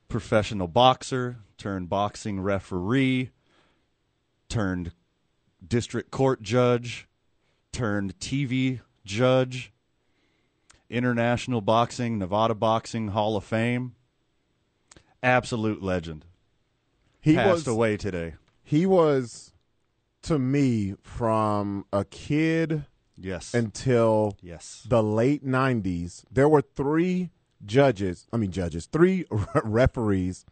Speaker 3: Professional boxer, turned boxing referee, turned district court judge, turned TV judge, international boxing, Nevada Boxing Hall of Fame. Absolute legend.
Speaker 4: He
Speaker 3: Passed
Speaker 4: was
Speaker 3: away today.
Speaker 4: he was to me from a kid
Speaker 3: Yes.
Speaker 4: until
Speaker 3: yes.
Speaker 4: the late 90s there were three judges i mean judges three [laughs] referees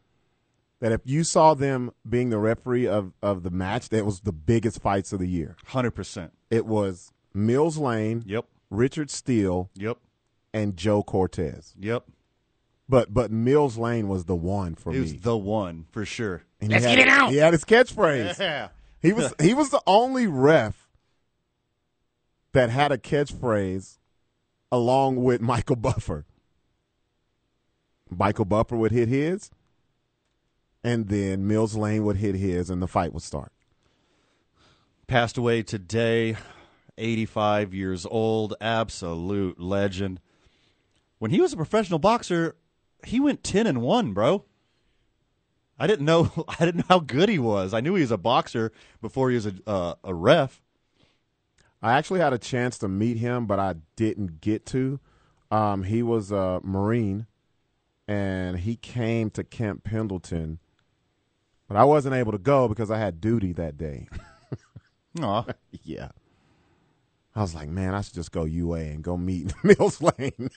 Speaker 4: that if you saw them being the referee of, of the match that was the biggest fights of the year
Speaker 3: 100%.
Speaker 4: it was mills lane
Speaker 3: Yep.
Speaker 4: richard steele
Speaker 3: Yep.
Speaker 4: and joe cortez
Speaker 3: Yep.
Speaker 4: but but mills lane was the one for
Speaker 3: He was
Speaker 4: me
Speaker 3: the one for sure.
Speaker 4: And he had, he had his catchphrase [laughs]
Speaker 3: Yeah.
Speaker 4: He was he was the only ref that had a catchphrase along with Michael Buffer. Michael Buffer would hit his, and then Mills Lane would hit his, and the fight would start.
Speaker 3: Passed away today, 85 years old, absolute legend. When he was a professional boxer, he went 10 and 1, bro. I didn't know [laughs] I didn't know how good he was. I knew he was a boxer before he was a uh, a ref.
Speaker 4: I actually had a chance to meet him, but I didn't get to. Um, he was a Marine, and he came to Camp Pendleton, but I wasn't able to go because I had duty that day. [laughs]
Speaker 3: Aw. [laughs]
Speaker 4: Yeah. I was like, man, I should just go UA and go meet [laughs] Mills Lane.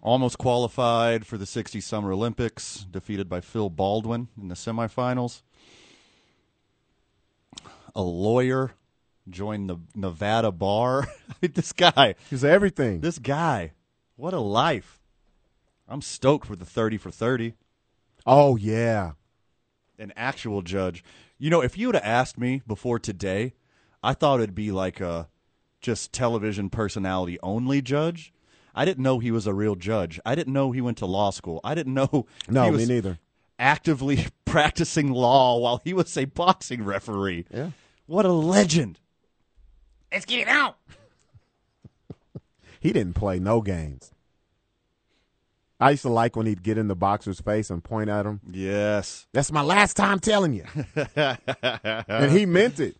Speaker 3: Almost qualified for the 60 Summer Olympics, defeated by Phil Baldwin in the semifinals. A lawyer joined the Nevada bar. [laughs] I mean, this guy,
Speaker 4: He's everything.
Speaker 3: this guy, what a life. I'm stoked for the 30 for 30.
Speaker 4: oh, yeah.
Speaker 3: An actual judge. You know, if you would have asked me before today, I thought it'd be like a just television personality only judge. I didn't know he was a real judge. I didn't know he went to law school. I didn't know [laughs]
Speaker 4: No,
Speaker 3: he
Speaker 4: me neither.
Speaker 3: actively [laughs] practicing law while he was a boxing referee.
Speaker 4: Yeah.
Speaker 3: What a legend.
Speaker 9: Let's get it out. [laughs]
Speaker 4: He didn't play no games. I used to like when he'd get in the boxer's face and point at him.
Speaker 3: Yes.
Speaker 4: That's my last time telling you. [laughs] and he meant it.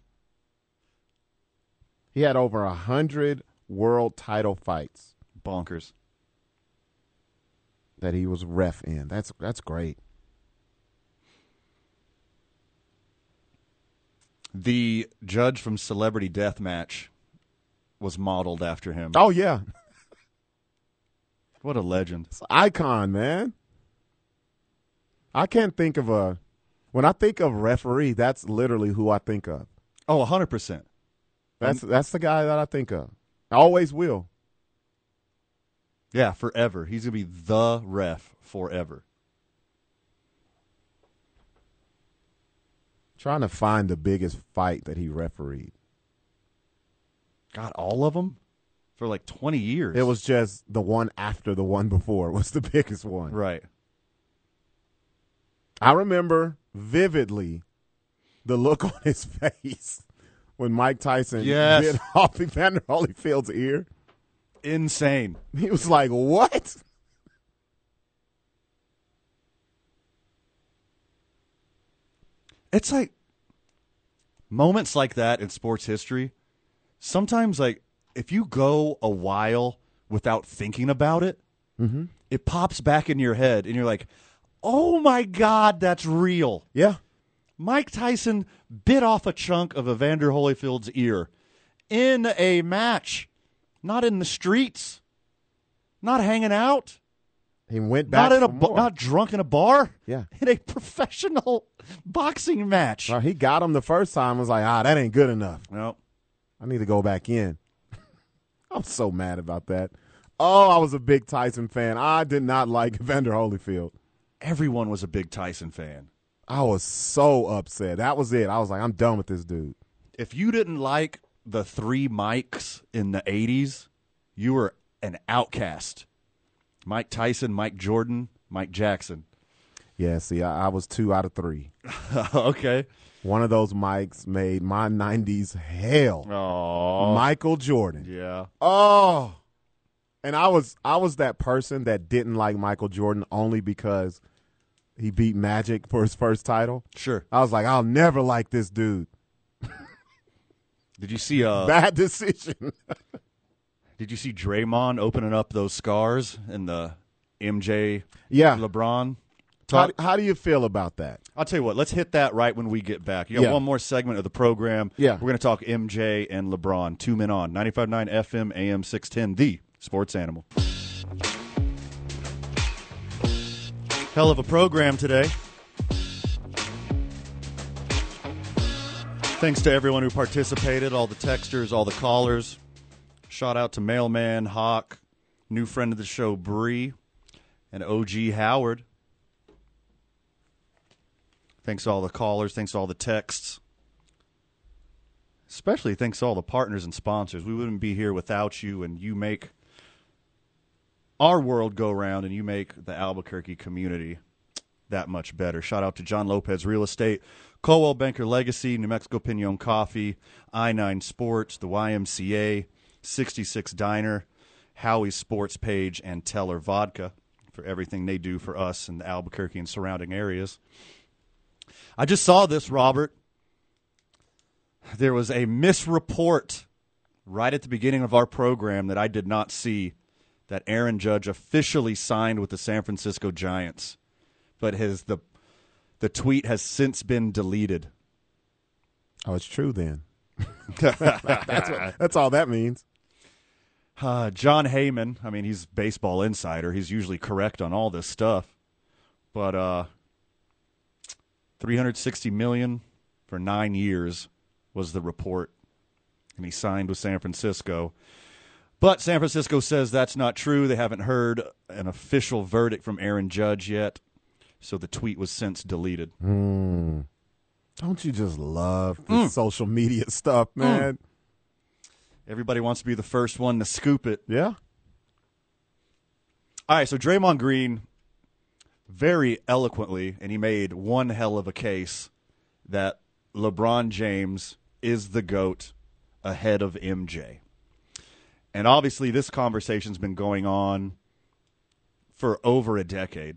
Speaker 4: He had over a hundred world title fights
Speaker 3: Bonkers.
Speaker 4: that he was ref in. That's that's great.
Speaker 3: The judge from Celebrity Deathmatch was modeled after him.
Speaker 4: Oh yeah, [laughs]
Speaker 3: What a legend.
Speaker 4: it's an icon, man. I can't think of a when I think of referee. That's literally who I think of.
Speaker 3: Oh, 100%.
Speaker 4: That's that's the guy that I think of. I Always will.
Speaker 3: Yeah, forever. He's gonna be the ref forever.
Speaker 4: Trying to find the biggest fight that he refereed.
Speaker 3: God, all of them for like twenty years.
Speaker 4: It was just the one after the one before was the [laughs] biggest one.
Speaker 3: right.
Speaker 4: I remember vividly the look on his [laughs] face when Mike Tyson
Speaker 3: Yes.
Speaker 4: bit [laughs] off Evander Holyfield's ear.
Speaker 3: Insane.
Speaker 4: He was like, "What?"
Speaker 3: It's like moments like that in sports history. Sometimes, like if you go a while without thinking about it, mm-hmm. it pops back in your head, and you're like, "Oh my god, that's real."
Speaker 4: Yeah.
Speaker 3: Mike Tyson bit off a chunk of Evander Holyfield's ear in a match, not in the streets, not hanging out,
Speaker 4: He went back
Speaker 3: not in a
Speaker 4: for
Speaker 3: bu-
Speaker 4: more.
Speaker 3: not drunk in a bar.
Speaker 4: Yeah. [laughs]
Speaker 3: in a professional [laughs] boxing match.
Speaker 4: Well, he got him the first time. Was like, ah, that ain't good enough.
Speaker 3: No,
Speaker 4: I need to go back in. [laughs] I'm so mad about that. Oh, I was a big Tyson fan. I did not like Evander Holyfield.
Speaker 3: everyone was a big Tyson fan.
Speaker 4: I was so upset. That was it. I was like, I'm done with this dude.
Speaker 3: If you didn't like the three mics in the '80s, you were an outcast. Mike Tyson, Mike Jordan, Mike Jackson.
Speaker 4: Yeah, see, I, I was two out of three. [laughs]
Speaker 3: okay.
Speaker 4: One of those mics made my 90s hell.
Speaker 3: Oh,
Speaker 4: Michael Jordan.
Speaker 3: yeah.
Speaker 4: Oh. And I was I was that person that didn't like Michael Jordan only because he beat Magic for his first title.
Speaker 3: Sure.
Speaker 4: I was like, I'll never like this dude.
Speaker 3: Did you see uh [laughs]
Speaker 4: Bad decision. [laughs]
Speaker 3: Did you see Draymond opening up those scars in the MJ
Speaker 4: yeah.
Speaker 3: LeBron?
Speaker 4: How, how do you feel about that?
Speaker 3: I'll tell you what. Let's hit that right when we get back. You got
Speaker 4: Yeah.
Speaker 3: one more segment of the program.
Speaker 4: Yeah.
Speaker 3: we're going to talk MJ and LeBron. Two men on 95.9 FM, AM 610, the Sports Animal. Hell of a program today. Thanks to everyone who participated, all the texters, all the callers. Shout out to Mailman, Hawk, new friend of the show, Bree, and OG Howard. Thanks to all the callers. Thanks to all the texts. Especially thanks to all the partners and sponsors. We wouldn't be here without you, and you make our world go round, and you make the Albuquerque community that much better. Shout out to John Lopez Real Estate, Coldwell Banker Legacy, New Mexico Pinon Coffee, I 9 Sports, the YMCA, 66 Diner, Howie's Sports Page, and Teller Vodka for everything they do for us in the Albuquerque and surrounding areas. I just saw this, Robert. There was a misreport right at the beginning of our program that I did not see that Aaron Judge officially signed with the San Francisco Giants, but his the the tweet has since been deleted.
Speaker 4: Oh, it's true then. [laughs] [laughs] that's, what, that's all that means.
Speaker 3: Uh, Jon Heyman, I mean, he's baseball insider. He's usually correct on all this stuff, but uh, 360 million for nine years was the report, and he signed with San Francisco. But San Francisco says that's not true. They haven't heard an official verdict from Aaron Judge yet, so the tweet was since deleted.
Speaker 4: Don't you just love the social media stuff, man?
Speaker 3: Everybody wants to be the first one to scoop it.
Speaker 4: Yeah.
Speaker 3: All right, so Draymond Green very eloquently, and he made one hell of a case that LeBron James is the GOAT ahead of MJ. And obviously, this conversation's been going on for over a decade.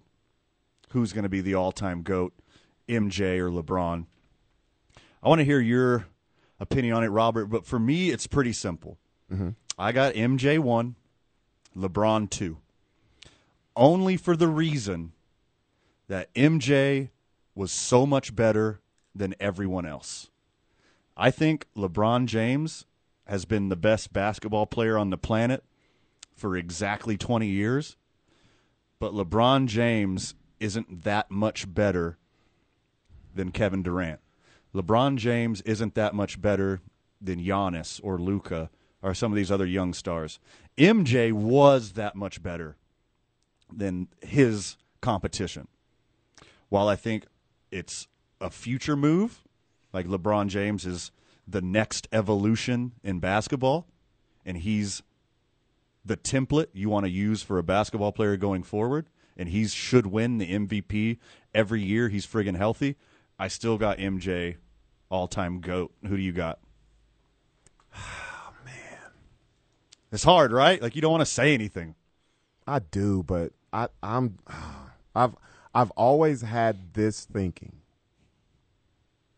Speaker 3: Who's going to be the all time GOAT, MJ or LeBron? I want to hear your opinion on it, Robert, but for me, it's pretty simple. Mm-hmm. I got MJ 1, LeBron 2 only for the reason that MJ was so much better than everyone else. I think LeBron James has been the best basketball player on the planet for exactly 20 years, but LeBron James isn't that much better than Kevin Durant. LeBron James isn't that much better than Giannis or Luka or some of these other young stars. MJ was that much better than his competition. While I think it's a future move, like LeBron James is the next evolution in basketball, and he's the template you want to use for a basketball player going forward, and he should win the MVP every year he's friggin' healthy. I still got MJ all time GOAT. Who do you got? Oh, [sighs] man. It's hard, right? Like, you don't want to say anything.
Speaker 4: I do, but I, I'm, [sighs] I've, I've always had this thinking,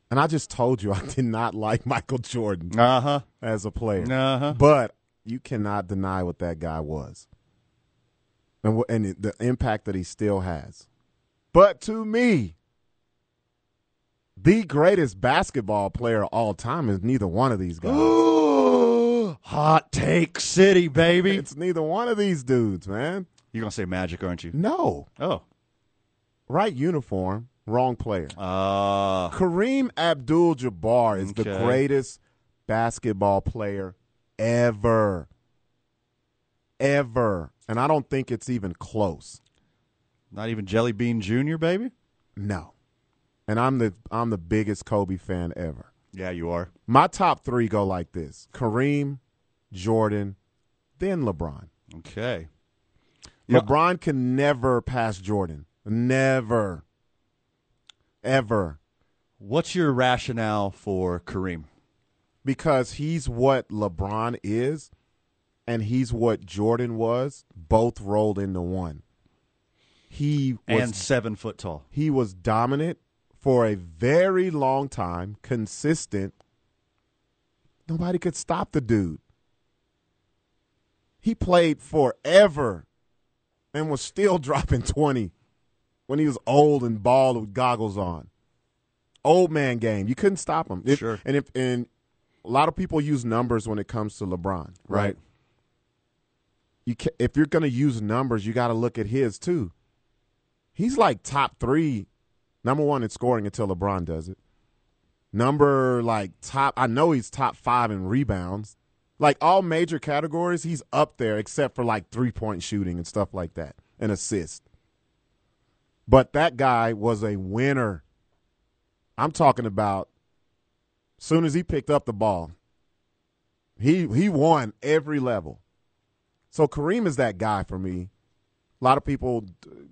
Speaker 4: and I just told you [laughs] I did not like Michael Jordan
Speaker 3: Uh huh.
Speaker 4: as a player.
Speaker 3: Uh huh.
Speaker 4: But you cannot deny what that guy was, and and the impact that he still has. But to me, the greatest basketball player of all time is neither one of these guys. [gasps]
Speaker 3: Hot take city, baby.
Speaker 4: it's neither one of these dudes, man.
Speaker 3: You're gonna say Magic, aren't you?
Speaker 4: No,
Speaker 3: Oh.
Speaker 4: right uniform, wrong player.
Speaker 3: Uh
Speaker 4: Kareem Abdul Jabbar is the
Speaker 3: Okay.
Speaker 4: greatest basketball player ever. Ever. And I don't think it's even close.
Speaker 3: not even Jelly Bean Jr., baby?
Speaker 4: No. And I'm the I'm the biggest Kobe fan ever.
Speaker 3: Yeah, you are.
Speaker 4: My top three go like this Kareem, Jordan, then LeBron.
Speaker 3: Okay. Yeah.
Speaker 4: LeBron can never pass Jordan. Never. Ever.
Speaker 3: What's your rationale for Kareem?
Speaker 4: because he's what LeBron is and he's what Jordan was, both rolled into one. He was
Speaker 3: and seven foot tall.
Speaker 4: he was dominant for a very long time, consistent. Nobody could stop the dude. He played forever and was still [laughs] dropping 20 when he was old and bald with goggles on. Old man game. You couldn't stop him. If-
Speaker 3: Sure.
Speaker 4: And if and a lot of people use numbers when it comes to LeBron, right?
Speaker 3: Right.
Speaker 4: You ca if you're going to use numbers, you got to look at his too. He's like top 3 number 1 in scoring until LeBron does it. Number like top I know he's top 5 in rebounds. Like all major categories, he's up there except for like three-point shooting and stuff like that and assist. But that guy was a winner. I'm talking about soon as he picked up the ball, he he won every level. So Kareem is that guy for me. A lot of people,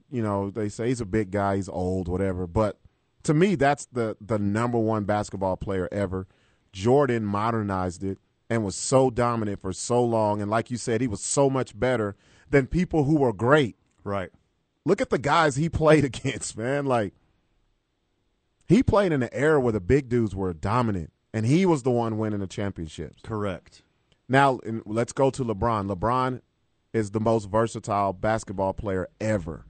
Speaker 4: you know, they say he's a big guy, he's old, whatever. But to me, that's the the number one basketball player ever. Jordan modernized it and was so dominant for so long, and like you said, he was so much better than people who were great.
Speaker 3: Right.
Speaker 4: Look at the guys he [laughs] played against, man. Like he played in an era where the big dudes were dominant, and he was the one winning the championships.
Speaker 3: Correct.
Speaker 4: Now, let's go to LeBron. LeBron is the most versatile basketball player ever.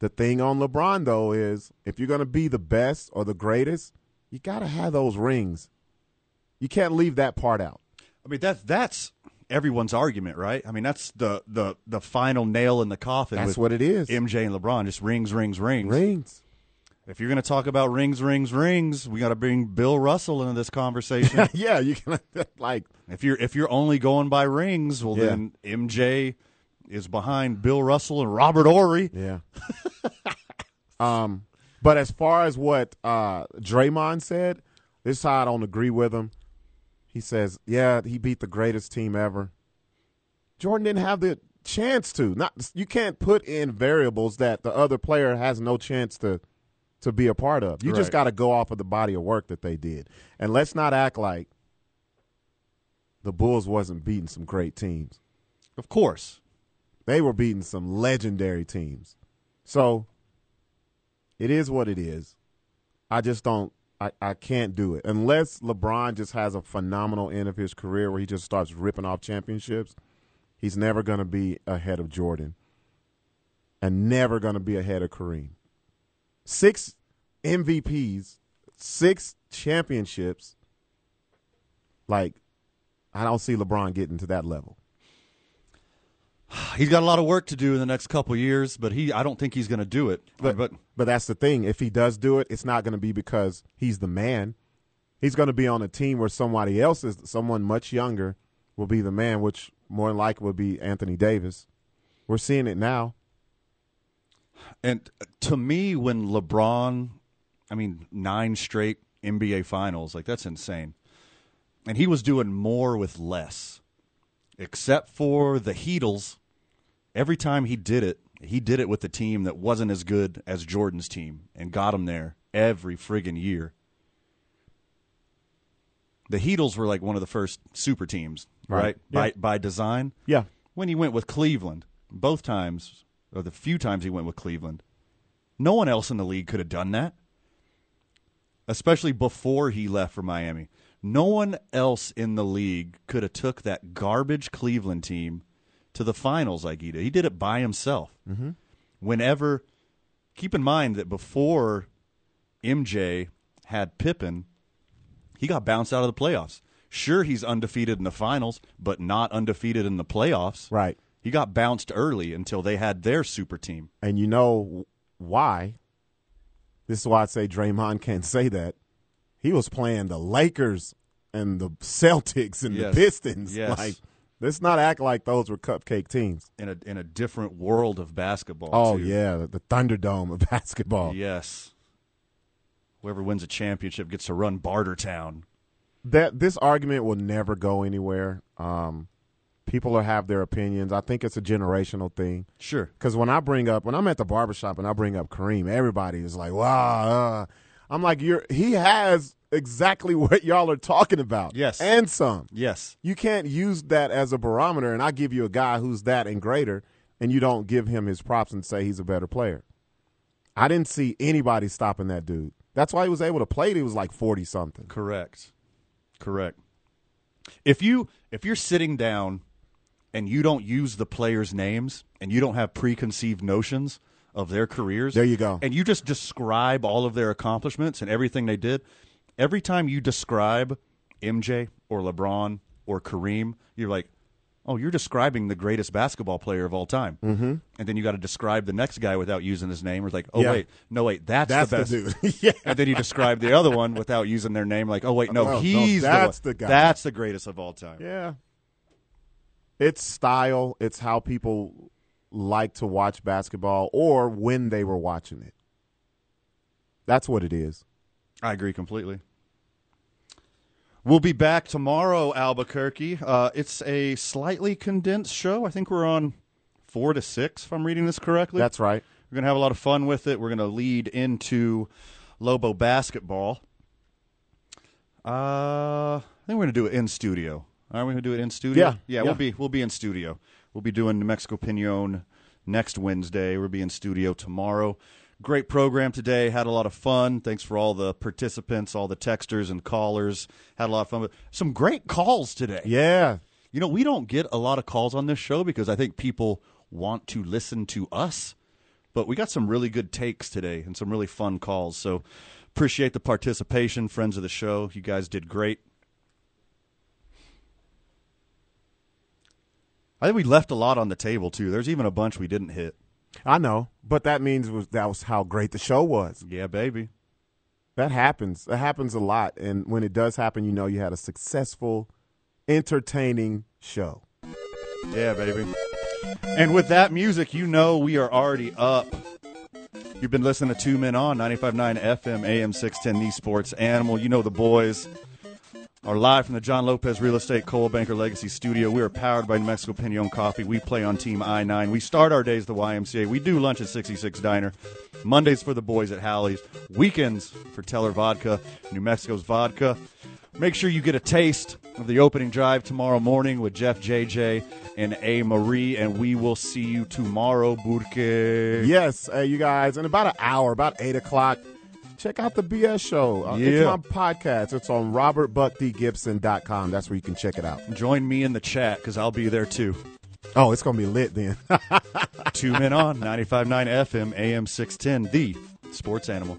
Speaker 4: The thing on LeBron, though, is if you're going to be the best or the greatest, you got to have those rings. You can't leave that part out.
Speaker 3: I mean that's that's everyone's argument, right? I mean that's the the the final nail in the coffin.
Speaker 4: That's
Speaker 3: with
Speaker 4: what it is.
Speaker 3: MJ and LeBron just rings, rings, rings.
Speaker 4: Rings.
Speaker 3: If you're going to talk about rings, rings, rings, we got to bring Bill Russell into this conversation. [laughs]
Speaker 4: yeah, you can [laughs] like
Speaker 3: if you're if you're only going by rings, well
Speaker 4: Yeah.
Speaker 3: then MJ is behind Bill Russell and Robert Horry.
Speaker 4: Yeah. [laughs] um, but as far as what uh, Draymond said, this side I don't agree with him. He says, "Yeah, he beat the greatest team ever." Jordan didn't have the chance to. Not you can't put in variables that the other player has no chance to to be a part of. You just got to go off of the body of work that they did, and let's not act like the Bulls wasn't beating some great teams.
Speaker 3: Of course.
Speaker 4: They were beating some legendary teams. So it is what it is. I just don't I, I can't do it. Unless LeBron just has a phenomenal end of his career where he just starts ripping off championships, he's never gonna be ahead of Jordan. And never gonna be ahead of Kareem. Six MVPs, six championships. Like, I don't see LeBron getting to that level.
Speaker 3: He's got a lot of work to do in the next couple years, but he I don't think he's going to do it.
Speaker 4: But,
Speaker 3: but
Speaker 4: but that's the thing. If he does do it, it's not going to be because he's the man. He's going to be on a team where somebody else is, someone much younger, will be the man, which more than likely would be Anthony Davis. We're seeing it now.
Speaker 3: And to me, when LeBron, I mean, nine straight NBA finals, like that's insane. And he was doing more with less, except for the Heatles. Every time he did it, he did it with a team that wasn't as good as Jordan's team and got him there every friggin' year. The Heatles were like one of the first super teams, right?
Speaker 4: Right.
Speaker 3: By by design.
Speaker 4: Yeah.
Speaker 3: When he went with Cleveland, both times, or the few times he went with Cleveland, no one else in the league could have done that. Especially before he left for Miami. No one else in the league could have took that garbage Cleveland team to the finals like he did. He did it by himself.
Speaker 4: Mm-hmm.
Speaker 3: Whenever, keep in mind that before MJ had Pippen, he got bounced out of the playoffs. Sure, he's undefeated in the finals, but not undefeated in the playoffs.
Speaker 4: Right.
Speaker 3: He got bounced early until they had their super team.
Speaker 4: And you know why? This is why I say Draymond can't say that. He was playing the Lakers and the Celtics and
Speaker 3: Yes.
Speaker 4: the Pistons.
Speaker 3: Yes.
Speaker 4: Like, let's not act like those were cupcake teams.
Speaker 3: in a in a different world of basketball.
Speaker 4: Oh
Speaker 3: too.
Speaker 4: yeah, the, Thunderdome of [laughs] basketball.
Speaker 3: Yes. Whoever wins a championship gets to run Bartertown.
Speaker 4: That this argument will never go anywhere. Um, people have their opinions. I think it's a generational thing.
Speaker 3: Sure.
Speaker 4: Because when I bring up when I'm at the barbershop and I bring up Kareem, everybody is like, "Wow!" Uh. I'm like, "You're he has exactly [laughs] what y'all are talking about."
Speaker 3: Yes.
Speaker 4: and some.
Speaker 3: Yes.
Speaker 4: You can't use that as a barometer, and I give you a guy who's that and greater, and you don't give him his props and say he's a better player. I didn't see anybody stopping that dude. That's why he was able to play. He was like forty something.
Speaker 3: Correct. Correct. If you if you're sitting down and you don't use the players' names and you don't have preconceived notions of their careers,
Speaker 4: There you go.
Speaker 3: And you just describe all of their accomplishments and everything they did. Every time you describe MJ or LeBron or Kareem, you're like, "Oh, you're describing the greatest basketball player of all time." Mm-hmm. And then you got to describe the next guy without using his name. Or it's like, "Oh
Speaker 4: Yeah.
Speaker 3: wait, no wait, that's,
Speaker 4: That's
Speaker 3: the
Speaker 4: the
Speaker 3: best."
Speaker 4: dude. [laughs] Yeah.
Speaker 3: And then you describe the other one without using their name. Like, "Oh wait, no,
Speaker 4: Oh, no,
Speaker 3: he's
Speaker 4: that's
Speaker 3: the,
Speaker 4: the guy.
Speaker 3: That's the greatest of all time."
Speaker 4: Yeah. It's style. It's how people like to watch basketball or when they were watching it. That's what it is.
Speaker 3: I agree completely. We'll be back tomorrow, Albuquerque. Uh, it's a slightly condensed show. I think we're on four to six, if I'm reading this correctly.
Speaker 4: That's right.
Speaker 3: We're going to have a lot of fun with it. We're going to lead into Lobo basketball. Uh, I think we're going to do it in studio. Are we going to do it in studio?
Speaker 4: Yeah,
Speaker 3: yeah,
Speaker 4: yeah.
Speaker 3: We'll be we'll be in studio. We'll be doing New Mexico Pinon next Wednesday. We'll be in studio tomorrow. Great program today. Had a lot of fun. Thanks for all the participants, all the texters and callers. Had a lot of fun. Some great calls today.
Speaker 4: Yeah.
Speaker 3: You know, we don't get a lot of calls on this show because I think people want to listen to us. But we got some really good takes today and some really fun calls. So appreciate the participation, friends of the show. You guys did great. I think we left a lot on the table too. There's even a bunch we didn't hit.
Speaker 4: I know, but that means was that was how great the show was.
Speaker 3: Yeah, baby.
Speaker 4: That happens. That happens a lot, and when it does happen, you know you had a successful, entertaining show.
Speaker 3: Yeah, baby. And with that music, you know we are already up. You've been listening to Two Men On 95.9 FM AM 610 The Sports Animal. You know the boys are live from the John Lopez Real Estate Coldwell Banker Legacy Studio. We are powered by New Mexico Pinon Coffee. We play on Team I 9. We start our days at the YMCA. We do lunch at 66 Diner. Mondays for the boys at Hallie's. Weekends for Teller Vodka, New Mexico's Vodka. Make sure you get a taste of the opening drive tomorrow morning with Jeff JJ and A. Marie, and we will see you tomorrow, Burque.
Speaker 4: Yes, uh, you guys, in about an hour, about eight o'clock, check out the BS show. Uh, It's
Speaker 3: Yeah.
Speaker 4: my podcast. It's on robertbuckdgibson.com. That's where you can check it out.
Speaker 3: Join me in the chat because I'll be there too.
Speaker 4: Oh, it's going to be lit then. [laughs]
Speaker 3: Two men on 95.9 FM, AM 610, the sports animal.